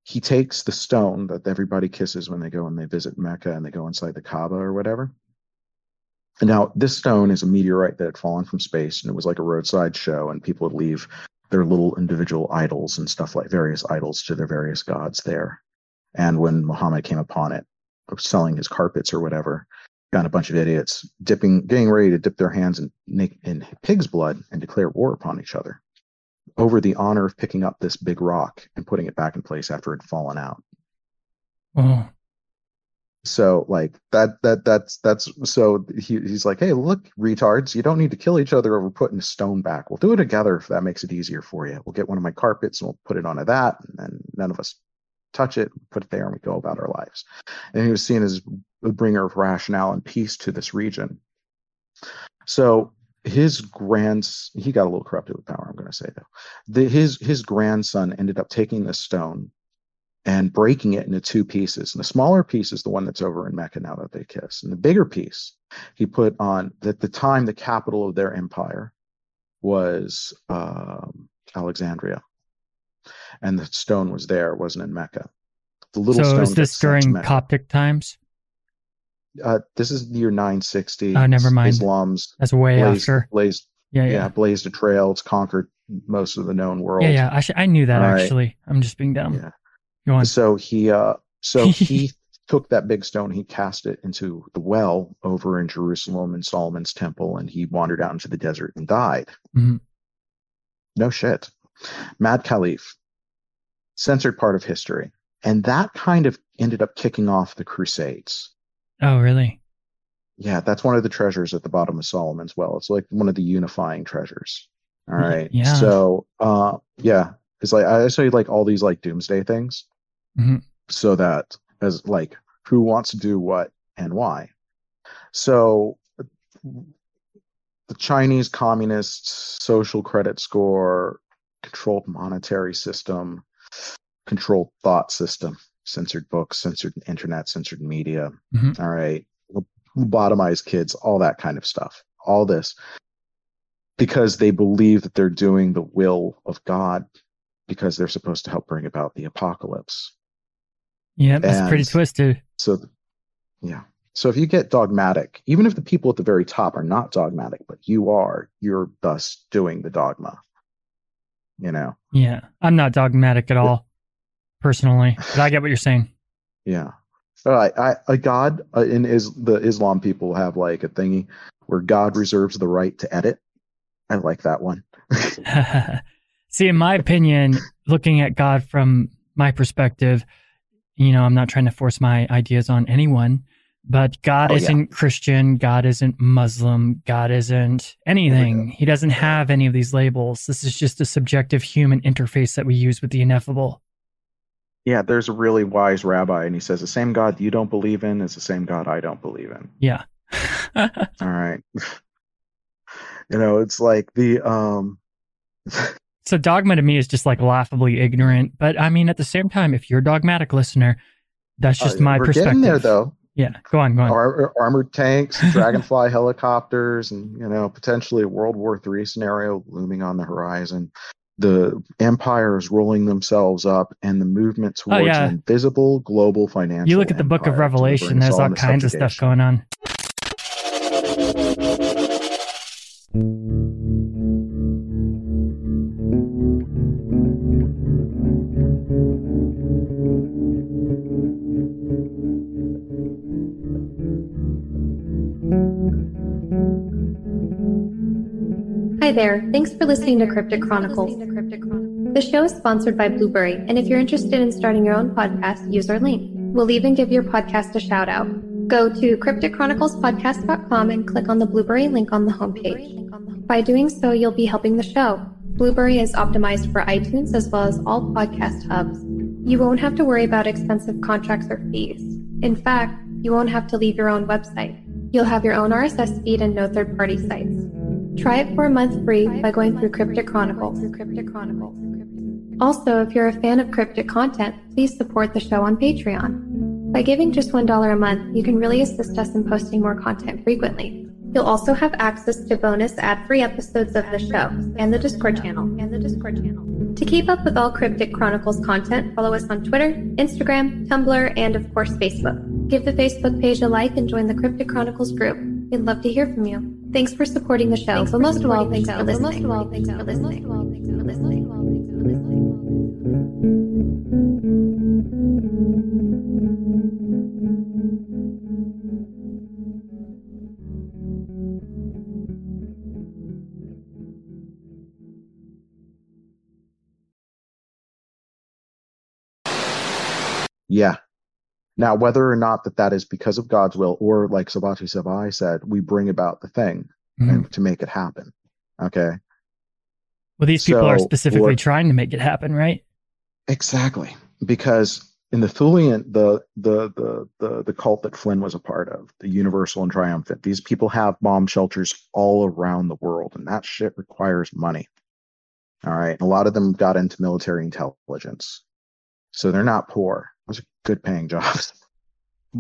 Speaker 5: he takes the stone that everybody kisses when they go and they visit Mecca and they go inside the Kaaba or whatever. And now this stone is a meteorite that had fallen from space and it was like a roadside show and people would leave their little individual idols and stuff like various idols to their various gods there. And when Muhammad came upon it, selling his carpets or whatever, got a bunch of idiots dipping, getting ready to dip their hands in, in pig's blood and declare war upon each other over the honor of picking up this big rock and putting it back in place after it had fallen out.
Speaker 1: Oh,
Speaker 5: So like that that that's that's so he, he's like, hey, look, retards, you don't need to kill each other over putting a stone back. We'll do it together if that makes it easier for you. We'll get one of my carpets and we'll put it onto that, and then none of us touch it, put it there, and we go about our lives. And he was seen as the bringer of rationale and peace to this region. So his grands he got a little corrupted with power, I'm gonna say though. The, his his grandson ended up taking this stone and breaking it into two pieces. And the smaller piece is the one that's over in Mecca now that they kiss. And the bigger piece he put on at the time the capital of their empire was um, Alexandria. And the stone was there, wasn't in Mecca. The little
Speaker 1: so
Speaker 5: stone
Speaker 1: is this during
Speaker 5: Mecca.
Speaker 1: Coptic times?
Speaker 5: Uh, this is the year 960.
Speaker 1: Oh, never mind.
Speaker 5: Islam's
Speaker 1: That's way
Speaker 5: blazed,
Speaker 1: after.
Speaker 5: blazed,
Speaker 1: Yeah,
Speaker 5: yeah.
Speaker 1: yeah.
Speaker 5: blazed a trail. It's conquered most of the known world.
Speaker 1: Yeah, yeah. I, sh- I knew that
Speaker 5: All right.
Speaker 1: actually. I'm just being dumb.
Speaker 5: Yeah.
Speaker 1: Go on.
Speaker 5: So he uh so he took that big stone, he cast it into the well over in Jerusalem in Solomon's temple, and he wandered out into the desert and died.
Speaker 1: Mhm.
Speaker 5: No shit. Mad Caliph, censored part of history. And that kind of ended up kicking off the Crusades.
Speaker 1: Oh, really?
Speaker 5: Yeah, that's one of the treasures at the bottom of Solomon's well. It's like one of the unifying treasures. All right.
Speaker 1: Yeah.
Speaker 5: So uh yeah. It's like I say like all these like doomsday things.
Speaker 1: Mhm.
Speaker 5: So that as like who wants to do what and why. So the Chinese communist social credit score, controlled monetary system, controlled thought system, censored books, censored internet, censored media.
Speaker 1: Mhm.
Speaker 5: All right. Lobotomize kids, all that kind of stuff. All this because they believe that they're doing the will of God because they're supposed to help bring about the apocalypse.
Speaker 1: Yeah, that's pretty twisted.
Speaker 5: So, yeah. So if you get dogmatic, even if the people at the very top are not dogmatic, but you are, you're thus doing the dogma. You know?
Speaker 1: Yeah. I'm not dogmatic at all, personally, but I get what you're saying.
Speaker 5: Yeah. All right. I, a God uh, in is the Islam people have like a thingy where God reserves the right to edit. I like that one.
Speaker 1: See, in my opinion, looking at God from my perspective, you know, I'm not trying to force my ideas on anyone, but God
Speaker 5: Oh,
Speaker 1: isn't Christian. God isn't Muslim. God isn't anything. He doesn't have any of these labels. This is just a subjective human interface that we use with the ineffable.
Speaker 5: Yeah, there's a really wise rabbi, and he says the same God you don't believe in is the same God I don't believe in.
Speaker 1: Yeah.
Speaker 5: All right. you know, it's like the um
Speaker 1: so dogma to me is just like laughably ignorant. But I mean, at the same time, if you're a dogmatic listener, that's just
Speaker 5: uh,
Speaker 1: my
Speaker 5: we're
Speaker 1: perspective.
Speaker 5: getting there though.
Speaker 1: Yeah, go on, go on.
Speaker 5: Ar- armored tanks, dragonfly helicopters, and you know potentially a World War III scenario looming on the horizon. The empires rolling themselves up, and the movement
Speaker 1: Oh,
Speaker 5: towards
Speaker 1: yeah.
Speaker 5: an invisible global financial.
Speaker 1: You look at the book of Revelation, there's
Speaker 5: all
Speaker 1: kinds of stuff going on.
Speaker 6: There. Thanks for listening to Cryptic Chronicles. The show is sponsored by Blueberry, and if you're interested in starting your own podcast, use our link. We'll even give your podcast a shout out. Go to crypticchroniclespodcast.com and click on the Blueberry link on the homepage. By doing so, you'll be helping the show. Blueberry is optimized for iTunes as well as all podcast hubs. You won't have to worry about expensive contracts or fees. In fact, you won't have to leave your own website. You'll have your own RSS feed and no third party sites. Try it for a month free by going through Cryptic Chronicles. Also, if you're a fan of cryptic content, please support the show on Patreon. By giving just $1 a month, you can really assist us in posting more content frequently. You'll also have access to bonus ad-free episodes of the show and the Discord channel. And the Discord channel. To keep up with all Cryptic Chronicles content, follow us on Twitter, Instagram, Tumblr, and of course Facebook. Give the Facebook page a like and join the Cryptic Chronicles group. We'd love to hear from you. Thanks for supporting the show, but most of all, thanks for listening. Most of all, thanks for listening. Thanks for listening. Thanks for listening.
Speaker 5: Yeah. Now, whether or not that that is because of God's will, or like Sabbatai Zevi said, we bring about the thing
Speaker 1: Mhm.
Speaker 5: and to make it happen. Okay.
Speaker 1: Well, these people are specifically
Speaker 5: or-
Speaker 1: trying to make it happen, right?
Speaker 5: Exactly. Because in the Thulian, the, the the the the cult that Flynn was a part of, the Universal and Triumphant, these people have bomb shelters all around the world, and that shit requires money. All right. A lot of them got into military intelligence. So they're not poor. Good paying jobs.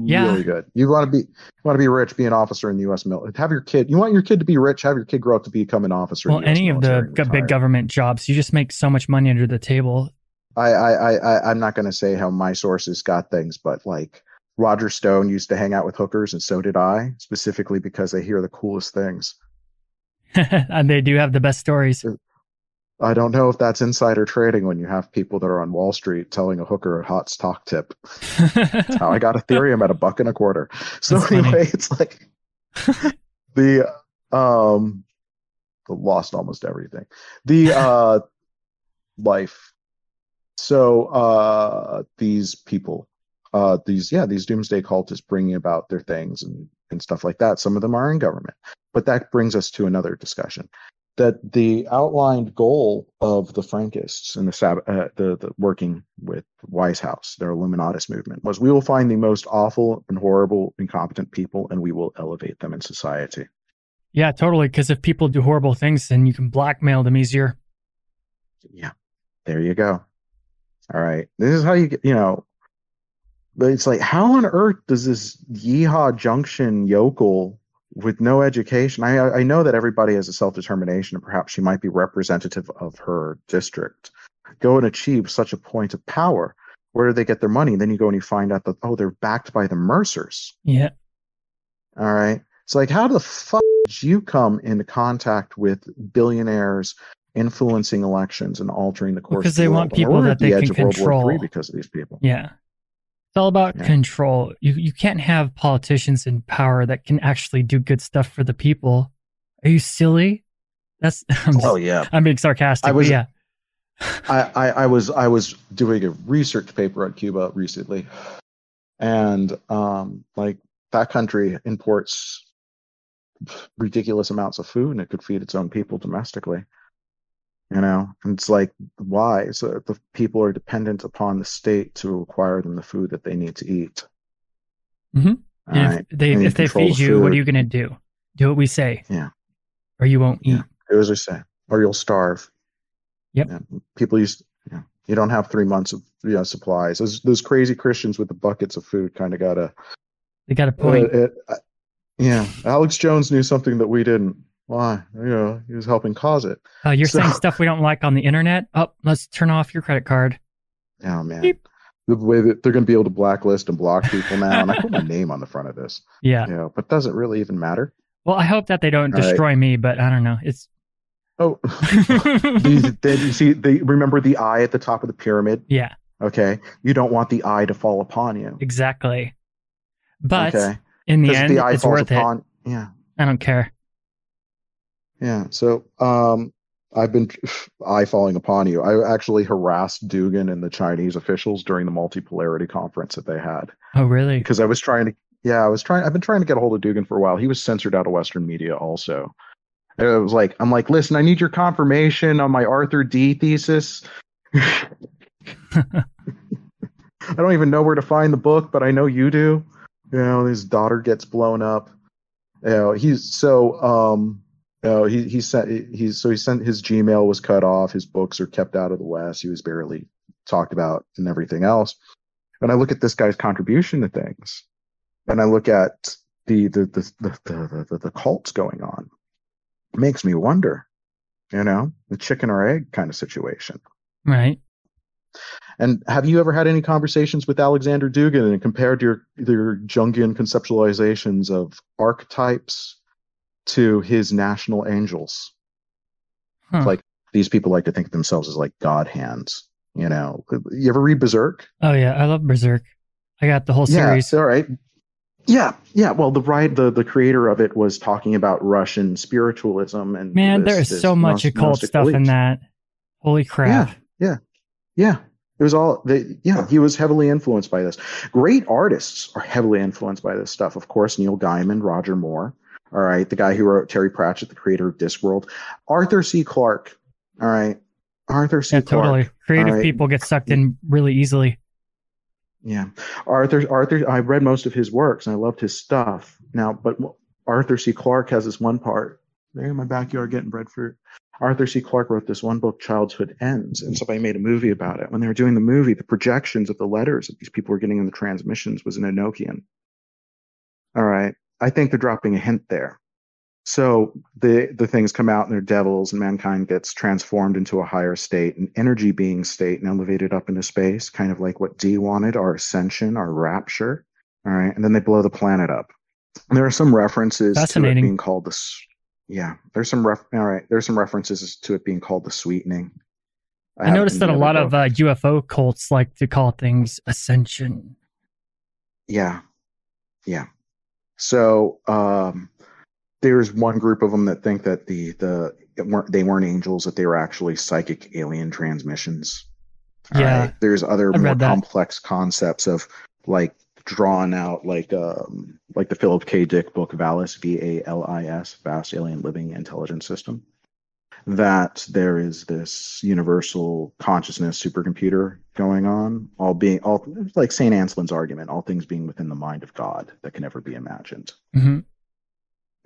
Speaker 1: Yeah.
Speaker 5: Really good. You want to be want to be rich, be an officer in the US military. Have your kid you want your kid to be rich, have your kid grow up to become an officer
Speaker 1: Well,
Speaker 5: in the US
Speaker 1: any of the
Speaker 5: retire.
Speaker 1: big government jobs, you just make so much money under the table.
Speaker 5: I, I, I, I I'm not going to say how my sources got things, but like Roger Stone used to hang out with hookers, and so did I, specifically because they hear the coolest things.
Speaker 1: and they do have the best stories.
Speaker 5: I don't know if that's insider trading when you have people that are on Wall Street telling a hooker a hot stock tip. That's how I got Ethereum at a buck and a quarter. So
Speaker 1: That's funny.
Speaker 5: anyway, it's like the um lost almost everything. The uh life. So uh these people, uh these yeah, these doomsday cultists bringing about their things and and stuff like that. Some of them are in government. But that brings us to another discussion. That the outlined goal of the Frankists and the Sab- uh, the the working with Weishaupt, their Illuminatus movement, was we will find the most awful and horrible, incompetent people, and we will elevate them in society.
Speaker 1: yeah, totally. Because if people do horrible things, then you can blackmail them easier.
Speaker 5: Yeah, there you go. All right, this is how you get. You know, but it's like, how on earth does this Yeehaw Junction yokel with no education? I I know that everybody has a self determination, and perhaps she might be representative of her district. Go and achieve such a point of power. Where do they get their money? then you go and you find out that oh, they're backed by the Mercers.
Speaker 1: Yeah.
Speaker 5: All right. It's like, how the fuck did you come into contact with billionaires influencing elections and altering the course?
Speaker 1: Because
Speaker 5: of the
Speaker 1: they want
Speaker 5: And
Speaker 1: people
Speaker 5: at
Speaker 1: that
Speaker 5: the
Speaker 1: they
Speaker 5: edge
Speaker 1: can
Speaker 5: of World War
Speaker 1: control.
Speaker 5: III because of these people.
Speaker 1: Yeah. It's all about control. You you can't have politicians in power that can actually do good stuff for the people. Are you silly? That's I'm, just,
Speaker 5: Oh yeah.
Speaker 1: I'm being sarcastic.
Speaker 5: I was-
Speaker 1: yeah.
Speaker 5: I, I, I was I was doing a research paper on Cuba recently, and um, like that country imports ridiculous amounts of food and it could feed its own people domestically. You know, and it's like why? So the people are dependent upon the state to acquire them the food that they need to eat.
Speaker 1: Mhm. And
Speaker 5: Alright?
Speaker 1: if they
Speaker 5: And
Speaker 1: if they feed you, what are you gonna do? Do what we say.
Speaker 5: Yeah.
Speaker 1: Or you won't eat.
Speaker 5: Yeah. Do as I say, or you'll starve.
Speaker 1: Yep.
Speaker 5: Yeah. People used. Yeah. You don't have three months of you know, supplies. Those those crazy Christians with the buckets of food kind of got a
Speaker 1: They got a point.
Speaker 5: Uh, it, uh, yeah, Alex Jones knew something that we didn't. Why? You know, he was helping cause it.
Speaker 1: Uh, you're
Speaker 5: so-
Speaker 1: saying stuff we don't like on the internet. Oh, let's turn off your credit card.
Speaker 5: Oh man,
Speaker 1: Beep.
Speaker 5: the way that they're going to be able to blacklist and block people now, and I put my name on the front of this.
Speaker 1: Yeah.
Speaker 5: You know, but does it really even matter?
Speaker 1: Well, I hope that they don't
Speaker 5: All right.
Speaker 1: destroy me, but I don't know. It's
Speaker 5: Oh, these, they, you see, they remember the eye at the top of the pyramid.
Speaker 1: yeah,
Speaker 5: Okay, you don't want the eye to fall upon you.
Speaker 1: exactly. But
Speaker 5: okay,
Speaker 1: in the end,
Speaker 5: the
Speaker 1: it's worth it.
Speaker 5: Yeah,
Speaker 1: I don't care.
Speaker 5: Yeah. So um, I've been eye falling upon you. I actually harassed Dugin and the Chinese officials during the multipolarity conference that they had
Speaker 1: Oh, really?
Speaker 5: because I was trying to. Yeah, I was trying. I've been trying to get a hold of Dugin for a while. He was censored out of Western media also. And it was like, I'm like, listen, I need your confirmation on my Arthur Dee thesis. I don't even know where to find the book, but I know you do. You know, his daughter gets blown up. You know, he's so um know, he he sent he's so he sent his Gmail was cut off, his books are kept out of the West, he was barely talked about and everything else. And I look at this guy's contribution to things, and I look at the the the the the, the, the cults going on. It makes me wonder, you know, the chicken or egg kind of situation.
Speaker 1: Right.
Speaker 5: And have you ever had any conversations with Alexander Dugin and compared your your Jungian conceptualizations of archetypes to his national angels?
Speaker 1: Huh.
Speaker 5: Like these people like to think of themselves as like god hands. You know, you ever read Berserk?
Speaker 1: Oh yeah, I love Berserk. I got the whole series.
Speaker 5: Yeah, all right. Yeah, yeah. Well, the right, the the creator of it was talking about Russian spiritualism and
Speaker 1: Man,
Speaker 5: this-
Speaker 1: there is so much occult stuff in that. Holy crap.
Speaker 5: Yeah, yeah. yeah. It was all. They, yeah, he was heavily influenced by this. Great artists are heavily influenced by this stuff. Of course, Neil Gaiman, Roger Moore. All right, the guy who wrote Terry Pratchett, the creator of Discworld, Arthur C. Clarke. All right, Arthur C.
Speaker 1: Yeah,
Speaker 5: Clarke.
Speaker 1: totally. Creative
Speaker 5: right.
Speaker 1: people get sucked in really easily.
Speaker 5: Yeah, Arthur. Arthur. I read most of his works and I loved his stuff. Now, but Arthur C. Clarke has this one part. There in my backyard getting breadfruit. Arthur C. Clarke wrote this one book, Childhood's End, and somebody made a movie about it. When they were doing the movie, the projections of the letters that these people were getting in the transmissions was an Enochian. All right, I think they're dropping a hint there. So the the things come out and they're devils, and mankind gets transformed into a higher state, an energy being state, and elevated up into space, kind of like what Dee wanted, our ascension, our rapture. All right, and then they blow the planet up. And there are some references to it being called the. Yeah, there's some ref. All right, there's some references to it being called the sweetening.
Speaker 1: I,
Speaker 5: it
Speaker 1: noticed that a lot of uh, UFO cults like to call things ascension.
Speaker 5: Yeah. Yeah. So um, there's one group of them that think that the the it weren't they weren't angels that they were actually psychic alien transmissions. All
Speaker 1: Yeah.
Speaker 5: right? There's other
Speaker 1: I
Speaker 5: more complex concepts of like drawn out like um like the Philip K. Dick book Valis V A L I S Vast Alien Living Intelligence System. That there is this universal consciousness supercomputer going on, all being all like Saint Anselm's argument, all things being within the mind of God that can never be imagined
Speaker 1: hmm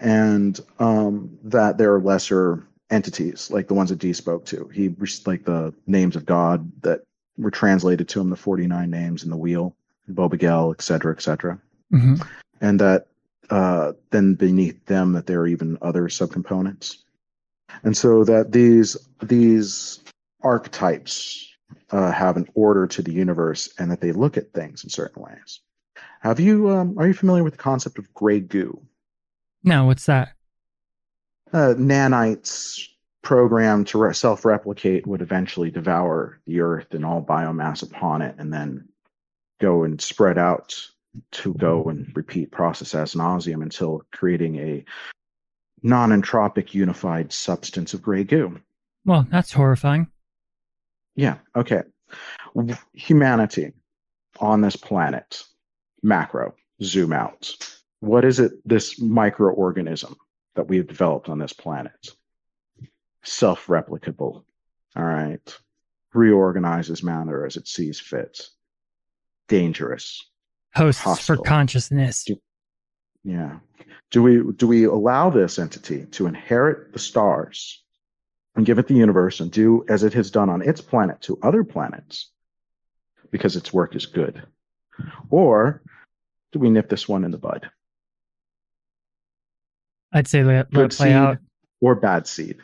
Speaker 5: and um, that there are lesser entities like the ones that Dee spoke to. He like the names of God that were translated to him, the 49 names in the wheel, Bobogel, et cetera, et cetera.
Speaker 1: hmm
Speaker 5: And that uh, then beneath them that there are even other subcomponents. And so that these these archetypes uh, have an order to the universe and that they look at things in certain ways. Have you um, are you familiar with the concept of gray goo?
Speaker 1: No, what's that?
Speaker 5: uh, nanites programmed to re- self-replicate would eventually devour the earth and all biomass upon it and then go and spread out to go and repeat process as nauseum until creating a non-entropic unified substance of gray goo
Speaker 1: Well, that's horrifying.
Speaker 5: Yeah. Okay. Humanity on this planet, macro, zoom out. What is it, this microorganism that we have developed on this planet? Self replicable. All right. Reorganizes matter as it sees fit. Dangerous.
Speaker 1: Hosts
Speaker 5: Hostile.
Speaker 1: for consciousness.
Speaker 5: Yeah. Do we do we allow this entity to inherit the stars and give it the universe and do as it has done on its planet to other planets because its work is good? Or do we nip this one in the bud?
Speaker 1: I'd say let, let it play out.
Speaker 5: or bad seed?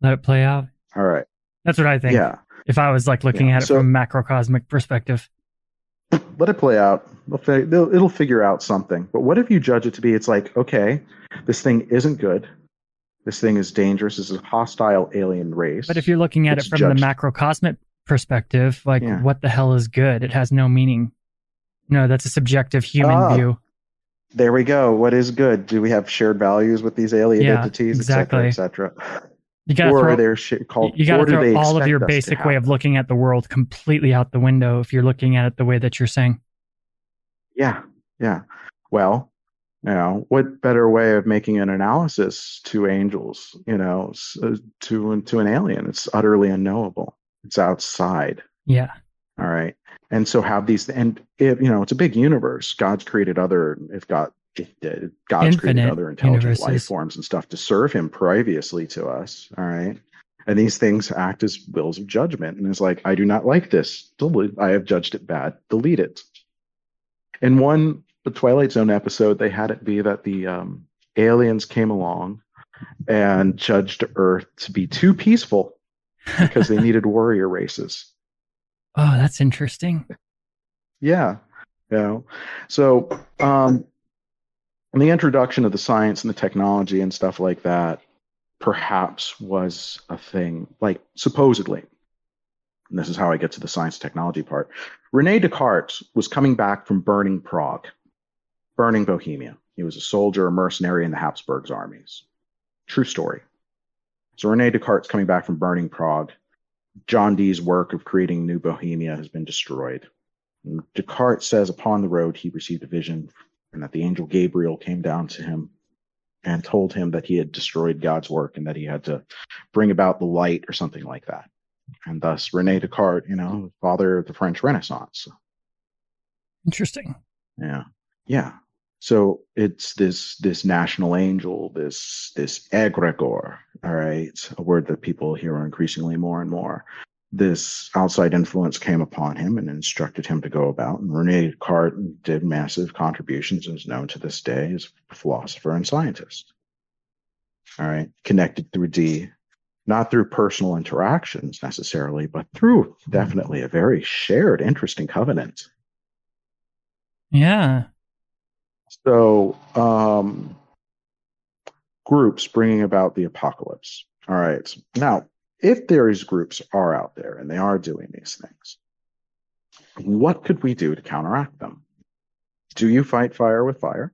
Speaker 1: Let it play out.
Speaker 5: All right.
Speaker 1: That's what I think.
Speaker 5: Yeah.
Speaker 1: If I was like looking
Speaker 5: Yeah,
Speaker 1: at it
Speaker 5: so-
Speaker 1: from a macrocosmic perspective.
Speaker 5: Let it play out. They'll, fi- they'll, it'll figure out something. But what if you judge it to be? It's like, okay, this thing isn't good. This thing is dangerous. This is a hostile alien race.
Speaker 1: But if you're looking at
Speaker 5: It's
Speaker 1: it from
Speaker 5: judged.
Speaker 1: the macrocosmic perspective, like
Speaker 5: Yeah.
Speaker 1: what the hell is good? It has no meaning. No, that's a subjective human
Speaker 5: Ah.
Speaker 1: view.
Speaker 5: There we go. What is good? Do we have shared values with these alien
Speaker 1: Yeah,
Speaker 5: entities,
Speaker 1: exactly.
Speaker 5: et cetera, et cetera?
Speaker 1: You gotta
Speaker 5: Or
Speaker 1: throw,
Speaker 5: are they sh- called?
Speaker 1: you
Speaker 5: do they
Speaker 1: throw all of your basic way of looking at the world completely out the window if you're looking at it the way that you're saying.
Speaker 5: Yeah, yeah. Well, you know, what better way of making an analysis to angels? You know, uh, to to an alien, it's utterly unknowable. It's outside.
Speaker 1: Yeah.
Speaker 5: All right, and so have these, and if you know, it's a big universe. God's created other. If God, God's created other intelligent life forms and stuff to serve Him previously to us. All right. And these things act as wills of judgment. And it's like, I do not like this. Delete. I have judged it bad. Delete it. In one the Twilight Zone episode, they had it be that the um, aliens came along and judged Earth to be too peaceful because they needed warrior races.
Speaker 1: Oh, that's interesting.
Speaker 5: Yeah. You know, so um, in the introduction of the science and the technology and stuff like that, perhaps was a thing, like supposedly. And this is how I get to the science technology part. Rene Descartes was coming back from burning Prague, burning Bohemia. He was a soldier, a mercenary in the Habsburgs armies. True story. So Rene Descartes coming back from burning Prague. John Dee's work of creating New Bohemia has been destroyed. And Descartes says upon the road he received a vision and that the angel Gabriel came down to him and told him that he had destroyed God's work and that he had to bring about the light or something like that. And thus Rene Descartes, you know, father of the French Renaissance.
Speaker 1: Interesting.
Speaker 5: Yeah. Yeah. So it's this this national angel, this this egregore, all right, a word that people hear increasingly more and more. This outside influence came upon him and instructed him to go about. And Rene Descartes did massive contributions and is known to this day as a philosopher and scientist. All right, connected through Dee, not through personal interactions necessarily, but through definitely a very shared, interesting covenant.
Speaker 1: Yeah.
Speaker 5: So, um, groups bringing about the apocalypse. All right. Now, if these groups are out there and they are doing these things, what could we do to counteract them? Do you fight fire with fire?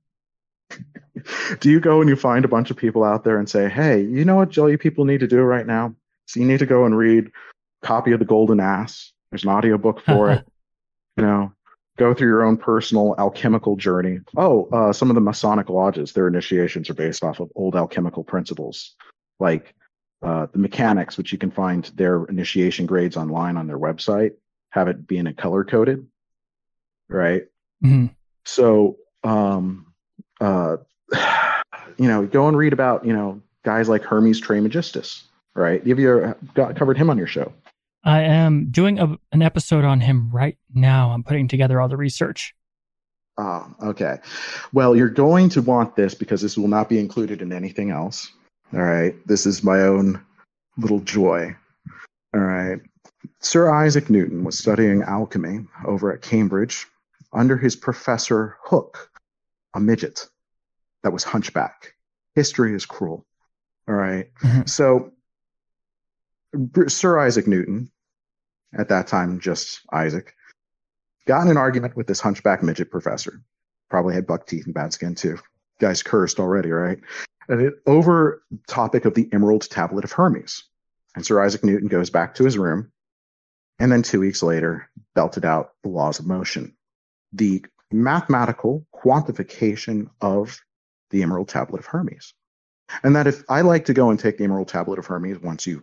Speaker 5: do you go and you find a bunch of people out there and say, hey, you know what all you people need to do right now? So you need to go and read copy of the Golden Ass. There's an audiobook for it. You know, go through your own personal alchemical journey. Oh, uh, some of the Masonic lodges, their initiations are based off of old alchemical principles, like uh, the mechanics, which you can find their initiation grades online on their website, have it being color coded, right?
Speaker 1: Mhm.
Speaker 5: So, um, uh, you know, go and read about you know guys like Hermes Trismegistus, right? Have you got covered him on your show?
Speaker 1: I am doing a, an episode on him right now. I'm putting together all the research.
Speaker 5: Ah, okay. Well, you're going to want this because this will not be included in anything else. All right. This is my own little joy. All right. Sir Isaac Newton was studying alchemy over at Cambridge under his professor Hooke, a midget that was hunchback. History is cruel. All right.
Speaker 1: Mhm.
Speaker 5: So, Br- Sir Isaac Newton, at that time just Isaac, got in an argument with this hunchback midget professor. Probably had buck teeth and bad skin too. Guy's cursed already, right? Over topic of the Emerald Tablet of Hermes. And Sir Isaac Newton goes back to his room and then two weeks later belted out the laws of motion, the mathematical quantification of the Emerald Tablet of Hermes. And that if I like to go and take the Emerald Tablet of Hermes once you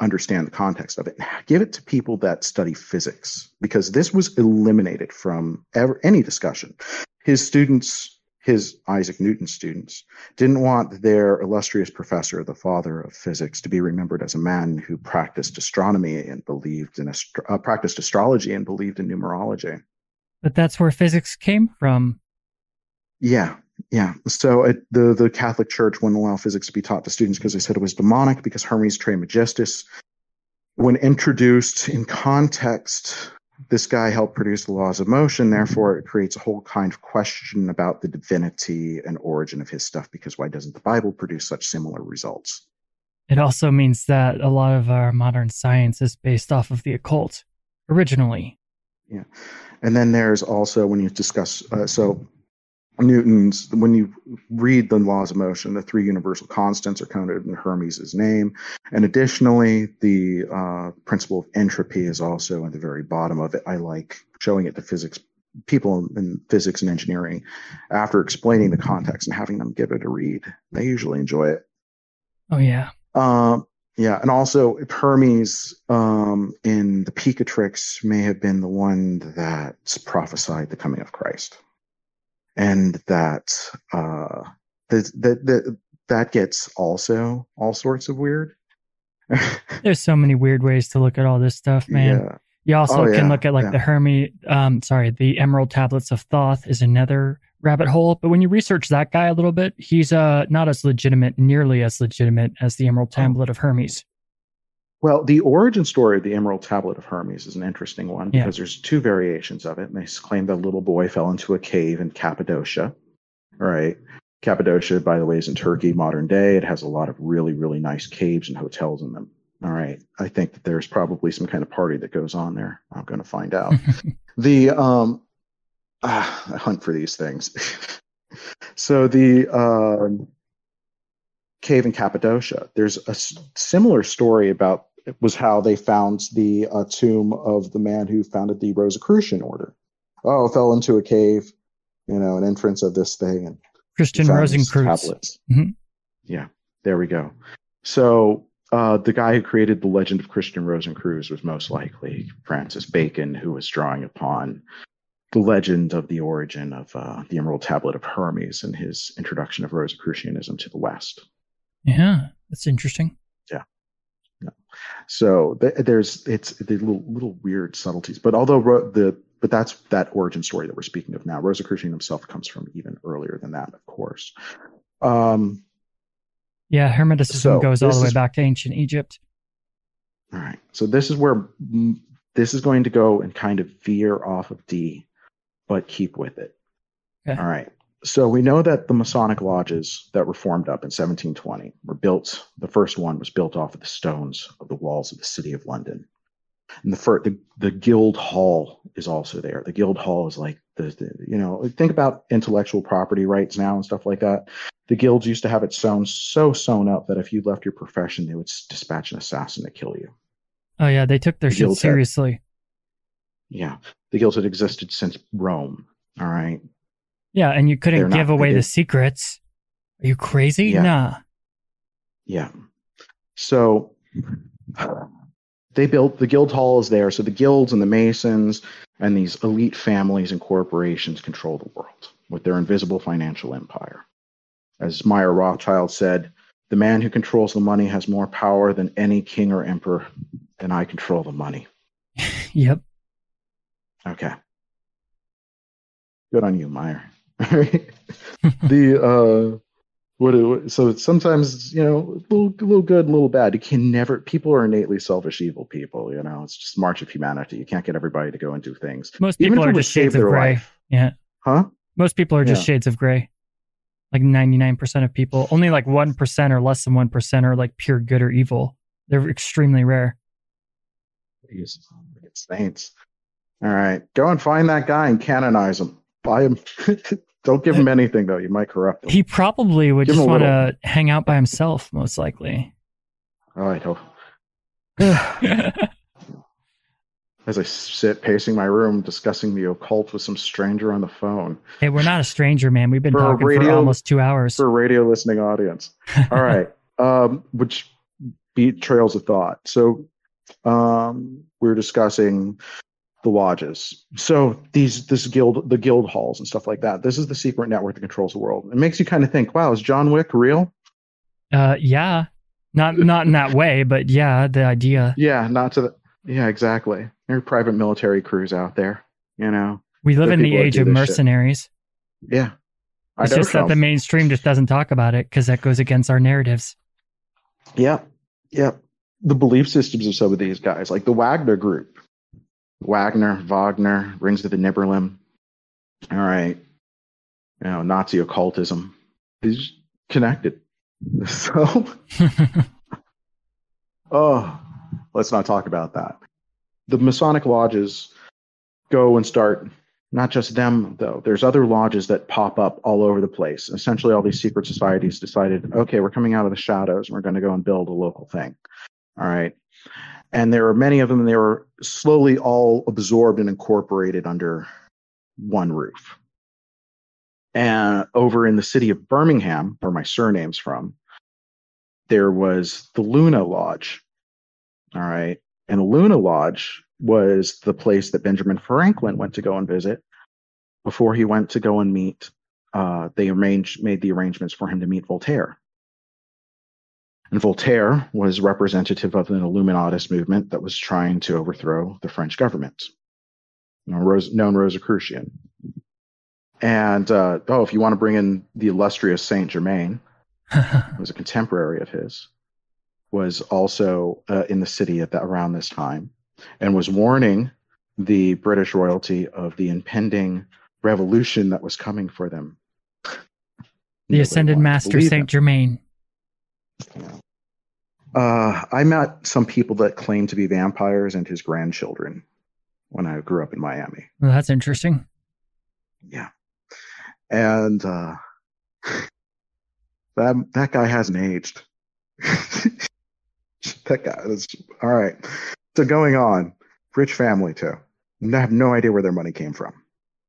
Speaker 5: understand the context of it, give it to people that study physics because this was eliminated from ever, any discussion. His students, his Isaac Newton students, didn't want their illustrious professor, the father of physics, to be remembered as a man who practiced astronomy and believed in astro- uh, practiced astrology and believed in numerology.
Speaker 1: But that's where physics came from.
Speaker 5: Yeah, yeah. So it, the the Catholic Church wouldn't allow physics to be taught to students because they said it was demonic. Because Hermes Trismegistus, when introduced in context, this guy helped produce the laws of motion. Therefore, it creates a whole kind of question about the divinity and origin of his stuff. Because why doesn't the Bible produce such similar results?
Speaker 1: It also means that a lot of our modern science is based off of the occult originally.
Speaker 5: Yeah. And then there's also when you discuss, uh, so Newton's, when you read the laws of motion, the three universal constants are counted in Hermes' name. And additionally, the uh, principle of entropy is also at the very bottom of it. I like showing it to physics people in physics and engineering after explaining the context and having them give it a read. They usually enjoy it.
Speaker 1: Oh, yeah.
Speaker 5: Um, yeah, and also Hermes um, in the Picatrix may have been the one that prophesied the coming of Christ, and that uh, that that that gets also all sorts of weird.
Speaker 1: There's so many weird ways to look at all this stuff, man.
Speaker 5: Yeah.
Speaker 1: You also
Speaker 5: Oh,
Speaker 1: can
Speaker 5: yeah,
Speaker 1: look at like
Speaker 5: yeah.
Speaker 1: the Hermes, um, sorry, the Emerald Tablets of Thoth is another rabbit hole. But when you research that guy a little bit, he's uh not as legitimate, nearly as legitimate as the Emerald
Speaker 5: Oh.
Speaker 1: Tablet of Hermes.
Speaker 5: Well, the origin story of the Emerald Tablet of Hermes is an interesting one
Speaker 1: Yeah.
Speaker 5: because there's two variations of it. And they claim that a little boy fell into a cave in Cappadocia. All right. Cappadocia, by the way, is in Turkey, modern day. It has a lot of really, really nice caves and hotels in them. All right. I think that there's probably some kind of party that goes on there. I'm going to find out. the um, ah, I hunt for these things. so the um, cave in Cappadocia. There's a s- similar story about was how they found the uh, tomb of the man who founded the Rosicrucian order. Oh, fell into a cave, you know, an entrance of this thing, and
Speaker 1: Christian
Speaker 5: found these
Speaker 1: Rosencreutz.
Speaker 5: tablets.
Speaker 1: Mhm.
Speaker 5: Yeah, there we go. So uh, the guy who created the legend of Christian Rosencreutz was most likely Francis Bacon, who was drawing upon the legend of the origin of uh, the Emerald Tablet of Hermes and his introduction of Rosicrucianism to the West.
Speaker 1: Yeah, that's interesting.
Speaker 5: So th- there's it's the little little weird subtleties, but although ro- the but that's that origin story that we're speaking of now. Rosicrucian himself comes from even earlier than that, of course. Um,
Speaker 1: Yeah, Hermeticism
Speaker 5: So,
Speaker 1: goes all the way
Speaker 5: is-
Speaker 1: back to ancient Egypt.
Speaker 5: all right, so this is where mm, this is going to go and kind of veer off of D, but keep with it.
Speaker 1: Okay.
Speaker 5: All right. So we know that the Masonic lodges that were formed up in 1720 were built. The first one was built off of the stones of the walls of the city of London. And the first, the, the Guild Hall is also there. The Guild Hall is like the, the, you know, think about intellectual property rights now and stuff like that. The guilds used to have it sewn so sewn up that if you left your profession, they would dispatch an assassin to kill you.
Speaker 1: Oh yeah, they took their
Speaker 5: The
Speaker 1: shit
Speaker 5: guilds had-
Speaker 1: seriously.
Speaker 5: Yeah, the guilds had existed since Rome. All right.
Speaker 1: Yeah, and you couldn't give away the secrets. Are you crazy?
Speaker 5: Yeah.
Speaker 1: Nah.
Speaker 5: Yeah. So they built the guild hall is there. So the guilds and the masons and these elite families and corporations control the world with their invisible financial empire. As Meyer Rothschild said, the man who controls the money has more power than any king or emperor, and I control the money.
Speaker 1: Yep.
Speaker 5: Okay. Good on you, Meyer. the uh what so sometimes you know a little, a little good, a little bad. You can never. People are innately selfish, evil people. You know, it's just march of humanity. You can't get everybody to go and do things.
Speaker 1: Most people
Speaker 5: if
Speaker 1: are just shades of gray.
Speaker 5: life.
Speaker 1: Yeah.
Speaker 5: Huh?
Speaker 1: Most people are just
Speaker 5: Yeah.
Speaker 1: shades of gray. Like 99% of people. Only like 1% or less than 1% are like pure good or evil. They're extremely rare.
Speaker 5: Saints. All right, go and find that guy and canonize him. Buy him. Don't give him anything though. You might corrupt him.
Speaker 1: He probably would
Speaker 5: Give
Speaker 1: just want to hang out by himself, most likely.
Speaker 5: All right, As I sit pacing my room discussing the occult with some stranger on the phone
Speaker 1: hey, we're not a stranger, man. We've been
Speaker 5: For
Speaker 1: talking for
Speaker 5: radio-
Speaker 1: almost two hours.
Speaker 5: for a radio listening audience. All right. Um, which beat trails of thought. So um, we're discussing the lodges. So these this guild the guild halls and stuff like that. This is the secret network that controls the world. It makes you kind of think, wow, is John Wick real?
Speaker 1: Uh, yeah, not not in that way, but yeah, the idea.
Speaker 5: Yeah, not to the yeah, exactly. There are private military crews out there, you know.
Speaker 1: We live in the age of
Speaker 5: this shit.
Speaker 1: mercenaries.
Speaker 5: Yeah. I
Speaker 1: It's just that the mainstream just doesn't talk about it because that goes against our narratives.
Speaker 5: Yeah, yeah. The belief systems of some of these guys, like the Wagner group, Wagner, Wagner, Rings of the Nibelheim. All right, you know, Nazi occultism is connected. So, oh, let's not talk about that. The Masonic lodges go and start. Not just them, though. There's other lodges that pop up all over the place. Essentially, all these secret societies decided, okay, we're coming out of the shadows and we're going to go and build a local thing. All right. And there are many of them, and they were slowly all absorbed and incorporated under one roof. And over in the city of Birmingham, where my surname's from, there was the Luna Lodge. All right. And the Luna Lodge was the place that Benjamin Franklin went to go and visit before he went to go and meet. Uh, they arranged, made the arrangements for him to meet Voltaire. And Voltaire was representative of an Illuminatist movement that was trying to overthrow the French government, known, Rose, known Rosicrucian. And uh, oh, if you want to bring in the illustrious Saint Germain, who was a contemporary of his, was also uh, in the city at that around this time, and was warning the British royalty of the impending revolution that was coming for them.
Speaker 1: the
Speaker 5: Nobody
Speaker 1: ascended master Saint Germain.
Speaker 5: Uh, I met some people that claimed to be vampires and his grandchildren when I grew up in Miami.
Speaker 1: Well, that's interesting.
Speaker 5: Yeah, and uh, that that guy hasn't aged. that guy is all right. So going on, rich family too. I have no idea where their money came from.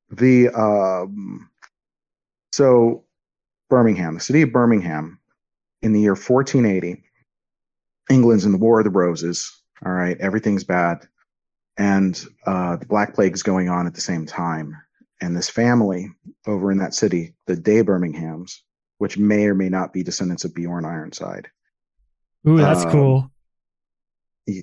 Speaker 5: The um, so Birmingham, the city of Birmingham, in the year 1480, England's in the War of the Roses. All right, everything's bad, and uh, the Black Plague's going on at the same time. And this family over in that city, the Day Birminghams, which may or may not be descendants of Bjorn Ironside.
Speaker 1: Ooh, that's
Speaker 5: Um,
Speaker 1: cool.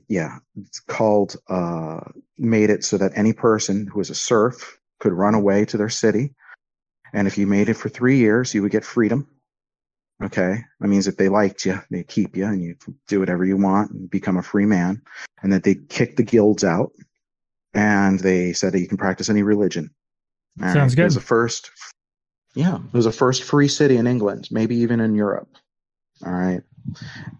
Speaker 5: Yeah, it's called. Uh, made it so that any person who was a serf could run away to their city, and if you made it for three years, you would get freedom. Okay, that means if they liked you, they keep you, and you do whatever you want and become a free man. And that they kicked the guilds out, and they said that you can practice any religion. All
Speaker 1: Sounds
Speaker 5: It
Speaker 1: good.
Speaker 5: was the first. Yeah, it was the first free city in England, maybe even in Europe. All right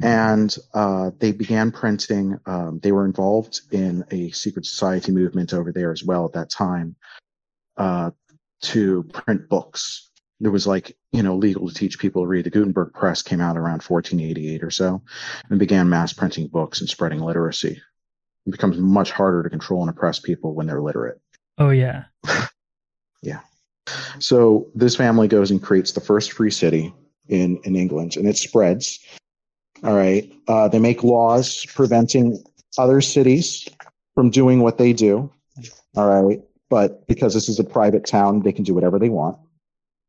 Speaker 5: and uh, they began printing. Um, they were involved in a secret society movement over there as well at that time uh, to print books. It was like you know legal to teach people to read. The Gutenberg Press came out around 1488 or so, and began mass printing books and spreading literacy. It becomes much harder to control and oppress people when they're literate.
Speaker 1: Oh yeah. Yeah.
Speaker 5: So this family goes and creates the first free city in in England, and it spreads. All right, uh, they make laws preventing other cities from doing what they do. All right, but because this is a private town, they can do whatever they want.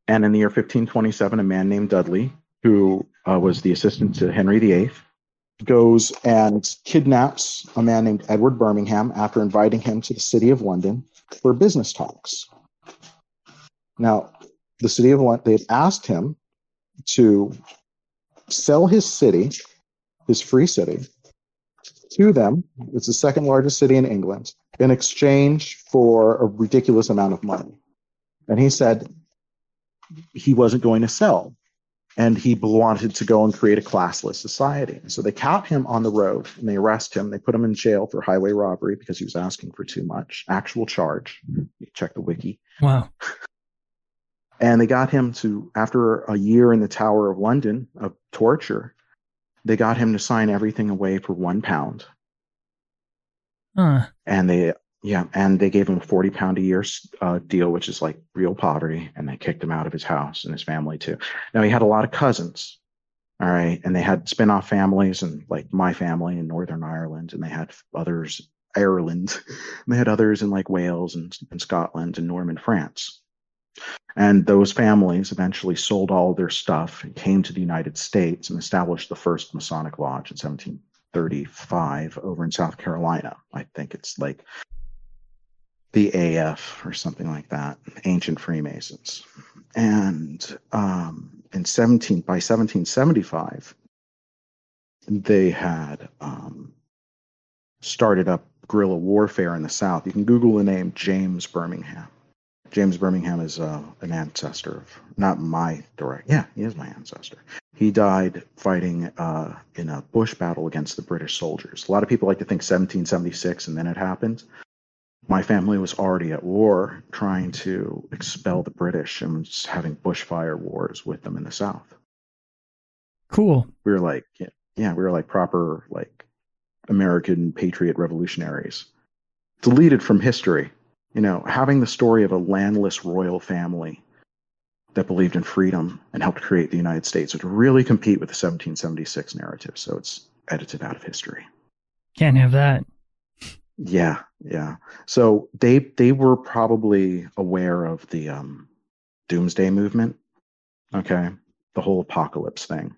Speaker 5: And in the year 1527, a man named Dudley, who uh, was the assistant to Henry VIII, goes and kidnaps a man named Edward Birmingham after inviting him to the city of London for business talks. Now, the city of London, they had asked him to sell his city, his free city, to them. It's the second largest city in England in exchange for a ridiculous amount of money. And he said he wasn't going to sell. And he wanted to go and create a classless society. So they caught him on the road and they arrest him. They put him in jail for highway robbery because he was asking for too much. Actual charge. You check the wiki
Speaker 1: Wow.
Speaker 5: and they got him to after a year in the tower of london of torture they got him to sign everything away for one pound
Speaker 1: Huh.
Speaker 5: and they yeah and they gave him a 40 pound a year uh, deal which is like real poverty and they kicked him out of his house and his family too. Now he had a lot of cousins all right and they had spin-off families and like my family in northern ireland and they had others ireland and they had others in like wales and, and scotland and norman france. And those families eventually sold all their stuff and came to the united states and established the first masonic lodge in 1735 over in south carolina. I think it's like the AF or something like that, ancient Freemasons. And um, in 17 by 1775, they had um, started up guerrilla warfare in the South. You can Google the name James Birmingham. James Birmingham is uh, an ancestor of not my direct. Yeah, he is my ancestor. He died fighting uh, in a bush battle against the British soldiers. A lot of people like to think 1776 and then it happened my family was already at war trying to expel the British and was having bushfire wars with them in the South.
Speaker 1: Cool.
Speaker 5: We were like, yeah, yeah, we were like proper like American patriot revolutionaries. Deleted from history. You know, having the story of a landless royal family that believed in freedom and helped create the United States would really compete with the 1776 narrative. So it's edited out of history.
Speaker 1: Can't have that.
Speaker 5: Yeah, yeah. So they they were probably aware of the um, doomsday movement. Okay, the whole apocalypse thing,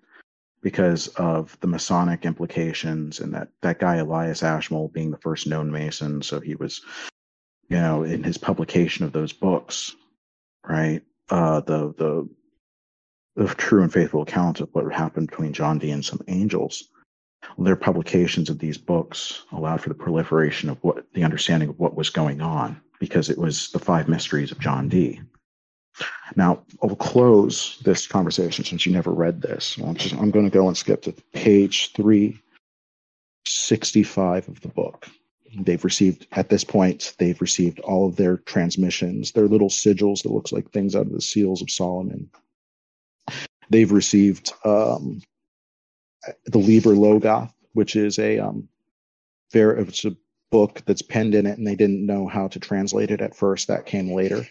Speaker 5: because of the Masonic implications and that that guy Elias Ashmole being the first known Mason. So he was, you know, in his publication of those books, right? Uh, the the the true and faithful account of what happened between John Dee and some angels their publications of these books allowed for the proliferation of what the understanding of what was going on because it was the five mysteries of John Dee. Now, I'll close this conversation since you never read this. I'm, just, I'm going to go and skip to page 365 of the book. They've received, at this point, they've received all of their transmissions, their little sigils that looks like things out of the seals of Solomon. They've received um, the Liber Loagaeth, which is a um, very it's a book that's penned in it, and they didn't know how to translate it at first. That came later,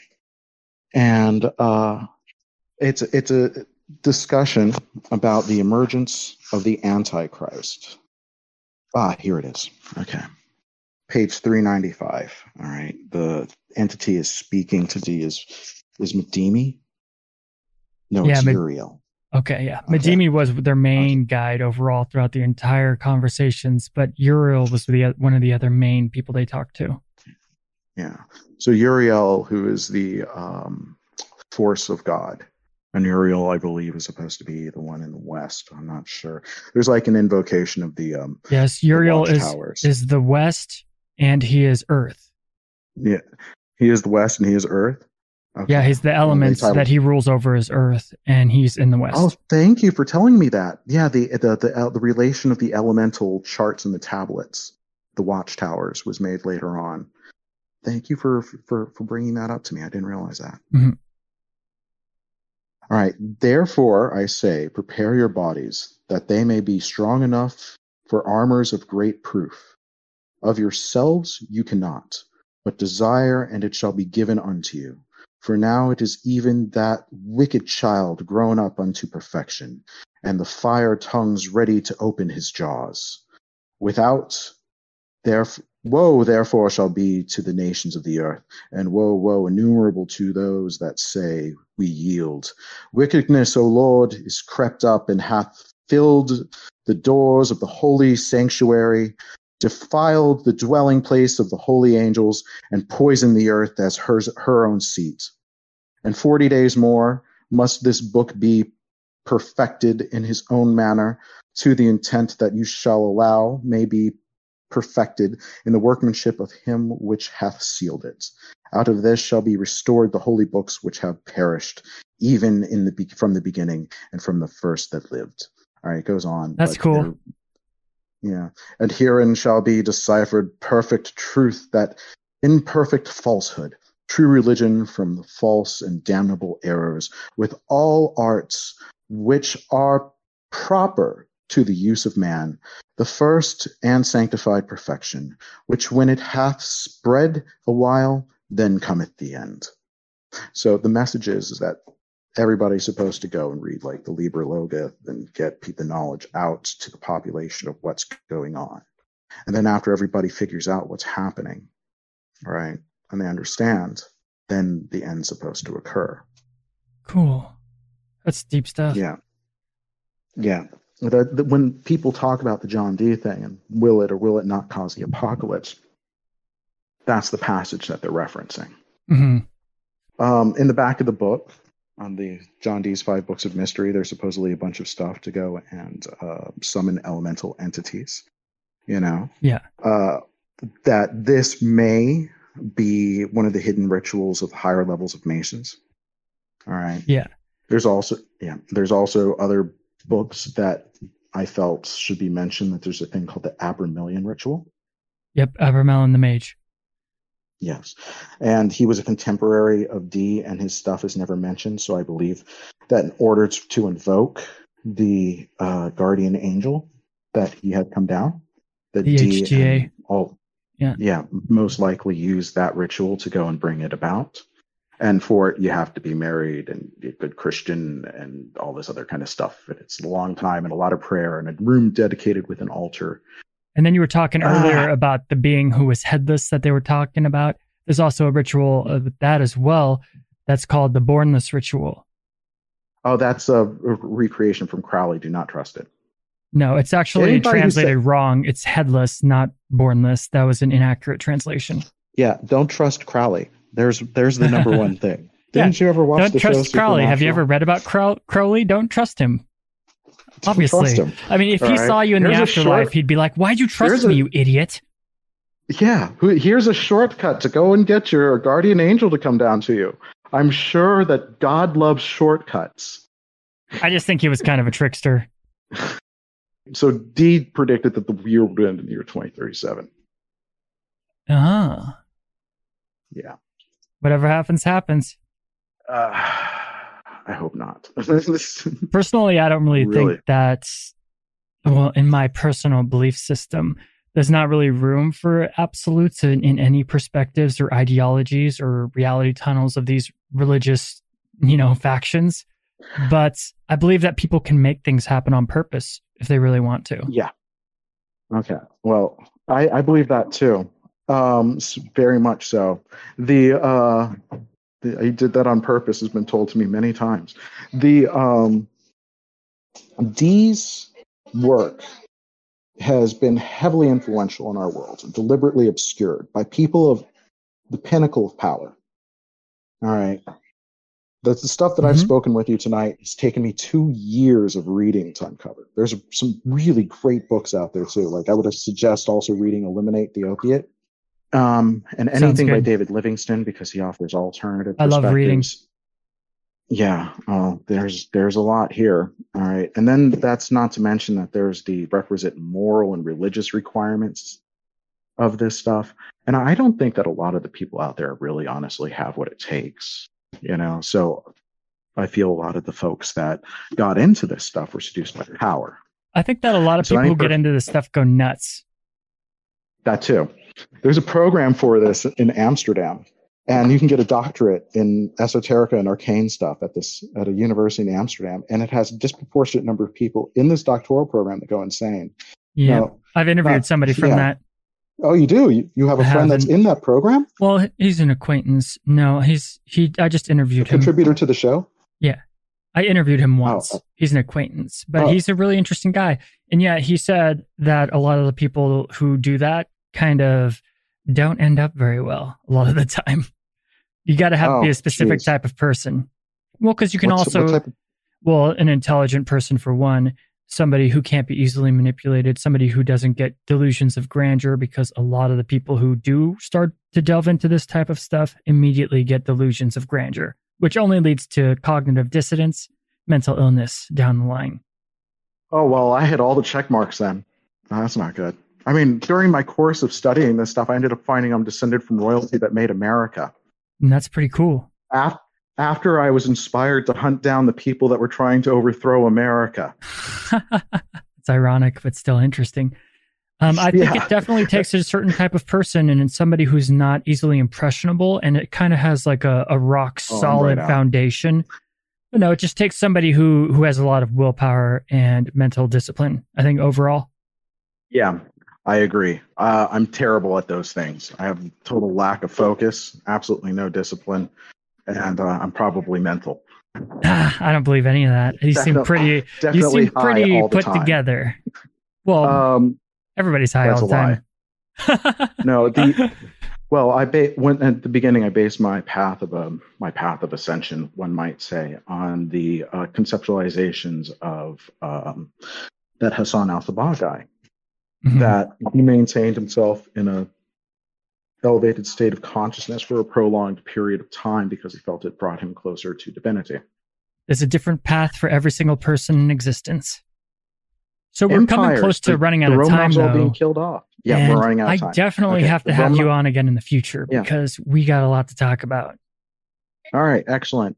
Speaker 5: and uh, it's it's a discussion about the emergence of the Antichrist. Ah, here it is. Okay, page three ninety five. All right, the entity is speaking to Dee is is Madimi. No,
Speaker 1: Yeah,
Speaker 5: it's Uriel.
Speaker 1: Okay, yeah.
Speaker 5: Okay.
Speaker 1: Madimi was their main guide overall throughout the entire conversations, but Uriel was the one of the other main people they talked to.
Speaker 5: Yeah. So Uriel, who is the um, force of God, and Uriel, I believe, is supposed to be the one in the west. I'm not sure. There's like an invocation of the um,
Speaker 1: Yes,
Speaker 5: the
Speaker 1: Uriel is
Speaker 5: watchtowers.
Speaker 1: is the west and he is earth.
Speaker 5: yeah. He is the west and he is earth. Okay.
Speaker 1: Yeah, he's the elements that he rules over is earth and he's in the west.
Speaker 5: Oh, thank you for telling me that. Yeah, the the the, uh, the relation of the elemental charts and the tablets, the watchtowers, was made later on. Thank you for for for bringing that up to me. I didn't realize that.
Speaker 1: Mhm.
Speaker 5: All right. Therefore, I say, prepare your bodies that they may be strong enough for armors of great proof. Of yourselves you cannot, but desire, and it shall be given unto you. For now it is even that wicked child grown up unto perfection, and the fire tongues ready to open his jaws. Without, theref- woe therefore shall be to the nations of the earth, and woe, woe innumerable to those that say, We yield. Wickedness, O Lord, is crept up and hath filled the doors of the holy sanctuary, defiled the dwelling place of the holy angels, and poisoned the earth as hers, her own seat. And forty days more must this book be perfected in his own manner, to the intent that you shall allow may be perfected in the workmanship of him which hath sealed it. Out of this shall be restored the holy books which have perished, even in the be- from the beginning and from the first that lived. All right, it goes on.
Speaker 1: That's cool.
Speaker 5: Yeah, and herein shall be deciphered perfect truth that imperfect falsehood, true religion from the false and damnable errors, with all arts which are proper to the use of man, the first and sanctified perfection, which when it hath spread a while, then cometh the end. So the message is, is that everybody's supposed to go and read like the Liber Loga and get the knowledge out to the population of what's going on. And then after everybody figures out what's happening, right, and they understand, then the end's supposed to occur.
Speaker 1: Cool. That's deep stuff.
Speaker 5: Yeah. Yeah. When people talk about the John Dee thing and will it or will it not cause the apocalypse, that's the passage that they're referencing.
Speaker 1: hmm
Speaker 5: Um, in the back of the book, on the John Dee's five books of mystery, there's supposedly a bunch of stuff to go and uh, summon elemental entities. You know,
Speaker 1: Yeah.
Speaker 5: uh, that this may be one of the hidden rituals of higher levels of Masons. All right.
Speaker 1: Yeah.
Speaker 5: There's also yeah. There's also other books that I felt should be mentioned. That there's a thing called the Abramelin ritual.
Speaker 1: Yep. Abramelin the Mage.
Speaker 5: Yes. And he was a contemporary of Dee, and his stuff is never mentioned. So I believe that in order to, invoke the uh, guardian angel, that he had come down, that
Speaker 1: The HGA.
Speaker 5: and all,
Speaker 1: Yeah.
Speaker 5: yeah, most likely use that ritual to go and bring it about. And for it, you have to be married and be a good Christian and all this other kind of stuff. And it's a long time and a lot of prayer and a room dedicated with an altar.
Speaker 1: And then you were talking
Speaker 5: Ah.
Speaker 1: earlier about the being who was headless that they were talking about. There's also a ritual of that as well. That's called the Bornless ritual.
Speaker 5: Oh, that's a recreation from Crowley. Do not trust it.
Speaker 1: No, it's actually
Speaker 5: Anybody
Speaker 1: translated
Speaker 5: said-
Speaker 1: wrong. It's headless, not bornless. That was an inaccurate translation.
Speaker 5: Yeah, don't trust Crowley. There's there's the number one thing. Didn't you ever watch
Speaker 1: Don't
Speaker 5: the show
Speaker 1: trust Crowley. Have you ever read about Crow- Crowley? Don't trust him.
Speaker 5: Don't
Speaker 1: Obviously.
Speaker 5: trust him.
Speaker 1: I mean, if he
Speaker 5: All right.
Speaker 1: saw you in
Speaker 5: Here's
Speaker 1: the afterlife,
Speaker 5: short-
Speaker 1: he'd be like, "Why'd you trust me,
Speaker 5: a-
Speaker 1: you idiot?"
Speaker 5: Yeah, who- here's a shortcut to go and get your guardian angel to come down to you. I'm sure that God loves shortcuts.
Speaker 1: I just think he was kind of a trickster.
Speaker 5: So Dee predicted that the year would end in the year 2037.
Speaker 1: Ah,
Speaker 5: Yeah.
Speaker 1: whatever happens, happens.
Speaker 5: Uh, I hope not.
Speaker 1: Personally, I don't really,
Speaker 5: Really?
Speaker 1: think that, well, in my personal belief system, there's not really room for absolutes in, in any perspectives or ideologies or reality tunnels of these religious, you know, factions. But I believe that people can make things happen on purpose if they really want to.
Speaker 5: Yeah. Okay. Well, I, I believe that too. Um, very much so. The uh, the, I did that on purpose has been told to me many times. The um, Dee's work has been heavily influential in our world deliberately obscured by people of the pinnacle of power. All right. That's the stuff that I've
Speaker 1: Mhm.
Speaker 5: spoken with you tonight. It's taken me two years of reading to uncover. There's some really great books out there too. Like I would suggest also reading "Eliminate the Opiate," um, and anything by. David Livingstone because he offers alternative.
Speaker 1: I love reading.
Speaker 5: perspectives. Yeah, oh, there's there's a lot here. All right, and then that's not to mention that there's the requisite moral and religious requirements of this stuff. And I don't think that a lot of the people out there really honestly have what it takes, you know. So I feel a lot of the folks that got into this stuff were seduced by power.
Speaker 1: I think that a lot of
Speaker 5: So
Speaker 1: people who get into this stuff go nuts.
Speaker 5: That too. There's a program for this in Amsterdam, and you can get a doctorate in esoterica and arcane stuff at this at a university in Amsterdam, and it has a disproportionate number of people in this doctoral program that go insane.
Speaker 1: Yeah.
Speaker 5: No,
Speaker 1: I've interviewed
Speaker 5: not-
Speaker 1: somebody from
Speaker 5: yeah.
Speaker 1: that.
Speaker 5: Oh, you do? You, you have a
Speaker 1: I
Speaker 5: friend that's in that program?
Speaker 1: Well, he's an acquaintance. No, he's he. I just
Speaker 5: A
Speaker 1: interviewed him.
Speaker 5: contributor to the show?
Speaker 1: Yeah, I interviewed him oh, once.
Speaker 5: oh.
Speaker 1: He's an acquaintance, but
Speaker 5: Oh.
Speaker 1: he's a really interesting guy. And yeah, he said that a lot of the people who do that kind of don't end up very well a lot of the time. You got to have to be
Speaker 5: Oh,
Speaker 1: a specific
Speaker 5: jeez.
Speaker 1: type of person. Well, because you can
Speaker 5: What's-
Speaker 1: also,
Speaker 5: what type of-
Speaker 1: well, an intelligent person for one, somebody who can't be easily manipulated, somebody who doesn't get delusions of grandeur, because a lot of the people who do start to delve into this type of stuff immediately get delusions of grandeur, which only leads to cognitive dissonance, mental illness down the line.
Speaker 5: Oh, well, I hit all the check marks then. That's not good. I mean, during my course of studying this stuff, I ended up finding I'm descended from royalty that made America.
Speaker 1: And that's pretty cool.
Speaker 5: Af- After I was inspired to hunt down the people that were trying to overthrow America.
Speaker 1: It's ironic, but still interesting. Um, I think
Speaker 5: Yeah.
Speaker 1: it definitely takes a certain type of person and it's somebody who's not easily impressionable and it kind of has like a, a rock
Speaker 5: Oh,
Speaker 1: solid
Speaker 5: right
Speaker 1: foundation. You know, it just takes somebody who who has a lot of willpower and mental discipline, I think overall.
Speaker 5: Yeah, I agree. Uh, I'm terrible at those things. I have total lack of focus, absolutely no discipline, and uh, I'm probably mental.
Speaker 1: Ah, I don't believe any of that. You seem pretty you
Speaker 5: definitely
Speaker 1: seem pretty put
Speaker 5: time.
Speaker 1: together. Well,
Speaker 5: Um,
Speaker 1: everybody's high all the time.
Speaker 5: no, the well, I ba- when at the beginning I based my path of um, my path of ascension, one might say, on the uh, conceptualizations of um, that Hassan al-Sabbah guy.
Speaker 1: Mhm.
Speaker 5: that he maintained himself in a elevated state of consciousness for a prolonged period of time because he felt it brought him closer to divinity.
Speaker 1: There's a different path for every single person in existence. So we're coming close to
Speaker 5: the-
Speaker 1: running out of time,
Speaker 5: Though, all being killed off. Yeah,
Speaker 1: And
Speaker 5: we're running out of
Speaker 1: I definitely
Speaker 5: Okay,
Speaker 1: have to
Speaker 5: the
Speaker 1: have you on again in the future
Speaker 5: Yeah.
Speaker 1: because we got a lot to talk about.
Speaker 5: All right, excellent.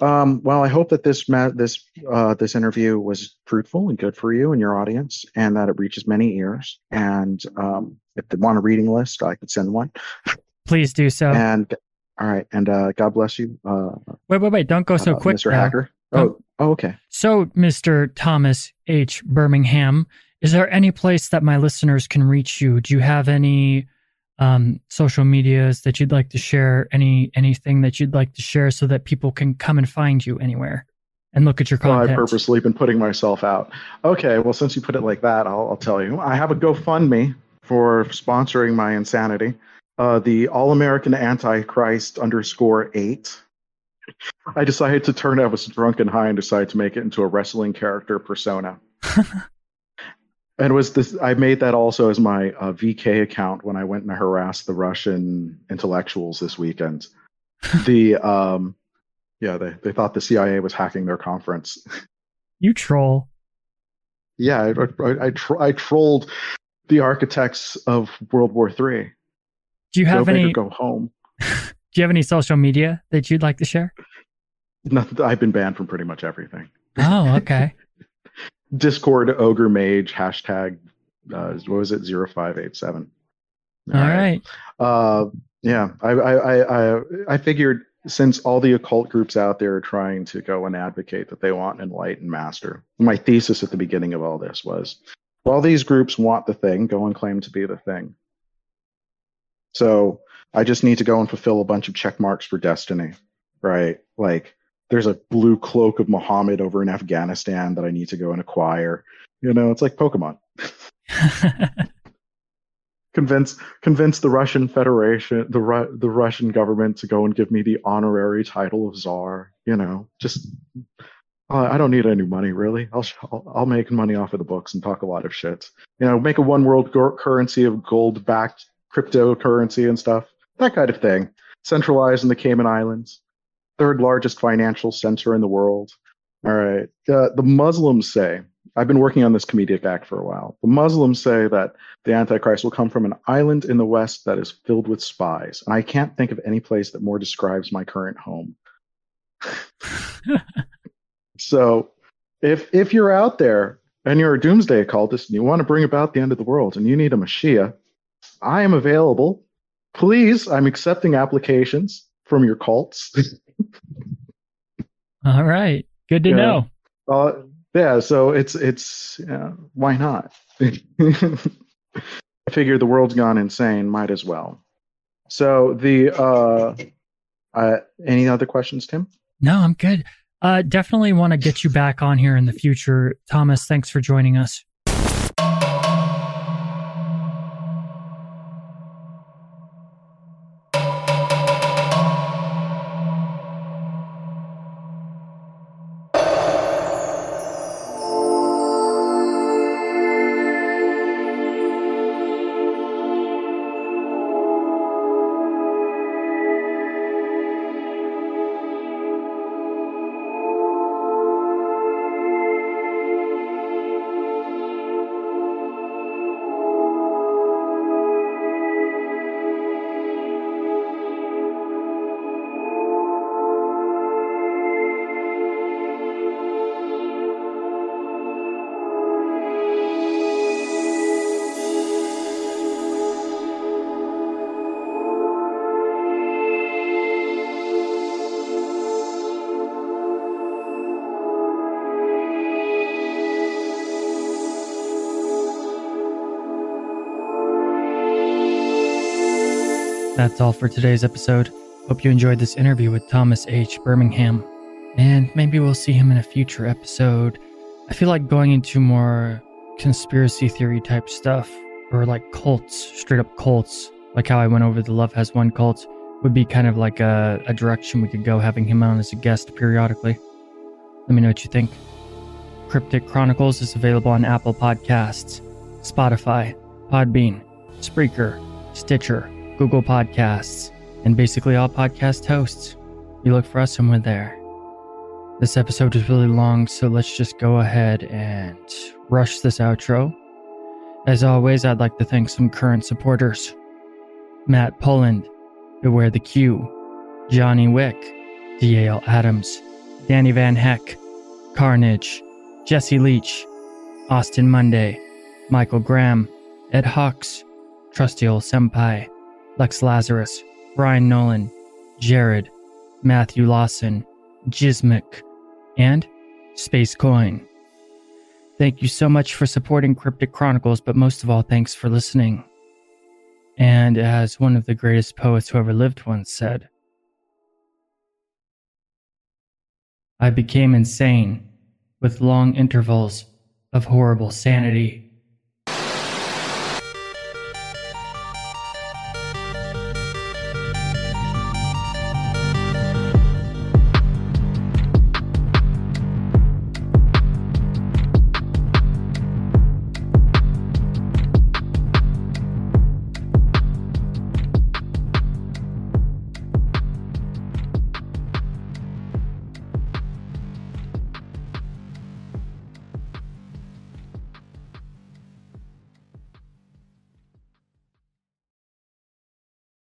Speaker 5: Um, well, I hope that this this uh, this interview was fruitful and good for you and your audience, and that it reaches many ears. And um, if they want a reading list, I could send one.
Speaker 1: Please do so.
Speaker 5: And all right, and uh, God bless you, uh,
Speaker 1: wait, wait, wait! Don't go so
Speaker 5: uh,
Speaker 1: quick,
Speaker 5: Mr.
Speaker 1: though.
Speaker 5: Hacker. Oh, oh, okay.
Speaker 1: So, Mr. Thomas H. Birmingham, is there any place that my listeners can reach you? Do you have any um, social medias that you'd like to share? Any anything that you'd like to share so that people can come and find you anywhere and look at your
Speaker 5: Well, I've purposely been putting myself out. Okay, well, since you put it like that, I'll, I'll tell you. I have a GoFundMe for sponsoring my insanity. Uh, the All American Antichrist underscore eight. I decided to turn. I was drunk and high and decided to make it into a wrestling character persona. and was this. I made that also as my uh, VK account when I went and harassed the Russian intellectuals this weekend. the um, yeah, they they thought the CIA was hacking their conference.
Speaker 1: you troll.
Speaker 5: Yeah, I I, I, tr- I trolled the architects of World War Three.
Speaker 1: Do you have
Speaker 5: go
Speaker 1: any?
Speaker 5: go home?
Speaker 1: Do you have any social media that you'd like to share?
Speaker 5: Nothing, I've been banned from pretty much everything.
Speaker 1: Oh, okay.
Speaker 5: Discord ogre mage hashtag uh, what was it zero five eight seven.
Speaker 1: All right.
Speaker 5: Uh, yeah, I, I I I I figured since all the occult groups out there are trying to go and advocate that they want an enlightened master, my thesis at the beginning of all this was, well, these groups want the thing, go and claim to be the thing. So I just need to go and fulfill a bunch of check marks for destiny, right? Like there's a blue cloak of Muhammad over in Afghanistan that I need to go and acquire. You know, it's like Pokemon. convince convince the Russian Federation, the Ru- the Russian government to go and give me the honorary title of czar. You know, just I don't need any money really. I'll, I'll I'll make money off of the books and talk a lot of shit. You know, make a one world currency of gold backed cryptocurrency and stuff, that kind of thing. Centralized in the Cayman Islands, third largest financial center in the world. All right, uh, the Muslims say. I've been working on this comedic act for a while. The Muslims say that the Antichrist will come from an island in the West that is filled with spies. And I can't think of any place that more describes my current home. so if if you're out there and you're a doomsday occultist and you want to bring about the end of the world and you need a Mashiach, I am available. Please, I'm accepting applications from your cults.
Speaker 1: All right. Good to
Speaker 5: Yeah.
Speaker 1: know.
Speaker 5: Uh, yeah, so it's it's uh, why not? I figure the world's gone insane, might as well. So the uh, uh, any other questions, Tim?
Speaker 1: No, I'm good. Uh, definitely want to get you back on here in the future. Thomas, thanks for joining us. That's all for today's episode. Hope you enjoyed this interview with Thomas H. Birmingham. And maybe we'll see him in a future episode. I feel like going into more conspiracy theory type stuff or like cults, straight up cults, like how I went over the Love Has Won cult, would be kind of like a, a direction we could go having him on as a guest periodically. Let me know what you think. Cryptic Chronicles is available on Apple Podcasts, Spotify, Podbean, Spreaker, Stitcher, Google Podcasts, and basically all podcast hosts. You look for us and we're there. This episode is really long, so let's just go ahead and rush this outro. As always, I'd like to thank some current supporters Matt Poland, Beware the Q, Johnny Wick, D.A.L. Adams, Danny Van Heck, Carnage, Jesse Leach, Austin Monday, Michael Graham, Ed Hawks, Trusty Old Senpai, Lex Lazarus, Brian Nolan, Jared, Matthew Lawson, Gizmic, and Space Coin. Thank you so much for supporting Cryptic Chronicles, but most of all, thanks for listening. And as one of the greatest poets who ever lived once said, I became insane with long intervals of horrible sanity.